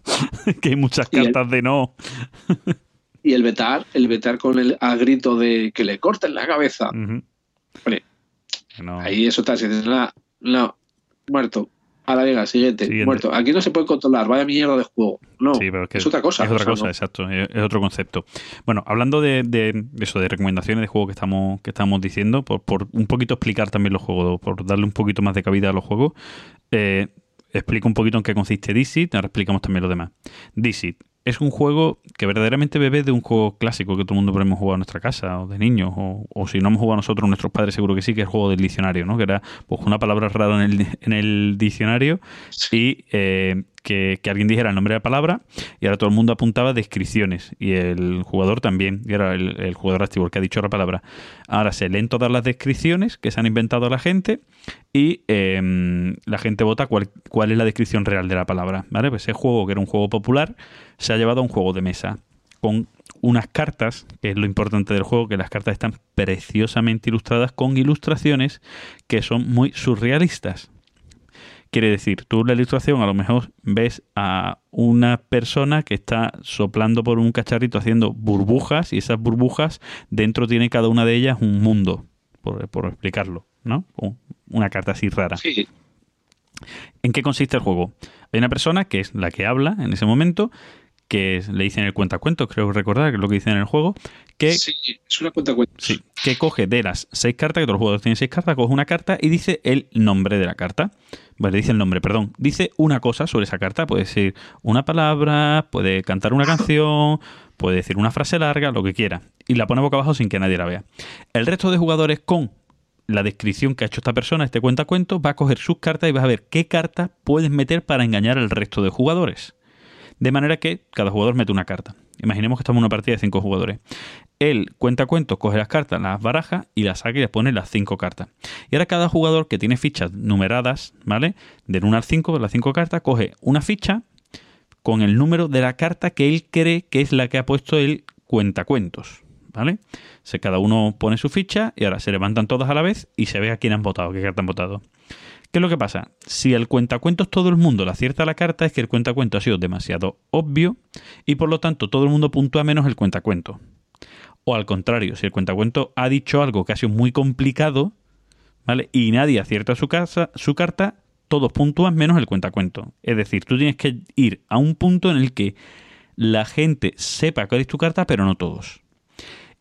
que hay muchas el- cartas de no. Y el vetar, el vetar con el a grito de que le corten la cabeza. Hombre, no. ahí eso está, si dices, no, no, muerto. A la venga, siguiente, Siguiente. muerto. Aquí no se puede controlar, vaya mierda de juego. No, Sí, pero es, que es otra cosa. Es otra cosa, no. exacto. Es, otro concepto. Bueno, hablando de, de eso, de recomendaciones de juego que estamos, que estamos diciendo, por, por un poquito explicar también los juegos, por darle un poquito más de cabida a los juegos, eh, explico un poquito en qué consiste Dixit, ahora explicamos también lo demás. Dixit es un juego que verdaderamente bebe de un juego clásico que todo el mundo podemos jugar en nuestra casa o de niños, o, o si no hemos jugado nosotros, nuestros padres seguro que sí, que es el juego del diccionario, ¿no? Que era pues, una palabra rara en el, en el diccionario y eh, que, alguien dijera el nombre de la palabra y ahora todo el mundo apuntaba descripciones y el jugador también, y era el, jugador activo el que ha dicho la palabra. Ahora se leen todas las descripciones que se han inventado la gente y eh, la gente vota cuál, cuál es la descripción real de la palabra. ¿vale? Pues ese juego, que era un juego popular, se ha llevado a un juego de mesa con unas cartas, que es lo importante del juego, que las cartas están preciosamente ilustradas con ilustraciones que son muy surrealistas. Quiere decir, tú en la ilustración a lo mejor ves a una persona que está soplando por un cacharrito haciendo burbujas y esas burbujas dentro tiene cada una de ellas un mundo, por, por explicarlo, ¿no? Una carta así rara. Sí, ¿En qué consiste el juego? Hay una persona que es la que habla en ese momento que le dicen el cuentacuentos, creo recordar que es lo que dicen en el juego, que, Sí, es una cuenta cuentos. sí, que coge de las seis cartas, que todos los jugadores tienen seis cartas, coge una carta y dice el nombre de la carta. Bueno, dice el nombre, perdón. Dice una cosa sobre esa carta. Puede decir una palabra, puede cantar una canción, puede decir una frase larga, lo que quiera. Y la pone boca abajo sin que nadie la vea. El resto de jugadores con la descripción que ha hecho esta persona, este cuentacuentos, va a coger sus cartas y vas a ver qué cartas puedes meter para engañar al resto de jugadores. De manera que cada jugador mete una carta. Imaginemos que estamos en una partida de cinco jugadores. Él cuenta cuentos, coge las cartas, las baraja y las saca y les pone las cinco cartas. Y ahora cada jugador que tiene fichas numeradas, ¿vale? Del 1 al 5, las cinco cartas, coge una ficha con el número de la carta que él cree que es la que ha puesto el cuentacuentos, ¿vale? Se, cada uno pone su ficha y ahora se levantan todas a la vez y se ve a quién han votado, qué carta han votado. ¿Qué es lo que pasa? Si el cuentacuentos todo el mundo le acierta la carta, es que el cuentacuentos ha sido demasiado obvio y por lo tanto todo el mundo puntúa menos el cuentacuento. O al contrario, si el cuentacuento ha dicho algo que ha sido muy complicado, ¿vale? Y nadie acierta su, carta, todos puntúan menos el cuentacuento. Es decir, tú tienes que ir a un punto en el que la gente sepa cuál es tu carta, pero no todos.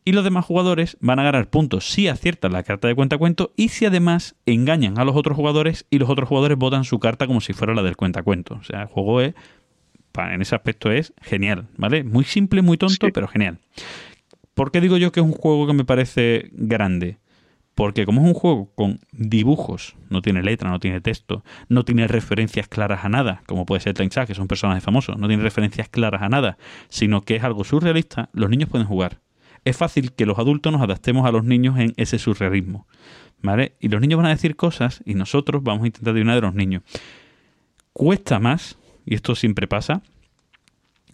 Y los demás jugadores van a ganar puntos si aciertan la carta de cuentacuento y si además engañan a los otros jugadores y los otros jugadores votan su carta como si fuera la del cuentacuento. O sea, el juego es, en ese aspecto es genial, ¿vale? Muy simple, muy tonto, Sí. pero genial. ¿Por qué digo yo que es un juego que me parece grande? Porque como es un juego con dibujos, no tiene letra, no tiene texto, no tiene referencias claras a nada, como puede ser Sack, que son personajes famosos, no tiene referencias claras a nada, sino que es algo surrealista, los niños pueden jugar. Es fácil que los adultos nos adaptemos a los niños en ese surrealismo. ¿Vale? Y los niños van a decir cosas y nosotros vamos a intentar adivinar de los niños. Cuesta más, y esto siempre pasa,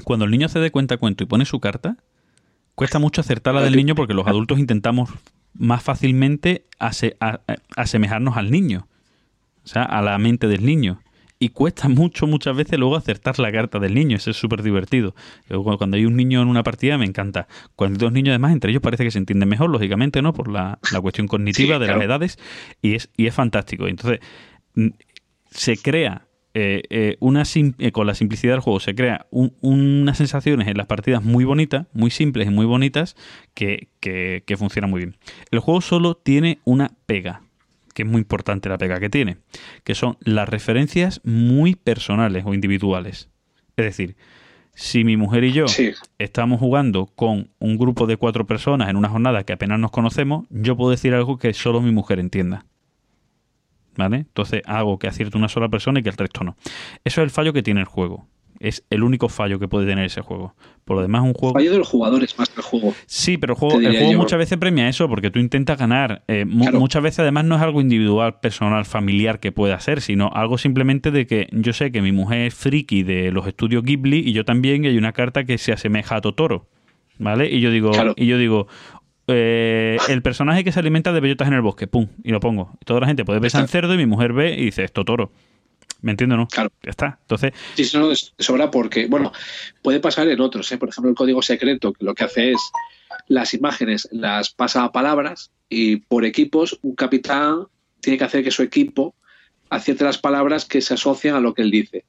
cuando el niño se dé cuenta cuento y pone su carta, cuesta mucho acertar la del niño porque los adultos intentamos más fácilmente asemejarnos al niño, o sea, a la mente del niño. Y cuesta mucho, muchas veces luego acertar la carta del niño. Eso es súper divertido. Cuando hay un niño en una partida me encanta. Cuando hay dos niños además, entre ellos parece que se entienden mejor, lógicamente, ¿no? Por la, la cuestión cognitiva Sí, de claro. las edades. Y es, y es fantástico. Entonces, mm, se crea eh, eh, una eh, con la simplicidad del juego, se crea un- unas sensaciones en las partidas muy bonitas, muy simples y muy bonitas, que, que, que funcionan muy bien. El juego solo tiene una pega, que es muy importante la pega que tiene, que son las referencias muy personales o individuales. Es decir, si mi mujer y yo Sí. estamos jugando con un grupo de cuatro personas en una jornada que apenas nos conocemos, yo puedo decir algo que solo mi mujer entienda. ¿Vale? Entonces hago que acierte una sola persona y que el resto no. Eso es el fallo que tiene el juego. Es el único fallo que puede tener ese juego. Por lo demás, un juego. Fallo de los jugadores más que el juego. Sí, pero el juego, el juego yo. muchas veces premia eso porque tú intentas ganar. Eh, Claro. Muchas veces además no es algo individual, personal, familiar que pueda ser, sino algo simplemente de que yo sé que mi mujer es friki de los estudios Ghibli y yo también y hay una carta que se asemeja a Totoro. ¿Vale? Y yo digo, Claro. y yo digo eh, el personaje que se alimenta de bellotas en el bosque, pum, y lo pongo. Y toda la gente puede ver. San Cerdo y mi mujer ve y dice, es Totoro. ¿Me entiendes o no? Claro. Ya está. Entonces, Sí, sí, no, sobra porque, bueno, puede pasar en otros, ¿eh? por ejemplo, el código secreto, que lo que hace es las imágenes las pasa a palabras y por equipos un capitán tiene que hacer que su equipo acierte las palabras que se asocian a lo que él dice.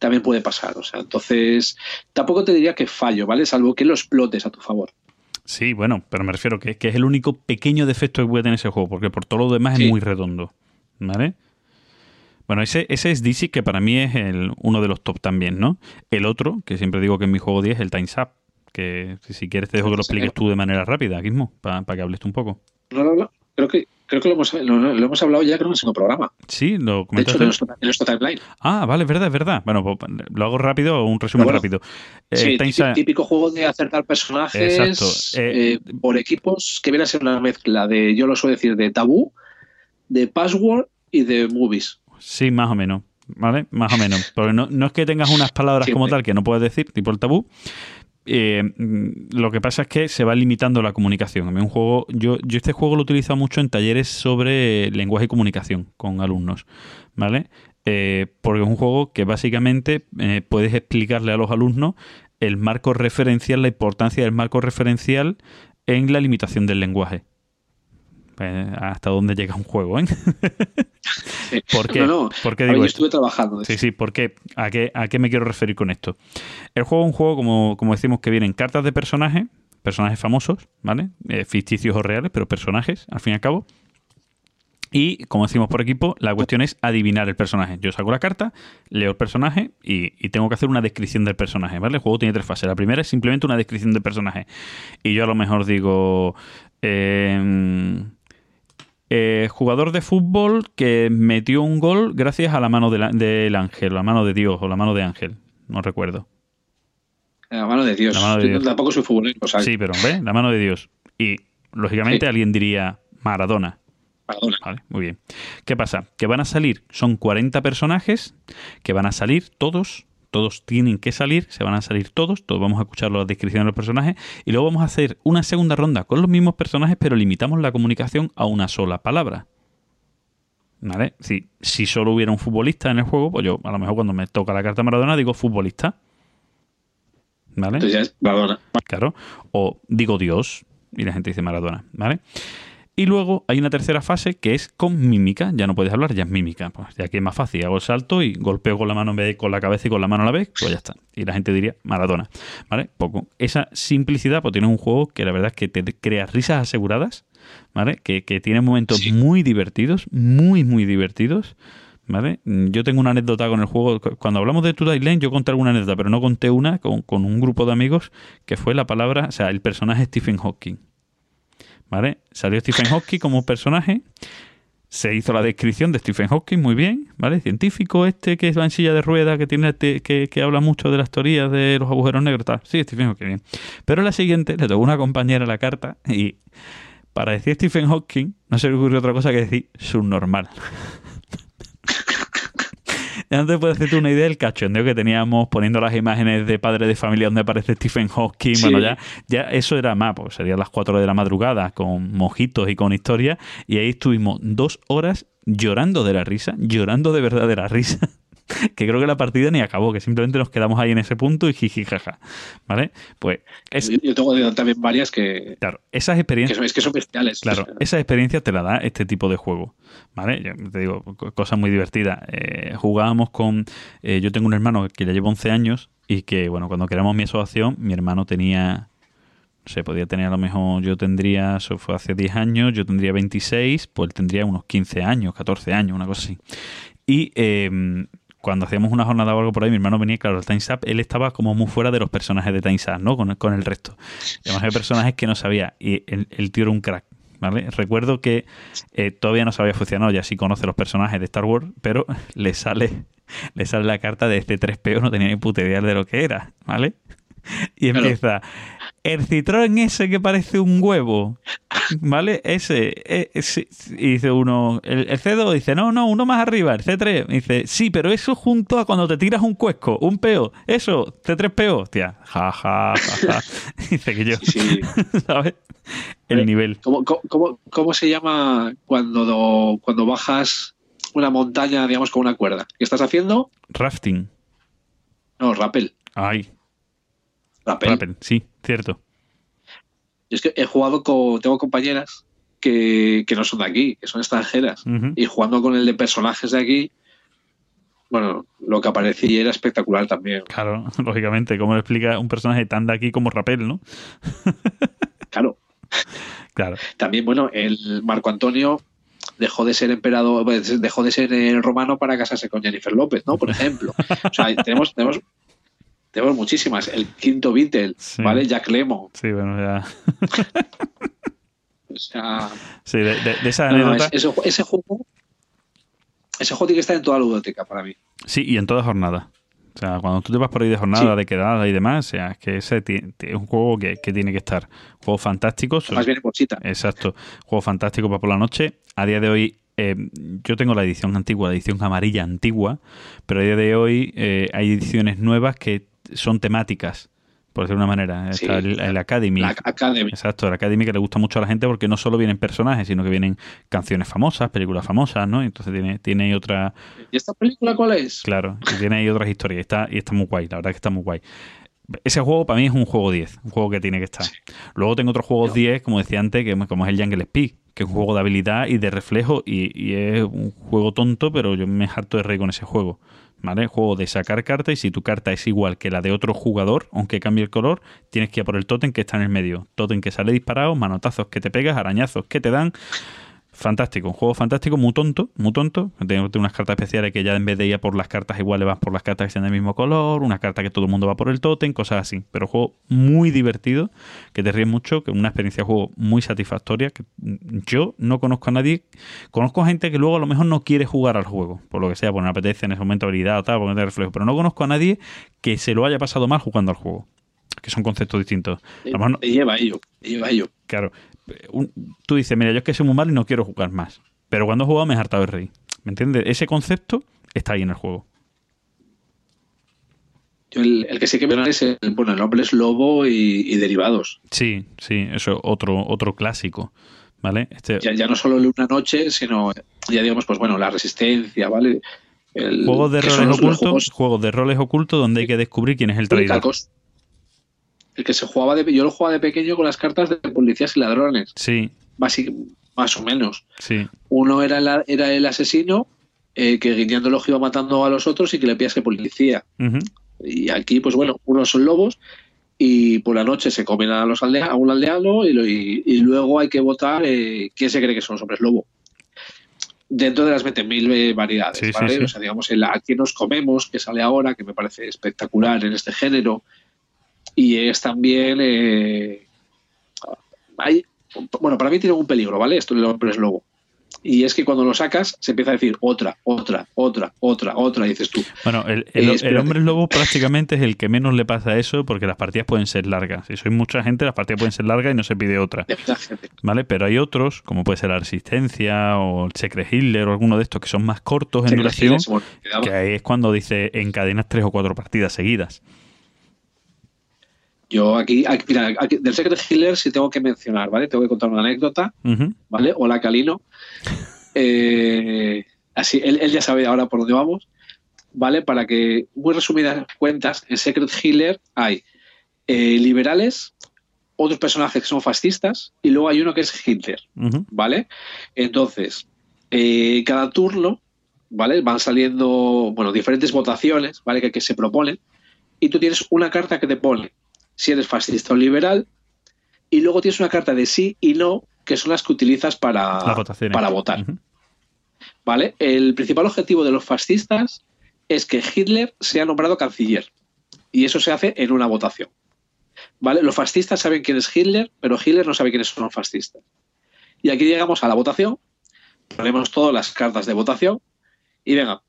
También puede pasar, o sea, entonces tampoco te diría que fallo, ¿vale? Salvo que lo explotes a tu favor. Sí, bueno, pero me refiero que, que es el único pequeño defecto que puede tener ese juego, porque por todo lo demás Sí. es muy redondo. ¿Vale? Bueno, ese, ese es DC, que para mí es el, uno de los top también, ¿no? El otro, que siempre digo que es mi juego 10, es el Time's Up, que si, quieres te dejo que lo expliques tú de manera rápida, Gizmo, para que hables tú un poco. No, no, no. Creo que, creo que lo, hemos, lo, lo hemos hablado ya creo en el segundo programa. Sí, lo De hecho, comentaste. en nuestro, timeline. Ah, vale, es verdad, es verdad. Bueno, pues, lo hago rápido un resumen Bueno, rápido. Eh, Sí, típico, típico juego de acertar personajes Exacto. Eh, eh, por equipos que viene a ser una mezcla de, yo lo suelo decir, de tabú, de password y de movies. Sí, más o menos. ¿Vale? Más o menos. Porque no, no es que tengas unas palabras como tal que no puedes decir, tipo el tabú. Eh, mm, lo que pasa es que se va limitando la comunicación. A mí un juego, yo, yo este juego lo he utilizado mucho en talleres sobre lenguaje y comunicación con alumnos, ¿vale? Eh, porque es un juego que básicamente eh, puedes explicarle a los alumnos el marco referencial, la importancia del marco referencial en la limitación del lenguaje. Pues, hasta dónde llega un juego, ¿eh? Sí. ¿Por qué? No, no. ¿Por qué A ver, digo yo esto? estuve trabajando. Sí, sí, ¿por qué? ¿A qué, a qué me quiero referir con esto? El juego es un juego, como, como decimos, que vienen cartas de personajes, personajes famosos, ¿vale? Eh, ficticios o reales, pero personajes, al fin y al cabo. Y, como decimos por equipo, la cuestión es adivinar el personaje. Yo saco la carta, leo el personaje y, y tengo que hacer una descripción del personaje, ¿vale? El juego tiene tres fases. La primera es simplemente una descripción del personaje. Y yo a lo mejor digo... eh, eh, jugador de fútbol que metió un gol gracias a la mano de del ángel, la mano de Dios o la mano de ángel, no recuerdo. La mano de Dios. La mano de Yo Dios. tampoco soy futbolero, sea, Sí, pero ¿ves? La mano de Dios. Y lógicamente Sí. alguien diría Maradona. Maradona. Vale, muy bien. ¿Qué pasa? Que van a salir, son 40 personajes que van a salir todos, todos tienen que salir, se van a salir todos, todos vamos a escuchar la descripción de los personajes y luego vamos a hacer una segunda ronda con los mismos personajes, pero limitamos la comunicación a una sola palabra. ¿Vale? Si, si solo hubiera un futbolista en el juego, pues yo a lo mejor cuando me toca la carta Maradona digo futbolista. ¿Vale? Entonces ya es Maradona. Claro. O digo Dios y la gente dice Maradona, ¿vale? Y luego hay una tercera fase que es con mímica. Ya no puedes hablar, ya es mímica. Pues ya que es más fácil. Hago el salto y golpeo con la mano en vez de con la cabeza y con la mano a la vez, pues ya está. Y la gente diría Maradona, ¿vale? Poco. Esa simplicidad, pues tiene un juego que la verdad es que te crea risas aseguradas, ¿vale? Que, que tiene momentos Sí. muy divertidos, muy, muy divertidos. ¿Vale? Yo tengo una anécdota con el juego. Cuando hablamos de Two Lane, yo conté alguna anécdota, pero no conté una con, con un grupo de amigos que fue la palabra, o sea, el personaje Stephen Hawking. ¿Vale? Salió Stephen Hawking como personaje. Se hizo la descripción de Stephen Hawking muy bien, ¿vale? Científico este que va en silla de ruedas, que tiene te- que, que habla mucho de las teorías de los agujeros negros, tal. Sí, Stephen Hawking, bien. Pero la siguiente le tocó una compañera la carta y para decir Stephen Hawking no se le ocurrió otra cosa que decir subnormal. Ya no te puedes hacerte una idea del cachondeo que teníamos poniendo las imágenes de padre de familia donde aparece Stephen Hawking. Sí. Bueno, ya, ya eso era más, pues serían las 4 de la madrugada con mojitos y con historia. Y ahí estuvimos dos horas llorando de la risa, llorando de verdad de la risa. Que creo que la partida ni acabó, que simplemente nos quedamos ahí en ese punto y jiji jaja. ¿Vale? Pues, es, Yo, yo tengo también varias que, claro, esas que experiencias. son, es que son bestiales. Claro, esa experiencia te la da este tipo de juego, ¿vale? Yo te digo, co- cosas muy divertidas. Eh, jugábamos con... eh, yo tengo un hermano que ya lleva 11 años y que, bueno, cuando creamos mi asociación, mi hermano tenía... No sé, podía tener a lo mejor... Yo tendría... Eso fue hace 10 años, yo tendría 26, pues él tendría unos 15 años, 14 años, una cosa así. Y... eh, cuando hacíamos una jornada o algo por ahí, mi hermano venía, claro, el Time's Up, él estaba como muy fuera de los personajes de Time's Up, ¿no? Con, el- con el resto. Además, hay personajes que no sabía. Y el, el tío era un crack. ¿Vale? Recuerdo que eh, todavía no se había funcionado, ya sí conoce los personajes de Star Wars, pero le sale, le sale la carta de este 3PO, no tenía ni puta idea de lo que era, ¿vale? Y Claro. El citrón ese que parece un huevo, ¿vale? Ese, e- ese- y dice uno, el, el C2 dice, no, no, uno más arriba, el C3, y dice, sí, pero eso junto a cuando te tiras un cuesco, un peo, eso, C3PO, hostia, ja, ja, ja, ja. dice que yo, Sí. ¿sabes? El Eh, nivel. ¿Cómo, cómo- cómo, cómo se llama cuando, do- cuando bajas una montaña, digamos, con una cuerda? ¿Qué estás haciendo? Rafting. No, rappel. Ay, Rappel. rappel, sí, cierto. Yo es que he jugado con. Tengo compañeras que, que no son de aquí, que son extranjeras. Y jugando con el de personajes de aquí, bueno, lo que aparecía era espectacular también. Claro, lógicamente, ¿cómo explica un personaje tan de aquí como Rapel, no? Claro. Claro, También, bueno, el Marco Antonio dejó de ser emperador, pues, dejó de ser eh, romano para casarse con Jennifer López, ¿no? Por ejemplo. O sea, tenemos, tenemos, tenemos muchísimas. El quinto Beatle, Sí. ¿vale? Jack Lemmon. sí, bueno, ya. O sea, Sí, de, de- de esa no, anécdota. es- ese, ese juego. Ese juego tiene que estar en toda la ludoteca para mí. Sí, y en toda jornada. O sea, cuando tú te vas por ahí de jornada, Sí. de quedada y demás, o sea, es que ese es un juego que, que tiene que estar. Juego fantástico. Además viene bolsita. Exacto. Juego fantástico para por la noche. A día de hoy, eh, yo tengo la edición antigua, la edición amarilla antigua, pero a día de hoy eh, hay ediciones nuevas que son temáticas, por decirlo de una manera. Sí. Está el, el Academy. La Academy. Exacto, el Academy que le gusta mucho a la gente porque no solo vienen personajes, sino que vienen canciones famosas, películas famosas, ¿no? Entonces tiene, tiene otra, ¿Y esta película cuál es? claro, y tiene ahí otras historias. Y está, y está muy guay, la verdad que está muy guay. Ese juego para mí es un juego 10, un juego que tiene que estar. Luego tengo otros juegos Yo- 10, como decía antes, que como es el Jungle Speed, que es un juego de habilidad y de reflejo y, y es un juego tonto, pero yo me harto de reír con ese juego. ¿Vale? Juego de sacar carta y si tu carta es igual que la de otro jugador, aunque cambie el color, tienes que ir a por el tótem que está en el medio. Tótem que sale disparado, manotazos que te pegas, arañazos que te dan. Fantástico, un juego fantástico, muy tonto, muy tonto. Tengo unas cartas especiales que ya en vez de ir a por las cartas iguales vas por las cartas que sean del mismo color, una carta que todo el mundo va por el tótem, cosas así. Pero un juego muy divertido, que te ríes mucho, que es una experiencia de juego muy satisfactoria. Que yo no conozco a nadie, conozco a gente que luego a lo mejor no quiere jugar al juego, por lo que sea, por no apetece en ese momento habilidad o tal, porque no reflejo. Pero no conozco a nadie que se lo haya pasado mal jugando al juego. Que son conceptos distintos. A lo mejor no- lleva ello, lleva ello. Claro, un- tú dices, mira, yo es que soy muy mal y no quiero jugar más. Pero cuando he jugado me he hartado de reír. ¿Me entiendes? Ese concepto está ahí en el juego. Yo el, el que sí que me es el, bueno, el hombre es lobo y, y derivados. Sí, sí, eso es otro, otro clásico. ¿Vale? Este Ya, ya no solo el una noche, sino ya digamos, pues bueno, la resistencia, ¿vale? El, juegos de roles ocultos, juegos juegos de roles ocultos donde hay que descubrir quién es el traidor. El que se jugaba de, yo lo jugaba de pequeño con las cartas de policías y ladrones, Sí, más o menos. sí. Uno era, la- era el asesino eh, que guiñando ojo iba matando a los otros y que le pillase policía. Y aquí, pues bueno, unos son lobos y por la noche se comen a, los aldea- a un aldeano y, lo- y- y luego hay que votar eh, quién se cree que son los hombres lobo. Dentro de las 20.000 eh, variedades, Sí, ¿vale? sí. O sea, digamos, el Aquí nos comemos, que sale ahora, que me parece espectacular en este género. Y es también. eh, hay, bueno, para mí tiene un peligro, ¿vale? Esto del hombre es lobo. Y es que cuando lo sacas, se empieza a decir otra, otra, otra, otra, otra, y dices tú. Bueno, el, Eh, el- espérate. hombre lobo prácticamente es el que menos le pasa eso porque las partidas pueden ser largas. Si sois mucha gente, las partidas pueden ser largas y no se pide otra. ¿Vale? Pero hay otros, como puede ser la Resistencia o el Secret Hitler o alguno de estos que son más cortos en duración, que ahí es cuando dice encadenas tres o cuatro partidas seguidas. Yo aquí, aquí- mira, aquí- del Secret Healer sí tengo que mencionar, ¿vale? Tengo que contar una anécdota, Ujú. ¿vale? Hola, Calino. Eh, así, él, él ya sabe ahora por dónde vamos, ¿vale? Para que, muy resumidas cuentas, en Secret Healer hay eh, liberales, otros personajes que son fascistas, y luego hay uno que es Hitler. ¿vale? Entonces, eh, cada turno, ¿vale? Van saliendo, bueno, diferentes votaciones, ¿vale? Que, que se proponen, y tú tienes una carta que te pone si eres fascista o liberal, y luego tienes una carta de sí y no, que son las que utilizas para, para votar. ¿vale? El principal objetivo de los fascistas es que Hitler sea nombrado canciller, y eso se hace en una votación. ¿Vale? Los fascistas saben quién es Hitler, pero Hitler no sabe quiénes son los fascistas. Y aquí llegamos a la votación, ponemos todas las cartas de votación y venga,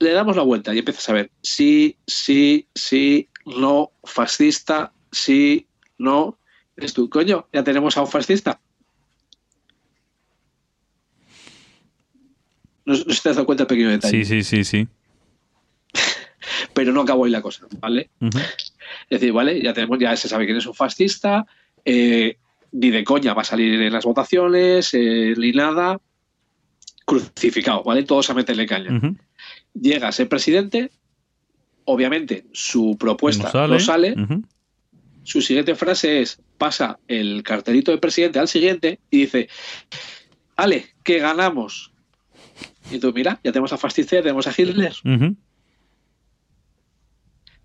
le damos la vuelta y empiezas a ver sí, sí, sí, no, fascista, sí, no. Eres tú, coño, ya tenemos a un fascista. No, te has dado cuenta el pequeño detalle, Sí, sí, sí, sí. pero no acabó ahí la cosa, ¿vale? Es decir, vale, ya tenemos, ya se sabe quién es un fascista, eh, ni de coña va a salir en las votaciones, eh, ni nada. Crucificado, ¿vale? Todos a meterle caña. Llega a ser presidente, obviamente su propuesta no sale. Su siguiente frase es, pasa el cartelito de presidente al siguiente y dice, Ale, que ganamos. Y tú, mira, ya tenemos a fascista, ya tenemos a Hitler.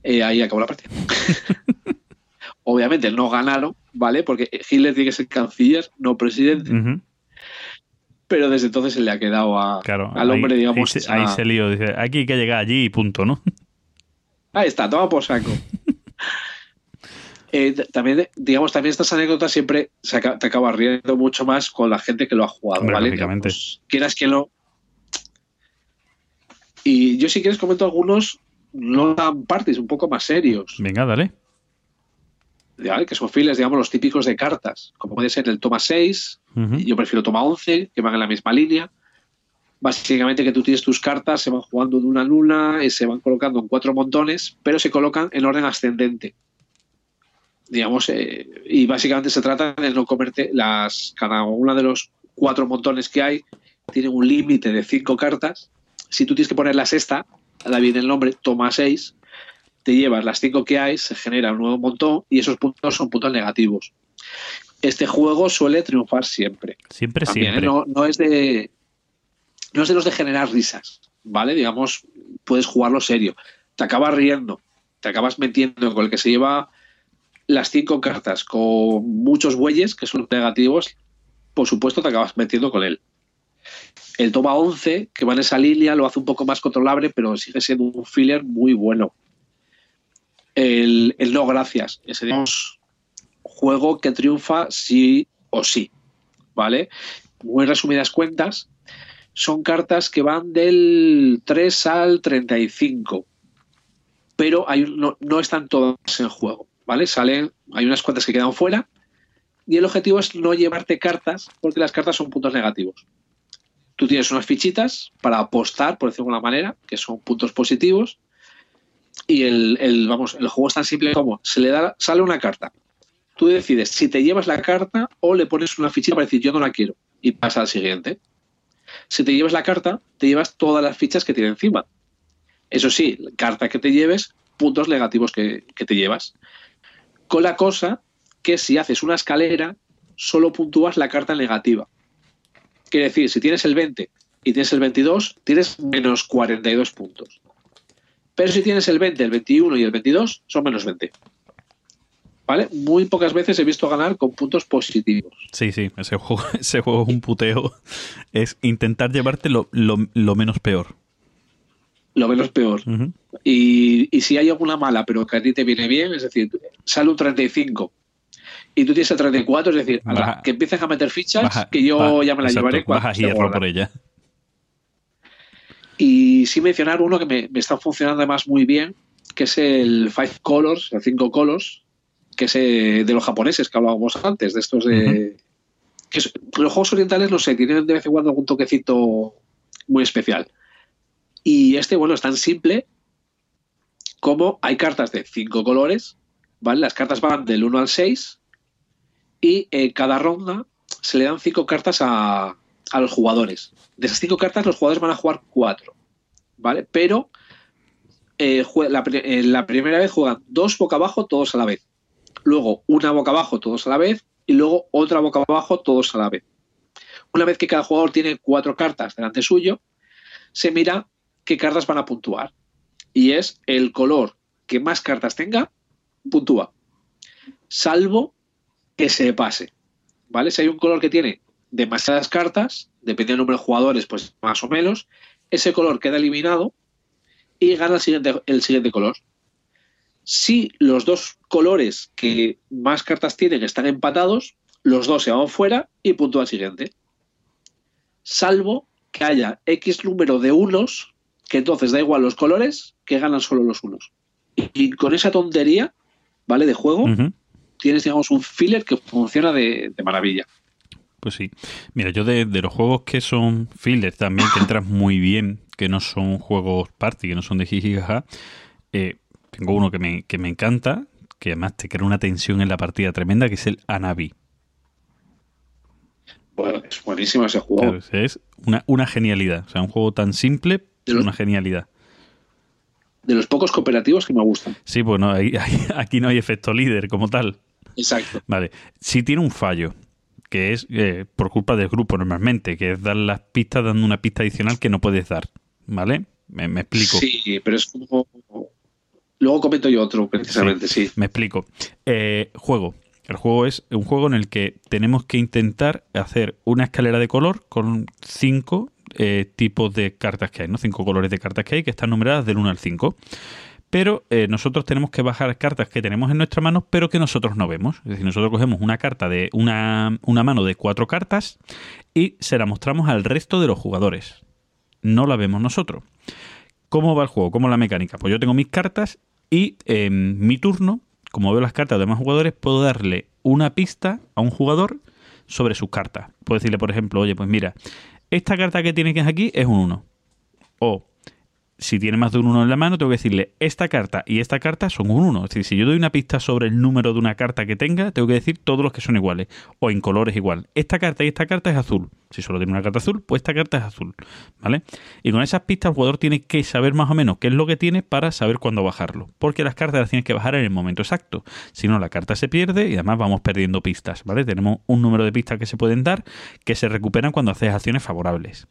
Eh, ahí acabó la partida. Obviamente no ganaron, ¿vale? Porque Hitler tiene que ser canciller, no presidente. Pero desde entonces se le ha quedado a- Claro. al hombre, ahí, digamos. Ahí se, ahí se lío. Dice, aquí hay que llegar allí y punto, ¿no? Ahí está, toma por saco. Eh, también, digamos, también estas anécdotas siempre se te acabas riendo mucho más con la gente que lo ha jugado, Hombre, ¿vale? Digamos, quieras que no. Y yo, si quieres, comento algunos no tan parties, un poco más serios. Venga, dale. ¿vale? que son files, digamos, los típicos de cartas, como puede ser el toma 6, Ujú. yo prefiero toma 11, que van en la misma línea. Básicamente que tú tienes tus cartas, se van jugando de una en una, y se van colocando en cuatro montones, pero se colocan en orden ascendente. Digamos, eh, y básicamente se trata de no comerte las. Cada una de los cuatro montones que hay tiene un límite de cinco cartas. Si tú tienes que poner la sexta, da bien el nombre, toma 6, te llevas las cinco que hay, se genera un nuevo montón y esos puntos son puntos negativos. este juego suele triunfar siempre. Siempre, También, ¿eh? siempre. no, no es de no es de los de generar risas, ¿vale? Digamos, puedes jugarlo serio. Te acabas riendo, te acabas metiendo con el que se lleva las cinco cartas con muchos bueyes, que son negativos, por supuesto te acabas metiendo con él. El toma 11, que va en esa línea, lo hace un poco más controlable, pero sigue siendo un filler muy bueno. El, no gracias, ese digamos, juego que triunfa sí o sí, ¿vale? Muy resumidas cuentas, son cartas que van del 3 al 35, pero no, no están todas en juego, ¿vale? Hay unas cuantas que quedan fuera y el objetivo es no llevarte cartas porque las cartas son puntos negativos. Tú tienes unas fichitas para apostar, por decirlo de alguna manera, que son puntos positivos y el, el, vamos, el juego es tan simple como se le da, sale una carta. Tú decides si te llevas la carta o le pones una fichita para decir yo no la quiero y pasa al siguiente. Si te llevas la carta, te llevas todas las fichas que tiene encima. Eso sí, carta que te lleves, puntos negativos que, que te llevas. Con la cosa que si haces una escalera, solo puntúas la carta negativa. Quiere decir, si tienes el 20 y tienes el 22, tienes menos 42 puntos. Pero si tienes el 20, el 21 y el 22, son menos 20. ¿Vale? Muy pocas veces he visto ganar con puntos positivos. Sí, sí, ese juego, es un puteo. Es intentar llevarte lo menos peor. Lo menos peor. Y, y si hay alguna mala, pero que a ti te viene bien, es decir, sale un 35 y tú tienes el 34, es decir, Baja- que empiecen a meter fichas, Baja- que yo ya me la exacto, llevaré cuando Baja esté hierro por ella. Y sí mencionar uno que me, me está funcionando además muy bien, que es el Five Colors, el 5 Colors, que es eh, de los japoneses que hablábamos antes, de estos de... que es- los juegos orientales, no sé, tienen de vez en cuando algún toquecito muy especial. Y este, bueno, es tan simple como hay cartas de cinco colores, ¿vale? Las cartas van del 1 al 6 y en cada ronda se le dan cinco cartas a, los jugadores. De esas cinco cartas los jugadores van a jugar cuatro, ¿vale? Pero eh, la, eh, la primera vez juegan dos boca abajo todos a la vez. Luego una boca abajo todos a la vez y luego otra boca abajo todos a la vez. Una vez que cada jugador tiene cuatro cartas delante suyo, se mira qué cartas van a puntuar. Y es el color que más cartas tenga, puntúa. Salvo que se pase. ¿Vale? Si hay un color que tiene demasiadas cartas, depende del número de jugadores, pues más o menos, ese color queda eliminado y gana el siguiente, color. Si los dos colores que más cartas tienen están empatados, los dos se van fuera y puntúa el siguiente. Salvo que haya X número de unos, que entonces da igual los colores, que ganan solo los unos. Y, con esa tontería, ¿vale? De juego, tienes, digamos, un filler que funciona de, de maravilla. Pues sí. Mira, yo de, de los juegos que son fillers también, que entras muy bien, que no son juegos party, que no son de jiji jaja, eh, tengo uno que me, que me encanta, que además te crea una tensión en la partida tremenda, que es el Anabi. Bueno, es buenísimo ese juego. Claro, es una, una genialidad. O sea, un juego tan simple, De los- una genialidad. De los pocos cooperativos que me gustan. Sí, pues no, ahí- ahí- aquí no hay efecto líder como tal. Exacto. Vale, si tiene un fallo, que es eh, por culpa del grupo normalmente, que es dar las pistas dando una pista adicional que no puedes dar, ¿vale? Me, me explico. Sí, pero es como. Luego comento yo otro, precisamente, sí. Me explico. Eh, juego. El juego es un juego en el que tenemos que intentar hacer una escalera de color con cinco eh, tipos de cartas que hay, ¿no? Cinco colores de cartas que hay que están numeradas del 1 al 5. Pero eh, nosotros tenemos que bajar cartas que tenemos en nuestra mano, pero que nosotros no vemos. Es decir, nosotros cogemos una carta de una, una mano de cuatro cartas y se la mostramos al resto de los jugadores. No la vemos nosotros. ¿Cómo va el juego? ¿Cómo es la mecánica? Pues yo tengo mis cartas y en mi turno, como veo las cartas de demás jugadores, puedo darle una pista a un jugador sobre sus cartas. Puedo decirle, por ejemplo, oye, pues mira, esta carta que tienes aquí es un 1. O si tiene más de un 1 en la mano, tengo que decirle, esta carta y esta carta son un 1. Es decir, si yo doy una pista sobre el número de una carta que tenga, tengo que decir todos los que son iguales, o en colores igual. Esta carta y esta carta es azul. Si solo tiene una carta azul, pues esta carta es azul. ¿Vale? Y con esas pistas el jugador tiene que saber más o menos qué es lo que tiene para saber cuándo bajarlo. Porque las cartas las tienes que bajar en el momento exacto. Si no, la carta se pierde y además vamos perdiendo pistas. ¿Vale? Tenemos un número de pistas que se pueden dar que se recuperan cuando haces acciones favorables.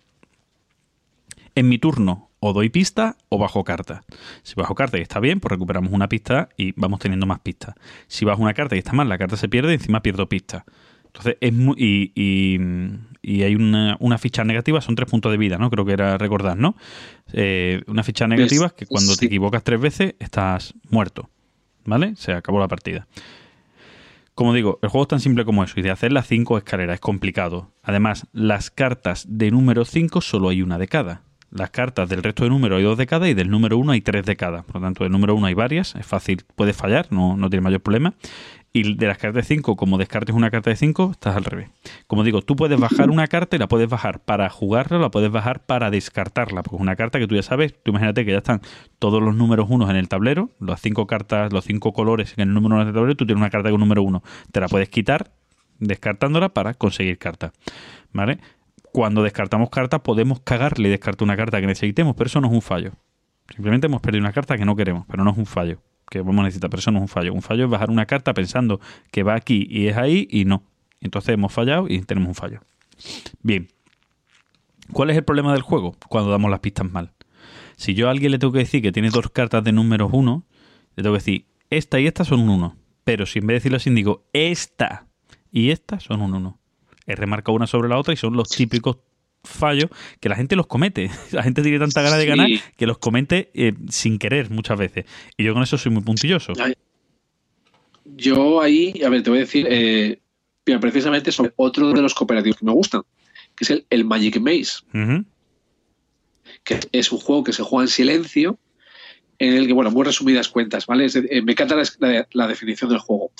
En mi turno, o doy pista o bajo carta. Si bajo carta y está bien, pues recuperamos una pista y vamos teniendo más pistas. Si bajo una carta y está mal, la carta se pierde y encima pierdo pista. Entonces, es muy, y, y, hay una, una, ficha negativa, son tres puntos de vida, ¿no? Creo que era recordar, ¿no? Eh, una ficha negativa es que cuando te equivocas tres veces estás muerto, ¿vale? Se acabó la partida. Como digo, el juego es tan simple como eso, y de hacer las cinco escaleras es complicado. Además, las cartas de número 5 solo hay una de cada. Las cartas del resto de números hay dos de cada y del número uno hay tres de cada. Por lo tanto, del número uno hay varias, es fácil, puedes fallar, no, no tiene mayor problema. Y de las cartas de 5, como descartes una carta de 5, estás al revés. Como digo, tú puedes bajar una carta y la puedes bajar para jugarla, la puedes bajar para descartarla, porque es una carta que tú ya sabes, tú imagínate que ya están todos los números unos en el tablero, las cinco cartas, los cinco colores en el número uno del tablero, tú tienes una carta con número uno, te la puedes quitar descartándola para conseguir carta. ¿Vale? Cuando descartamos cartas podemos cagarle y descartar una carta que necesitemos, pero eso no es un fallo. Simplemente hemos perdido una carta que no queremos, pero no es un fallo. Que vamos a necesitar, pero eso no es un fallo. Un fallo es bajar una carta pensando que va aquí y es ahí y no. Entonces hemos fallado y tenemos un fallo. Bien. ¿Cuál es el problema del juego? Cuando damos las pistas mal. Si yo a alguien le tengo que decir que tiene dos cartas de números 1, le tengo que decir, esta y esta son un 1. Pero si en vez de decirlo así digo, esta y esta son un 1 remarca una sobre la otra y son los típicos fallos que la gente los comete. La gente tiene tanta gana de ganar que los comete eh, sin querer muchas veces. Y yo con eso soy muy puntilloso. Yo ahí, a ver, te voy a decir, eh, precisamente sobre otro de los cooperativos que me gustan, que es el, Magic Maze. Que es un juego que se juega en silencio, en el que, bueno, muy resumidas cuentas, ¿vale? Eh, me encanta la, definición del juego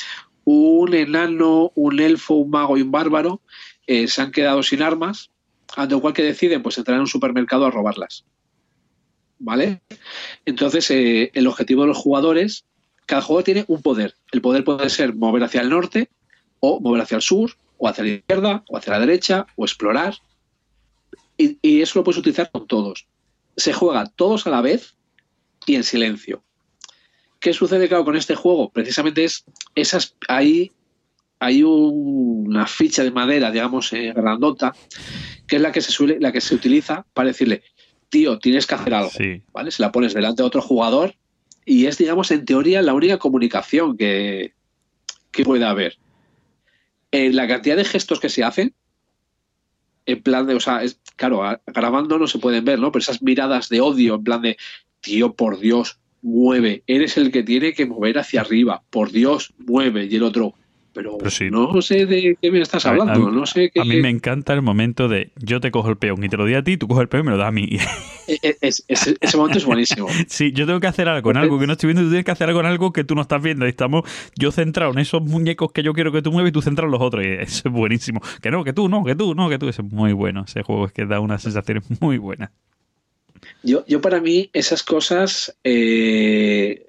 un enano, un elfo, un mago y un bárbaro eh, se han quedado sin armas, ante lo cual que deciden pues entrar en un supermercado a robarlas. ¿Vale? Entonces, eh, el objetivo de los jugadores, cada jugador tiene un poder. El poder puede ser mover hacia el norte, o mover hacia el sur, o hacia la izquierda, o hacia la derecha, o explorar. Y, y eso lo puedes utilizar con todos. Se juega todos a la vez y en silencio. ¿Qué sucede, claro, con este juego? Precisamente es esas ahí hay una ficha de madera, digamos, eh, grandota, que es la que se suele, la que se utiliza para decirle, tío, tienes que hacer algo, ¿vale? Se la pones delante de otro jugador y es, digamos, en teoría la única comunicación que, que puede haber. En la cantidad de gestos que se hacen, en plan de, o sea, es, claro, grabando no se pueden ver, ¿no? Pero esas miradas de odio, en plan de, tío, por Dios, mueve, eres el que tiene que mover hacia arriba, por Dios, mueve, y el otro, pero, no sé de qué me estás hablando, a, no sé A mí me encanta el momento de yo te cojo el peón y te lo doy a ti, tú coges el peón y me lo das a mí. E, e, ese momento es buenísimo. Sí, yo tengo que hacer algo con algo que no estoy viendo tú tienes que hacer algo con algo que tú no estás viendo. Y estamos yo centrado en esos muñecos que yo quiero que tú mueves y tú centras en los otros. Y eso es buenísimo. Que no, que tú, no, que tú, no, que tú. Eso es muy bueno. Ese juego es que da unas sensaciones muy buenas. Yo, yo para mí esas cosas, eh,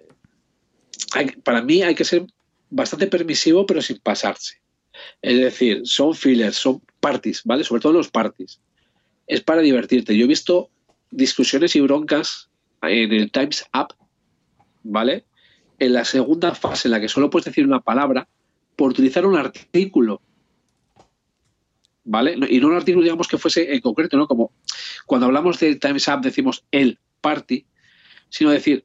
para mí hay que ser bastante permisivo pero sin pasarse. Es decir, son fillers, son parties, ¿vale? Sobre todo los parties. Es para divertirte. Yo he visto discusiones y broncas en el Times Up, ¿vale? En la segunda fase, en la que solo puedes decir una palabra, por utilizar un artículo ¿vale? Y no un artículo, digamos, que fuese en concreto, ¿no? Como cuando hablamos de Times Up decimos el party, sino decir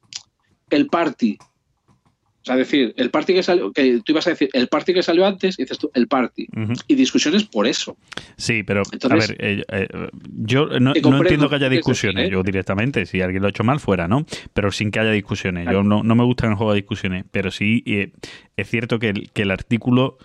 el party. O sea, decir, el party que salió, que tú ibas a decir el party que salió antes, y dices tú el party. Y discusiones por eso. Sí, pero a ver, eh, eh, yo no, entiendo que haya discusiones, yo directamente, si alguien lo ha hecho mal, fuera, ¿no? Pero sin que haya discusiones. Yo no, me gusta en el juego de discusiones, pero sí eh, es cierto que el, que el artículo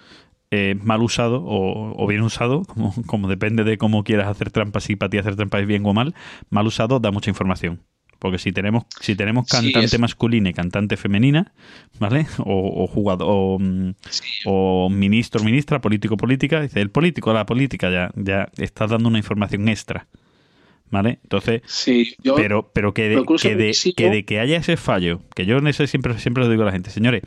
eh, mal usado o, bien usado, como, como, depende de cómo quieras hacer trampas, y para ti hacer trampas es bien o mal, mal usado da mucha información. Porque si tenemos, si tenemos cantante masculina y cantante femenina, ¿vale? O, jugador, o, mm, o, ministro, ministra, político, política, dice el político, la política ya, ya está dando una información extra. ¿Vale? Entonces, Sí, yo pero, pero que, de, que, de, que de que haya ese fallo, que yo en eso siempre, siempre lo digo a la gente, señores,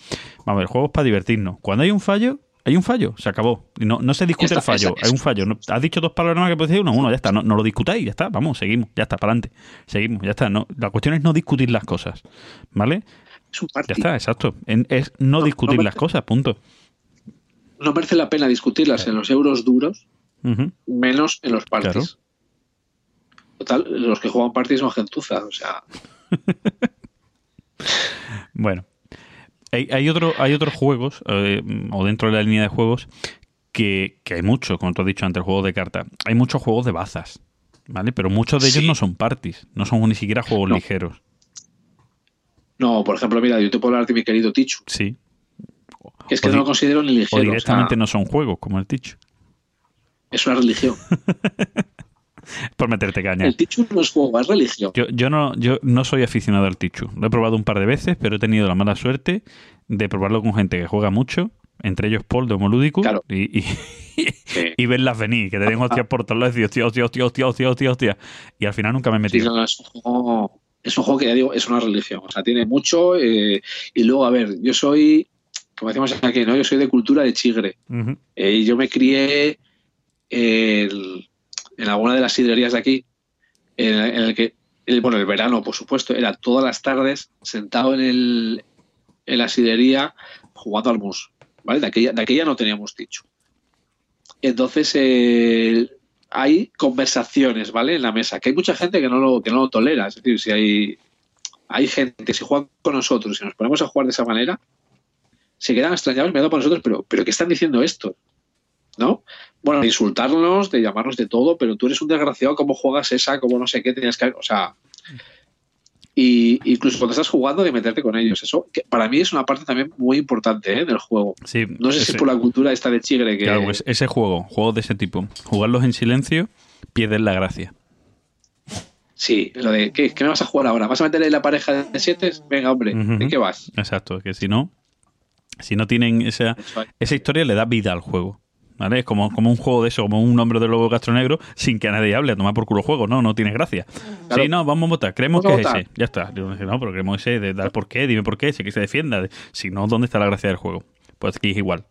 vamos a ver, juegos para divertirnos. Cuando hay un fallo, hay un fallo, se acabó. No, no se discute el fallo, hay un fallo. No- has dicho dos palabras más que puedes decir uno, uno, ya está, no, no lo discutáis, ya está, vamos, seguimos, ya está, para adelante. Seguimos, ya está. No, la cuestión es no discutir las cosas, ¿vale? es un Ya está, exacto. En- es no, discutir las cosas, punto. No merece la pena discutirlas en los euros duros, menos en los parties. Claro. Total, los que juegan parties son gentuza, o sea, Bueno, hay, hay, otro, hay otros juegos, eh, o dentro de la línea de juegos, que, que hay muchos, como tú has dicho antes, juegos de carta. Hay muchos juegos de bazas, ¿vale? Pero muchos de ellos Sí. no son parties, no son ni siquiera juegos No. ligeros. no, por ejemplo, mira, yo te puedo hablar de mi querido Tichu, Sí. que es que O no lo considero ni ligero, O o directamente sea, no son juegos, como el Tichu. es una religión. Por meterte caña. El Tichu no es juego, es religión. Yo, yo, no, yo no soy aficionado al Tichu. Lo he probado un par de veces, pero he tenido la mala suerte de probarlo con gente que juega mucho, entre ellos Paul de Homolúdico, Claro. y, y, Sí. y verlas venir, que te den hostias por todos lados y decir, hostia, hostia, hostia, hostia, hostia, hostia. Y al final nunca me he Sí, metido. no, es, un juego, es un juego que ya digo, es una religión. O sea, tiene mucho. eh, y luego, a ver, yo soy, como decimos aquí, ¿no? Yo soy de cultura de chigre. Eh, y yo me crié el- en alguna de las sidrerías de aquí, en, en el que, bueno, el verano, por supuesto, era todas las tardes sentado en, el, en la sidería jugando al mus. ¿vale? De aquella, de aquella no teníamos dicho. Entonces, hay conversaciones, ¿vale? En la mesa, que hay mucha gente que no lo, que no lo tolera. Es decir, si hay, hay gente, si juegan con nosotros y nos ponemos a jugar de esa manera, se quedan extrañados mirando por nosotros, pero, pero ¿qué están diciendo esto? ¿No? Bueno, de insultarnos, de llamarnos de todo, pero tú eres un desgraciado, ¿cómo juegas esa? ¿Cómo no sé qué tenías que O sea. Y incluso cuando estás jugando, de meterte con ellos. Eso que para mí es una parte también muy importante ¿eh? del juego. Sí, No sé ese, si por la cultura esta de chigre que. claro, pues ese juego, juegos de ese tipo, jugarlos en silencio, pierden la gracia. Sí, lo de ¿qué, qué me vas a jugar ahora? ¿Vas a meterle la pareja de siete? Venga, hombre, Ujú. ¿de qué vas? Exacto, que si no, si no tienen esa, esa historia le da vida al juego. ¿Vale? Es como, como un juego de eso, como un nombre de lobo negro sin que nadie hable, a tomar por culo el juego, no, no tiene gracia. Claro. Sí, no, vamos a votar, creemos Vamos que a es ese, ya está. Digo, no, pero creemos ese, de dar por qué, dime por qué, sé que se defienda. Si no, ¿dónde está la gracia del juego? Pues aquí es igual,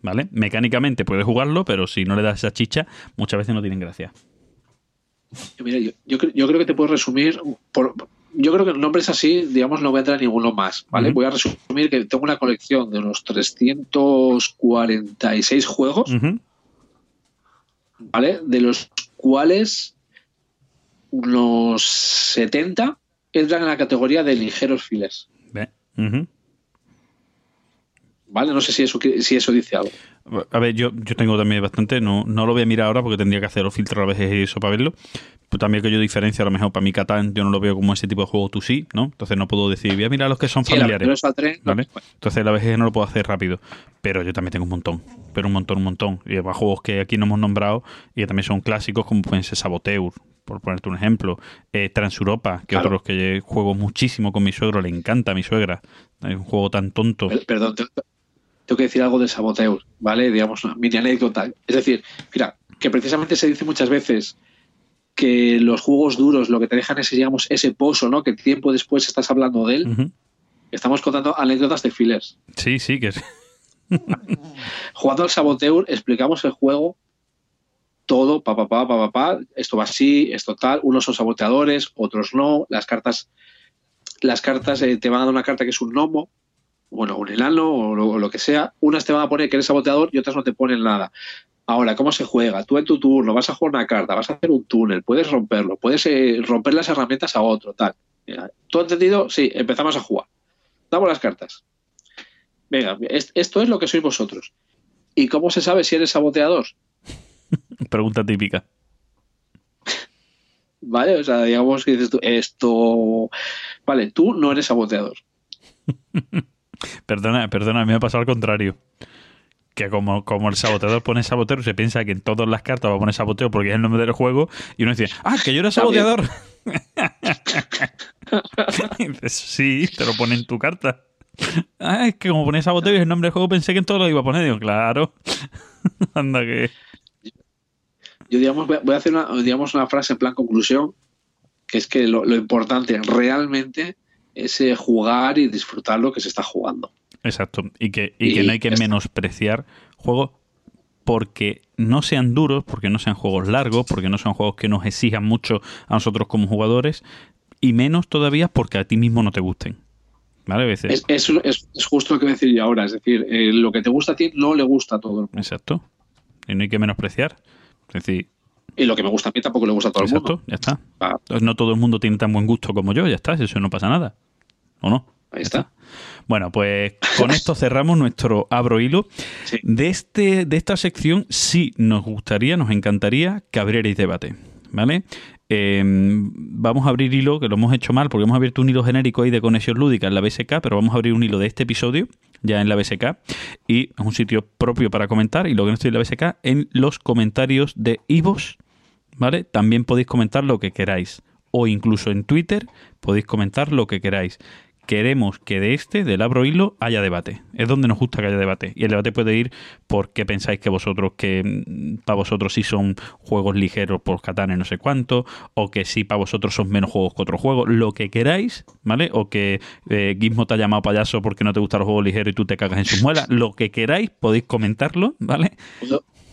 ¿vale? Mecánicamente puedes jugarlo, pero si no le das esa chicha, muchas veces no tienen gracia. Mira, yo, yo, yo creo que te puedo resumir. Por, yo creo que nombres así, digamos, no voy a entrar en ninguno más. ¿vale? Voy a resumir que tengo una colección de unos 346 juegos. ¿vale? De los cuales unos 70 entran en la categoría de ligeros files. ¿Vale? No sé si eso, si eso dice algo. A ver, yo, yo tengo también bastante, no, no lo voy a mirar ahora porque tendría que hacer los filtros a veces y eso para verlo. Pero también que yo diferencia, a lo mejor para mi Catán, yo no lo veo como ese tipo de juego tú sí, ¿no? Entonces no puedo decir, voy a mirar los que son Sí, familiares. primera es al tren, no, ¿Vale? Entonces la vez no lo puedo hacer rápido. Pero yo también tengo un montón. Pero un montón, un montón. Y además juegos que aquí no hemos nombrado y que también son clásicos, como pueden ser Saboteur, por ponerte un ejemplo. Eh, Transuropa, que Claro. otros que juego muchísimo con mi suegro, le encanta a mi suegra. Es un juego tan tonto. Per- Perdón, te- tengo que decir algo de Saboteur, ¿vale? Digamos, una mini anécdota. Es decir, mira, que precisamente se dice muchas veces que los juegos duros lo que te dejan es, digamos, ese pozo, ¿no? Que tiempo después estás hablando de él. Estamos contando anécdotas de fillers. Sí, sí, que es. Jugando al Saboteur, explicamos el juego todo, pa, pa, pa, pa, pa, pa, esto va así, esto tal, unos son saboteadores, otros no, las cartas, las cartas eh, te van a dar una carta que es un gnomo, bueno, un enano o lo, o lo que sea, unas te van a poner que eres saboteador y otras no te ponen nada. Ahora, ¿cómo se juega? Tú en tu turno vas a jugar una carta, vas a hacer un túnel, puedes romperlo, puedes eh, romper las herramientas a otro, tal. ¿Todo entendido? Sí, empezamos a jugar. Damos las cartas. Venga, es- esto es lo que sois vosotros. ¿Y cómo se sabe si eres saboteador? Pregunta típica. ¿Vale? O sea, digamos que dices tú, esto. Vale, tú no eres saboteador. Perdona, perdona, a mí me ha pasado al contrario. Que como, como el saboteador pone saboteo, se piensa que en todas las cartas va a poner saboteo porque es el nombre del juego, y uno dice, ah, que yo era saboteador. Y dices, sí, te lo pone en tu carta. Ah, es que como pone saboteo y es el nombre del juego, pensé que en todo lo iba a poner. Digo, claro. Anda que. Yo, digamos, voy a- voy a hacer una, digamos, una frase en plan conclusión que es que lo, lo importante realmente es eh, jugar y disfrutar lo que se está jugando. Exacto. Y que, y que no hay que está. menospreciar juegos porque no sean duros, porque no sean juegos largos, porque no sean juegos que nos exijan mucho a nosotros como jugadores, y menos todavía porque a ti mismo no te gusten. ¿Vale? A veces. Es, es, es- es justo lo que voy a decir yo ahora. Es decir, eh, lo que te gusta a ti no le gusta a todo el mundo. Exacto. Y no hay que menospreciar. Es decir, Y lo que me gusta a mí tampoco le gusta a todo el exacto, mundo. ya está. Ah, No todo el mundo tiene tan buen gusto como yo, ya está, eso no pasa nada. ¿O no? ahí está. Bueno, pues con esto cerramos nuestro abro hilo. Sí. De, este, de esta sección sí nos gustaría, nos encantaría que abrierais debate, ¿vale? Eh, vamos a abrir hilo, que lo hemos hecho mal, porque hemos abierto un hilo genérico ahí de conexión lúdica en la BSK, pero vamos a abrir un hilo de este episodio ya en la BSK y es un sitio propio para comentar y lo que no estoy en la BSK en los comentarios de Ivos, ¿vale? También podéis comentar lo que queráis o incluso en Twitter podéis comentar lo que queráis. Queremos que de este, del Abro Hilo, haya debate. Es donde nos gusta que haya debate. Y el debate puede ir por qué pensáis que vosotros, que mm, para vosotros sí son juegos ligeros por Catán y no sé cuánto, o que sí para vosotros son menos juegos que otros juegos, lo que queráis, ¿vale? O que eh, Gizmo te ha llamado payaso porque no te gustan los juegos ligeros y tú te cagas en sus muelas, lo que queráis, podéis comentarlo, ¿vale?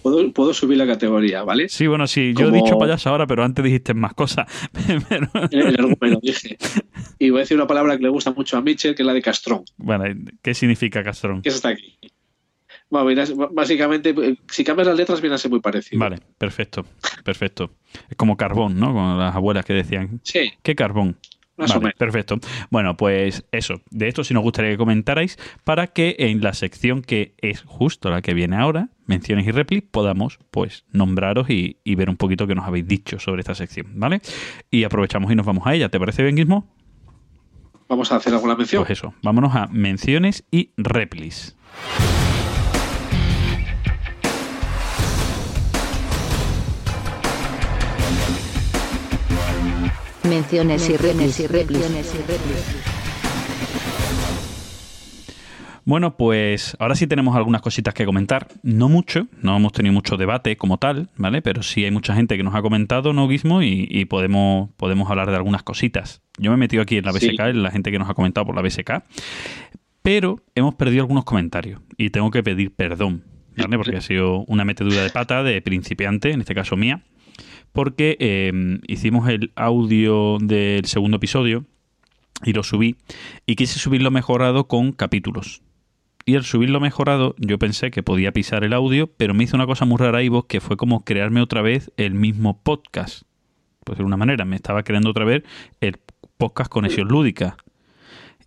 Puedo, puedo- subir la categoría, ¿vale? Sí, bueno, sí, yo he dicho payaso ahora, pero antes dijiste más cosas. Pero- El, argumento dije. Y voy a decir una palabra que le gusta mucho a Mitchell, que es la de castrón, bueno, ¿qué significa Castrón? que es esta aquí. Bueno, básicamente, eh, si cambias las letras, viene a ser muy parecido. Vale, perfecto, perfecto. Es como carbón, ¿no? Como las abuelas que decían. Sí, ¿Qué carbón? Más o Vale, menos. perfecto. Bueno, pues eso. De esto sí nos gustaría que comentarais para que en la sección que es justo la que viene ahora, menciones y replis, podamos pues nombraros y, y ver un poquito qué nos habéis dicho sobre esta sección, ¿vale? Y aprovechamos y nos vamos a ella. ¿Te parece bien, Guismo? Vamos a hacer alguna mención. Pues eso, vámonos a menciones y replis. Menciones y replis y replis. Bueno, pues ahora sí tenemos algunas cositas que comentar. No mucho, no hemos tenido mucho debate como tal, ¿vale? Pero sí hay mucha gente que nos ha comentado, ¿no, Guismo? Y, y podemos, podemos hablar de algunas cositas. Yo me he metido aquí en la BSK, Sí. en la gente que nos ha comentado por la BSK. Pero hemos perdido algunos comentarios y tengo que pedir perdón, ¿vale? Porque ha sido una metedura de pata de principiante, en este caso mía. Porque eh, hicimos el audio del segundo episodio y lo subí y quise subirlo mejorado con capítulos. Y al subirlo mejorado, yo pensé que podía pisar el audio, pero me hizo una cosa muy rara Ivo, que fue como crearme otra vez el mismo podcast. Pues de una manera, me estaba creando otra vez el podcast Conexión Lúdica.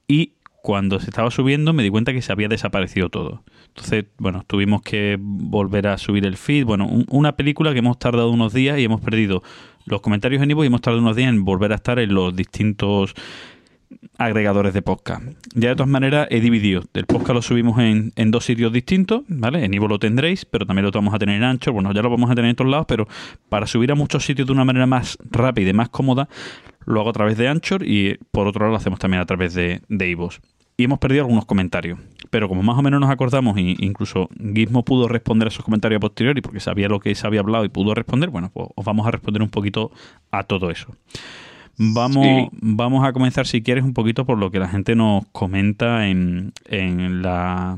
Y cuando se estaba subiendo me di cuenta que se había desaparecido todo. Entonces, bueno, tuvimos que volver a subir el feed. Bueno, un- una película que hemos tardado unos días y hemos perdido los comentarios en Ivo y hemos tardado unos días en volver a estar en los distintos agregadores de podcast. Ya de todas maneras he dividido. El podcast lo subimos en, en dos sitios distintos, ¿vale? En Ivo lo tendréis, pero también lo vamos a tener en Ancho. Bueno, ya lo vamos a tener en todos lados, pero para subir a muchos sitios de una manera más rápida y más cómoda, lo hago a través de Anchor y por otro lado lo hacemos también a través de, de. Y hemos perdido algunos comentarios. Pero como más o menos nos acordamos, e incluso Gizmo pudo responder a esos comentarios a posteriori porque sabía lo que se había hablado y pudo responder, bueno, pues os vamos a responder un poquito a todo eso. Vamos, Sí. vamos a comenzar, si quieres, un poquito por lo que la gente nos comenta en, en la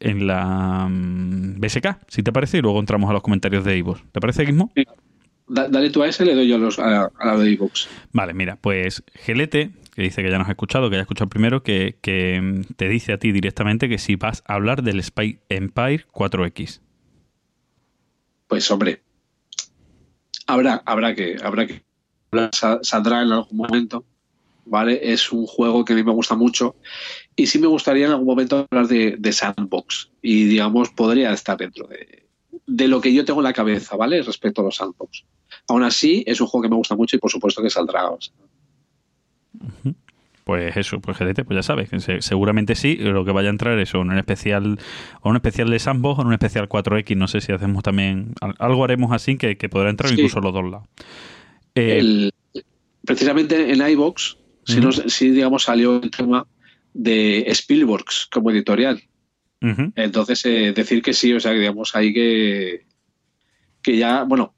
en la mm, BSK, si te parece, y luego entramos a los comentarios de iVoox. ¿Te parece, Gizmo? Da- dale tú a ese, le doy yo a, los, a, a la de iVoox. Vale, mira, pues Gelete, que dice que ya nos ha escuchado, que ya ha escuchado primero, que, que mm, te dice a ti directamente que si vas a hablar del Spy Empire 4X. Pues hombre, habrá, habrá que, habrá que sa- saldrá en algún momento, ¿vale? Es un juego que a mí me gusta mucho y sí me gustaría en algún momento hablar de, de sandbox y digamos podría estar dentro de, de lo que yo tengo en la cabeza, ¿vale? Respecto a los sandbox. Aún así, es un juego que me gusta mucho y por supuesto que saldrá. Pues eso, pues Gelete, pues ya sabes, seguramente sí, lo que vaya a entrar es o en un especial, o un especial de Sandbox o en un especial 4X, no sé si hacemos también, al- algo haremos así que, que podrá entrar Sí. incluso los dos lados. Eh, el- precisamente en iVox, si, digamos salió el tema de Spielworks como editorial. Entonces, eh, decir que sí, o sea, que digamos ahí que, que ya, bueno,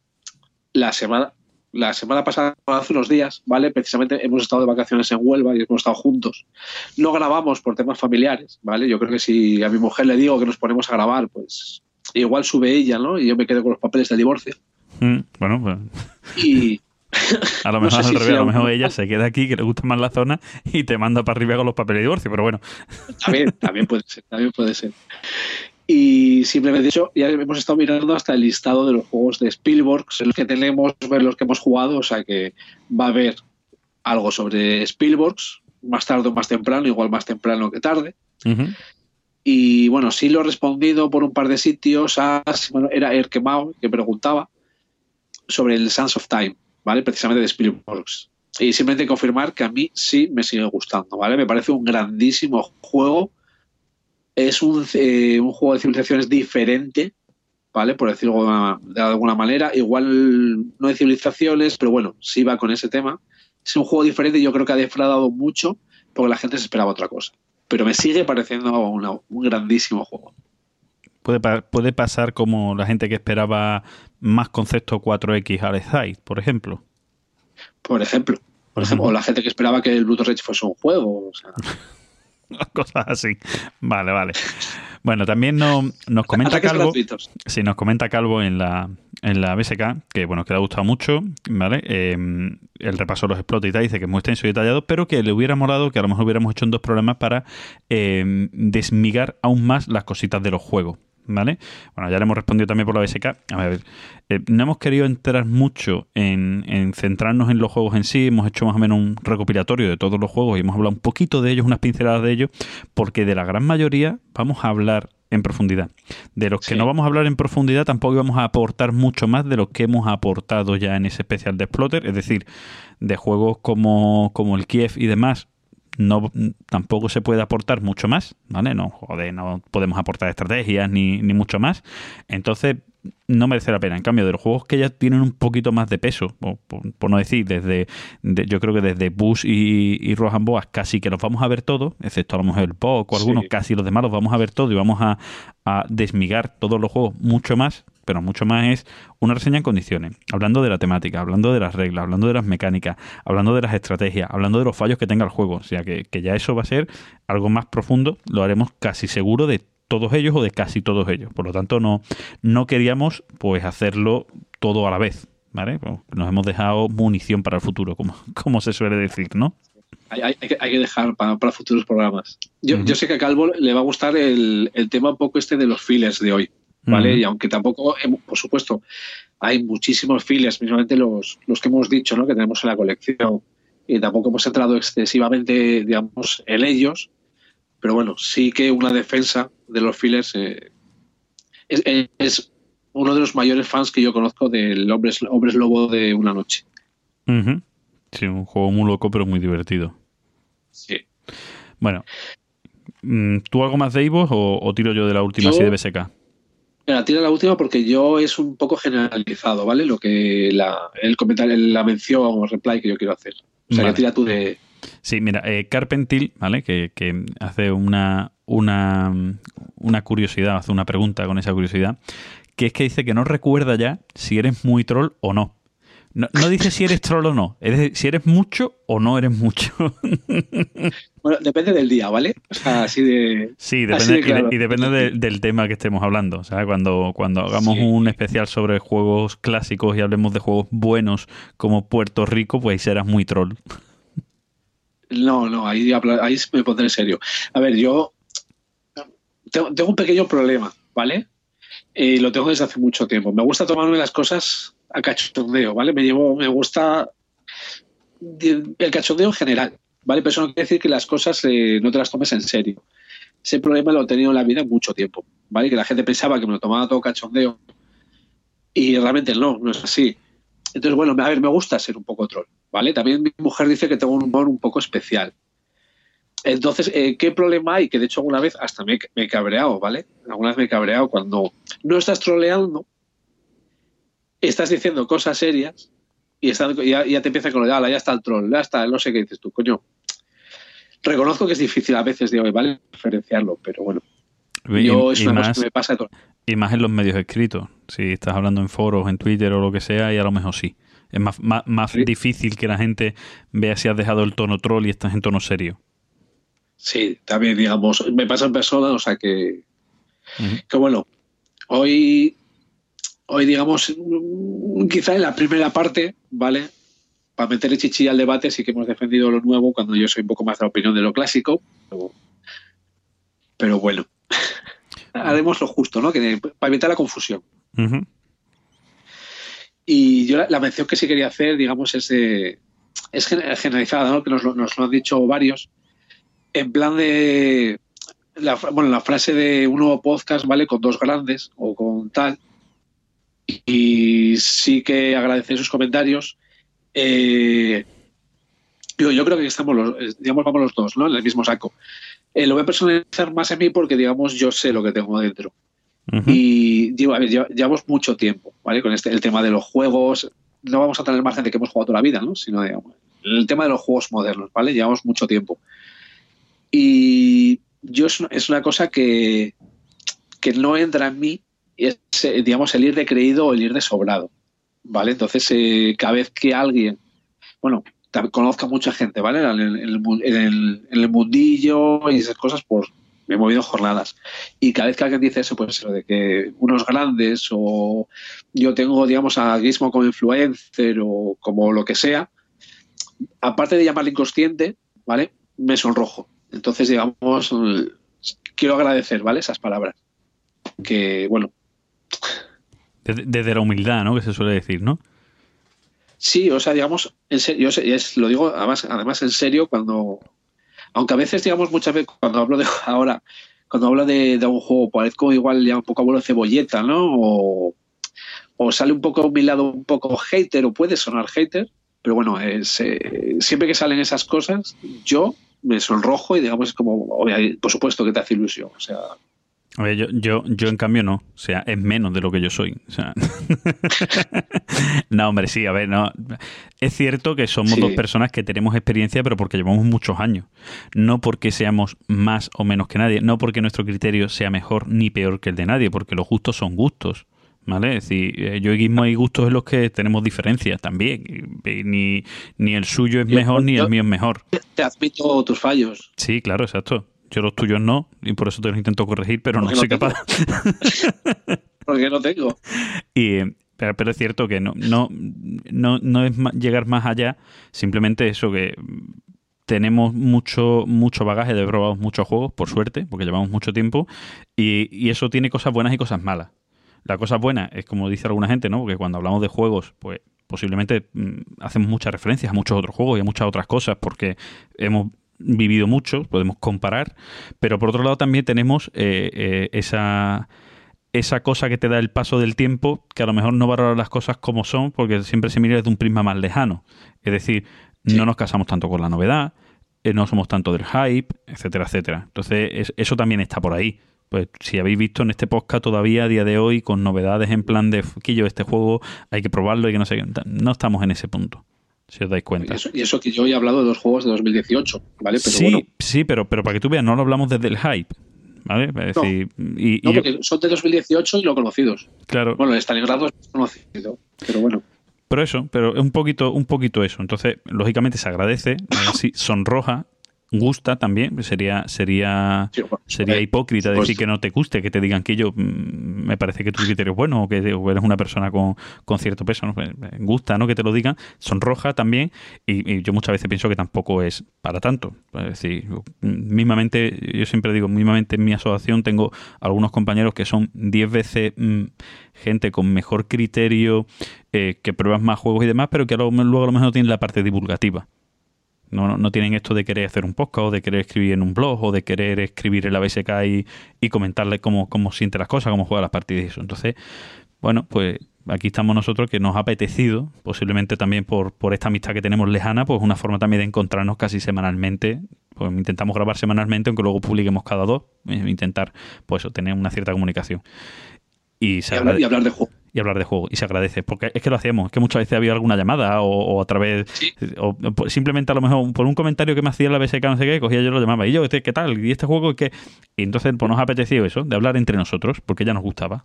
la semana, la semana pasada, hace unos días, ¿vale? Precisamente hemos estado de vacaciones en Huelva y hemos estado juntos. No grabamos por temas familiares, ¿vale? Yo creo que si a mi mujer le digo que nos ponemos a grabar, pues igual sube ella, ¿no? Y yo me quedo con los papeles del divorcio. Mm, bueno, pues Y a lo No mejor sé al si revés, a lo un- mejor ella se queda aquí, que le gusta más la zona, y te manda para arriba con los papeles de divorcio, pero bueno. también, también puede ser, también puede ser. Y simplemente dicho, ya hemos estado mirando hasta el listado de los juegos de Spielberg, los que tenemos, los que hemos jugado, o sea que va a haber algo sobre Spielberg, más tarde o más temprano, igual más temprano que tarde. Y bueno, sí lo he respondido por un par de sitios. A, bueno, era Erkemao que preguntaba sobre el Sands of Time, ¿vale? Precisamente de Spielberg. Y simplemente confirmar que a mí sí me sigue gustando, ¿vale? Me parece un grandísimo juego. Es un, eh, un juego de civilizaciones diferente, ¿vale? Por decirlo de alguna- manera. Igual no de civilizaciones, pero bueno, sí va con ese tema. Es un juego diferente y yo creo que ha defraudado mucho porque la gente se esperaba otra cosa. Pero me sigue pareciendo una- un grandísimo juego. Puede, puede pasar como la gente que esperaba más concepto 4X al Side, por ejemplo. Por ejemplo. Por ejemplo, o la gente que esperaba que el Bluetooth Rage fuese un juego. o sea, Cosas así. Vale, vale. Bueno, también no- nos comenta Calvo. gratuitos. Sí, nos comenta Calvo en la, en la BSK, que bueno, que le ha gustado mucho, ¿vale? Eh, el repaso de los explotos y tal, dice que es muy extenso y detallado, pero que le hubiera molado que a lo mejor hubiéramos hecho en dos programas para eh, desmigar aún más las cositas de los juegos, ¿vale? Bueno, ya le hemos respondido también por la BSK. A ver, eh, no hemos querido entrar mucho en, en centrarnos en los juegos en sí, hemos hecho más o menos un recopilatorio de todos los juegos y hemos hablado un poquito de ellos, unas pinceladas de ellos, porque de la gran mayoría vamos a hablar en profundidad. De los que Sí. no vamos a hablar en profundidad, tampoco vamos a aportar mucho más de lo que hemos aportado ya en ese especial de Exploter, es decir, de juegos como, como el Kiev y demás. No, tampoco se puede aportar mucho más, ¿vale? No, joder, no podemos aportar estrategias ni, ni mucho más. Entonces, no merece la pena. En cambio, de los juegos que ya tienen un poquito más de peso, por, por no decir, desde de- yo creo que desde Bush y, y Rohan Boas casi que los vamos a ver todos, excepto a lo mejor el POC o algunos, Sí. casi los demás los vamos a ver todos y vamos a, a desmigar todos los juegos mucho más, pero mucho más es una reseña en condiciones, hablando de la temática, hablando de las reglas, hablando de las mecánicas, hablando de las estrategias, hablando de los fallos que tenga el juego. O sea que, que ya eso va a ser algo más profundo, lo haremos casi seguro de todos ellos o de casi todos ellos. Por lo tanto, no, no queríamos pues hacerlo todo a la vez. ¿Vale? Pues Nos hemos dejado munición para el futuro, como, como se suele decir, ¿no? Hay, hay- hay que, hay que dejar para, para futuros programas. Yo, yo sé que a Calvo le va a gustar el, el tema un poco este de los fillers de hoy, ¿vale? Y aunque tampoco, por supuesto, hay muchísimos fillers, mismamente los, los que hemos dicho, ¿no? Que tenemos en la colección. Y tampoco hemos entrado excesivamente, digamos, en ellos. Pero bueno, sí que una defensa de los fillers eh, es, es uno de los mayores fans que yo conozco del Hombres, Hombres Lobo de una noche. Sí, un juego muy loco, pero muy divertido. Sí. Bueno, mm, ¿tú algo más de Ivos o, o tiro yo de la última Yo- así de BSK? Mira, tira la última porque yo es un poco generalizado, ¿vale? Lo que la, el comentario, la mención o reply que yo quiero hacer. O sea, Vale. que tira tú de. Sí, mira, eh, Carpentil, ¿vale? Que, que hace una, una, una curiosidad, hace una pregunta con esa curiosidad, que es que dice que no recuerda ya si eres muy troll o no. No, no dice si eres troll o no, es decir, si eres mucho o no eres mucho. Bueno, depende del día, ¿vale? O sea, así de. Sí, Así depende, de y de- claro. y, depende de- del tema que estemos hablando. O sea, cuando, cuando hagamos Sí. un especial sobre juegos clásicos y hablemos de juegos buenos como Puerto Rico, pues ahí serás muy troll. No, no, ahí, ahí me pondré serio. A ver, yo tengo, tengo un pequeño problema, ¿vale? Y lo tengo desde hace mucho tiempo. Me gusta tomarme las cosas a cachondeo, ¿vale? Me llevo, me gusta el cachondeo en general, ¿vale? Pero eso no quiere decir que las cosas eh, no te las tomes en serio. Ese problema lo he tenido en la vida mucho tiempo, ¿vale? Que la gente pensaba que me lo tomaba todo cachondeo y realmente no, no es así. Entonces, bueno, a ver, me gusta ser un poco troll, ¿vale? También mi mujer dice que tengo un humor un poco especial. Entonces, eh, ¿qué problema hay? Que de hecho alguna vez hasta me, me he cabreado, ¿vale? Alguna vez me he cabreado cuando no estás troleando, estás diciendo cosas serias y ya, ya te empieza con lo de, "Ala, ya está el troll, ya está, no sé qué dices tú, coño. Reconozco que es difícil a veces de hoy, ¿vale? Diferenciarlo, pero bueno, Y, yo es una cosa más, que me pasa todo. y más en los medios escritos. Si estás hablando en foros, en Twitter o lo que sea, y a lo mejor sí. Es más, más, más Sí. difícil que la gente vea si has dejado el tono troll y estás en tono serio. Sí, también, digamos, me pasa en persona, o sea que, que bueno, hoy, hoy digamos, mm, quizá en la primera parte, ¿vale? Para meter el chichi al debate sí que hemos defendido lo nuevo cuando yo soy un poco más de la opinión de lo clásico, pero, pero bueno, haremos lo justo, ¿no? Que, para evitar la confusión. Y yo la, la mención que sí quería hacer, digamos, es, de- es gen- generalizada, ¿no? que nos lo, nos lo han dicho varios, en plan de, la, bueno, la frase de un nuevo podcast, ¿vale? Con dos grandes o con tal. Y sí que agradecer sus comentarios. Eh, yo, yo creo que estamos los, eh, digamos, vamos los dos, ¿no? En el mismo saco. Eh, lo voy a personalizar más en mí porque, digamos, yo sé lo que tengo dentro. Y digo, a ver, lleva- llevamos mucho tiempo, ¿vale? Con este, el tema de los juegos. No vamos a tener más gente que hemos jugado toda la vida, ¿no? Sino, digamos, el tema de los juegos modernos, ¿vale? Llevamos mucho tiempo. Y yo es, una- es una cosa que, que no entra en mí, es, eh, digamos, el ir de creído o el ir de sobrado, ¿vale? Entonces, eh, cada vez que alguien, bueno, conozco mucha gente, ¿vale? En el, en el mundillo y esas cosas, pues me he movido jornadas. Y cada vez que alguien dice eso, pues eso de que unos grandes o yo tengo, digamos, a Gizmo como influencer o como lo que sea, aparte de llamarle inconsciente, ¿vale? Me sonrojo. Entonces, digamos, eh, quiero agradecer, ¿vale? Esas palabras. Que, bueno, Desde, la humildad, ¿no? Que se suele decir, ¿no? sí, o sea, digamos, en serio, yo es, lo digo además, además en serio cuando, aunque a veces, digamos, muchas veces cuando hablo de ahora, cuando hablo de, un juego, parezco igual ya un poco abuelo cebolleta, ¿no? O, sale un poco mi lado un poco hater, o puede sonar hater, pero bueno, eh, siempre que salen esas cosas, yo me sonrojo y digamos es como, por supuesto que te hace ilusión, o sea, A ver, yo, yo, yo en cambio no. O sea, es menos de lo que yo soy. O sea... no, hombre, sí, a ver, no. Es cierto que somos Sí. dos personas que tenemos experiencia, pero porque llevamos muchos años. No porque seamos más o menos que nadie. No porque nuestro criterio sea mejor ni peor que el de nadie, porque los gustos son gustos. ¿Vale? Es decir, eh, yo y Guismo hay gustos en los que tenemos diferencias también. Ni, ni el suyo es mejor ni el mío es mejor. te admito tus fallos. Sí, claro, exacto. Yo los tuyos no, y por eso te los intento corregir, pero no Porque soy no capaz. Porque no tengo. Y, eh, pero, pero es cierto que no, no, no, no es llegar más allá, simplemente eso que tenemos mucho, mucho bagaje de probar muchos juegos, por suerte, porque llevamos mucho tiempo, y, y eso tiene cosas buenas y cosas malas. La cosa buena es como dice alguna gente, ¿no? Porque cuando hablamos de juegos, pues posiblemente mm, hacemos muchas referencias a muchos otros juegos y a muchas otras cosas, porque hemos vivido mucho, podemos comparar, pero por otro lado también tenemos eh, eh, esa esa cosa que te da el paso del tiempo, que a lo mejor no valora las cosas como son, porque siempre se mira desde un prisma más lejano. Es decir, Sí. no nos casamos tanto con la novedad, eh, no somos tanto del hype, etcétera, etcétera. Entonces, es- eso también está por ahí. Pues si habéis visto en este podcast todavía a día de hoy con novedades en plan de quillo este juego hay que probarlo y que no sé qué, no estamos en ese punto, si os dais Y cuenta. eso, y eso que yo he hablado de los juegos de 2018, ¿vale? Pero sí, bueno, sí, pero, pero para que tú veas, no lo hablamos desde el hype, ¿vale? Es No. decir, y, no, y yo- porque son de 2018 y lo conocidos. claro, Bueno, el Stalingrado es conocido, pero bueno. Pero eso, pero es un poquito, un poquito eso. Entonces, lógicamente se agradece, eh, sí, sonroja, gusta también. Sería, sería, Sí, bueno, sería eh, hipócrita pues- decir que no te guste, que te digan que yo mm, me parece que tu criterio es bueno o que eres una persona con, con cierto peso. ¿no? Pues, eh, gusta, ¿no? Que te lo digan. Sonroja también. Y, y yo muchas veces pienso que tampoco es para tanto. Es decir, mm, mismamente, yo siempre digo, mismamente en mi asociación tengo algunos compañeros que son 10 veces mm, gente con mejor criterio, eh, que pruebas más juegos y demás, pero que luego, luego a lo mejor no tienen la parte divulgativa. No, no, tienen esto de querer hacer un podcast o de querer escribir en un blog o de querer escribir en la BSK y, y comentarle cómo, cómo siente las cosas, cómo juega las partidas y eso. Entonces, bueno, pues aquí estamos nosotros que nos ha apetecido, posiblemente también por, por esta amistad que tenemos lejana, pues una forma también de encontrarnos casi semanalmente. Pues intentamos grabar semanalmente, aunque luego publiquemos cada dos, eh, intentar pues tener una cierta comunicación. Y hablar, y hablar de juego. Y hablar de juego. Y se agradece, porque es que lo hacíamos, es que muchas veces había alguna llamada o, o a través, Sí. o, o simplemente a lo mejor por un comentario que me hacía la BSK, no sé qué, cogía yo lo llamaba, y yo, este, ¿qué tal? ¿Y este juego qué? Y entonces pues nos ha apetecido eso, de hablar entre nosotros, porque ya nos gustaba.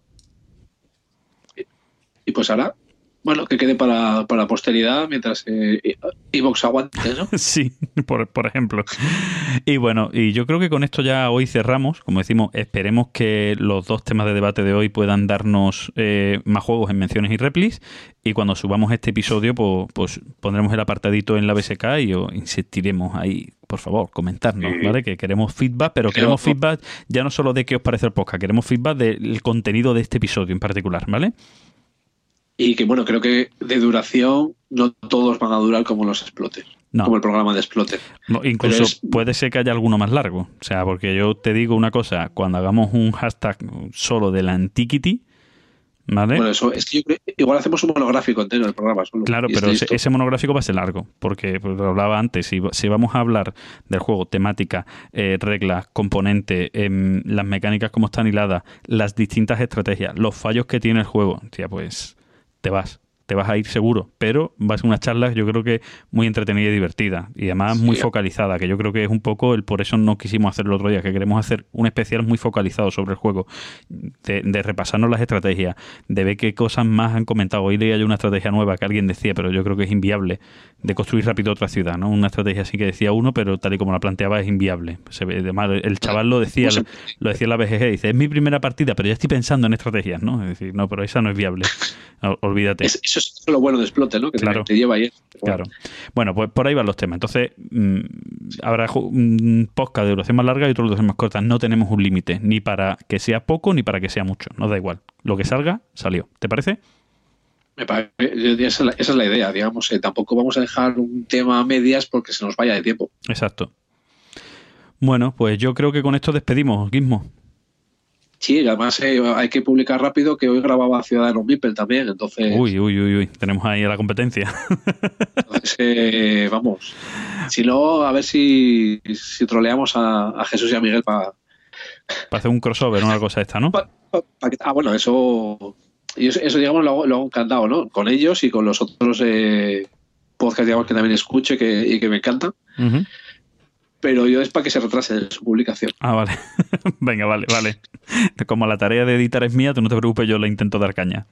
Y pues ahora bueno, que quede para, para posteridad mientras eh, Evox aguante, ¿no? Sí, por, por ejemplo. Y bueno, y yo creo que con esto ya hoy cerramos. Como decimos, esperemos que los dos temas de debate de hoy puedan darnos eh, más juegos en menciones y replis. Y cuando subamos este episodio, pues, pues pondremos el apartadito en la BSK y os insistiremos ahí, por favor, comentarnos, Sí. ¿vale? Que queremos feedback, pero Pero- queremos feedback ya no solo de qué os parece el podcast, queremos feedback del contenido de este episodio en particular, ¿vale? Y que bueno, creo que de duración no todos van a durar como los explotes, No. como el programa de explotes. No, incluso es- puede ser que haya alguno más largo. O sea, porque yo te digo una cosa, cuando hagamos un hashtag solo de la Antiquity, ¿vale? Bueno, eso es que yo creo- igual hacemos un monográfico entero del programa. solo. Claro, pero ese, monográfico va a ser largo, porque pues, lo hablaba antes, si, si vamos a hablar del juego, temática, eh, reglas, componentes, em, las mecánicas como están hiladas, las distintas estrategias, los fallos que tiene el juego, tía, pues te vas, te vas a ir seguro, pero va a ser una charla yo creo que muy entretenida y divertida, y además muy focalizada, que yo creo que es un poco el por eso no quisimos hacer el otro día, que queremos hacer un especial muy focalizado sobre el juego, de, de repasarnos las estrategias, de ver qué cosas más han comentado. Hoy leía yo una estrategia nueva que alguien decía, pero yo creo que es inviable, de construir rápido otra ciudad, ¿no? Una estrategia así que decía uno, pero tal y como la planteaba es inviable. Se ve, además, el chaval lo decía, lo decía en la BGG, dice, es mi primera partida, pero ya estoy pensando en estrategias, ¿no? Es decir, no, pero esa no es viable. Olvídate. Es- eso es lo bueno de explote, ¿no? Que te- Claro. te, lleva ahí. Claro. Bueno, pues por ahí van los temas. Entonces, mm, habrá un podcast de duración más larga y otro de duración más corta. No tenemos un límite, ni para que sea poco ni para que sea mucho. Nos da igual. Lo que salga, salió. ¿Te parece? Me parece- esa, es la, esa es la idea, digamos. eh, tampoco vamos a dejar un tema a medias porque se nos vaya de tiempo. Exacto. Bueno, pues yo creo que con esto despedimos, Gizmo. Sí, además eh, hay que publicar rápido que hoy grababa Ciudadano Mipel también, entonces, Uy, uy, uy, uy. Tenemos ahí a la competencia. entonces, eh, vamos. Si no, a ver si, si troleamos a, a Jesús y a Miguel para... Para hacer un crossover, una cosa esta, ¿no? ah, bueno, eso, eso, eso, digamos, lo hago, lo hago encantado, ¿no? Con ellos y con los otros eh, podcasts, digamos, que también escucho y que, y que me encantan. Ujú. Pero yo es para que se retrase su publicación. Ah, vale. Venga, vale, vale. Como la tarea de editar es mía, tú no te preocupes, yo le intento dar caña.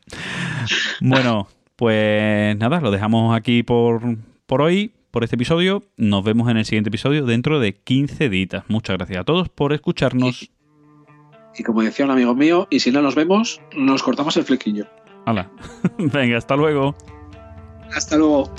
Bueno, pues nada, lo dejamos aquí por, por hoy, por este episodio. Nos vemos en el siguiente episodio dentro de 15 días. Muchas gracias a todos por escucharnos. Y como decía un amigo mío, y si no nos vemos, nos cortamos el flequillo. Hala. Venga, hasta luego. Hasta luego.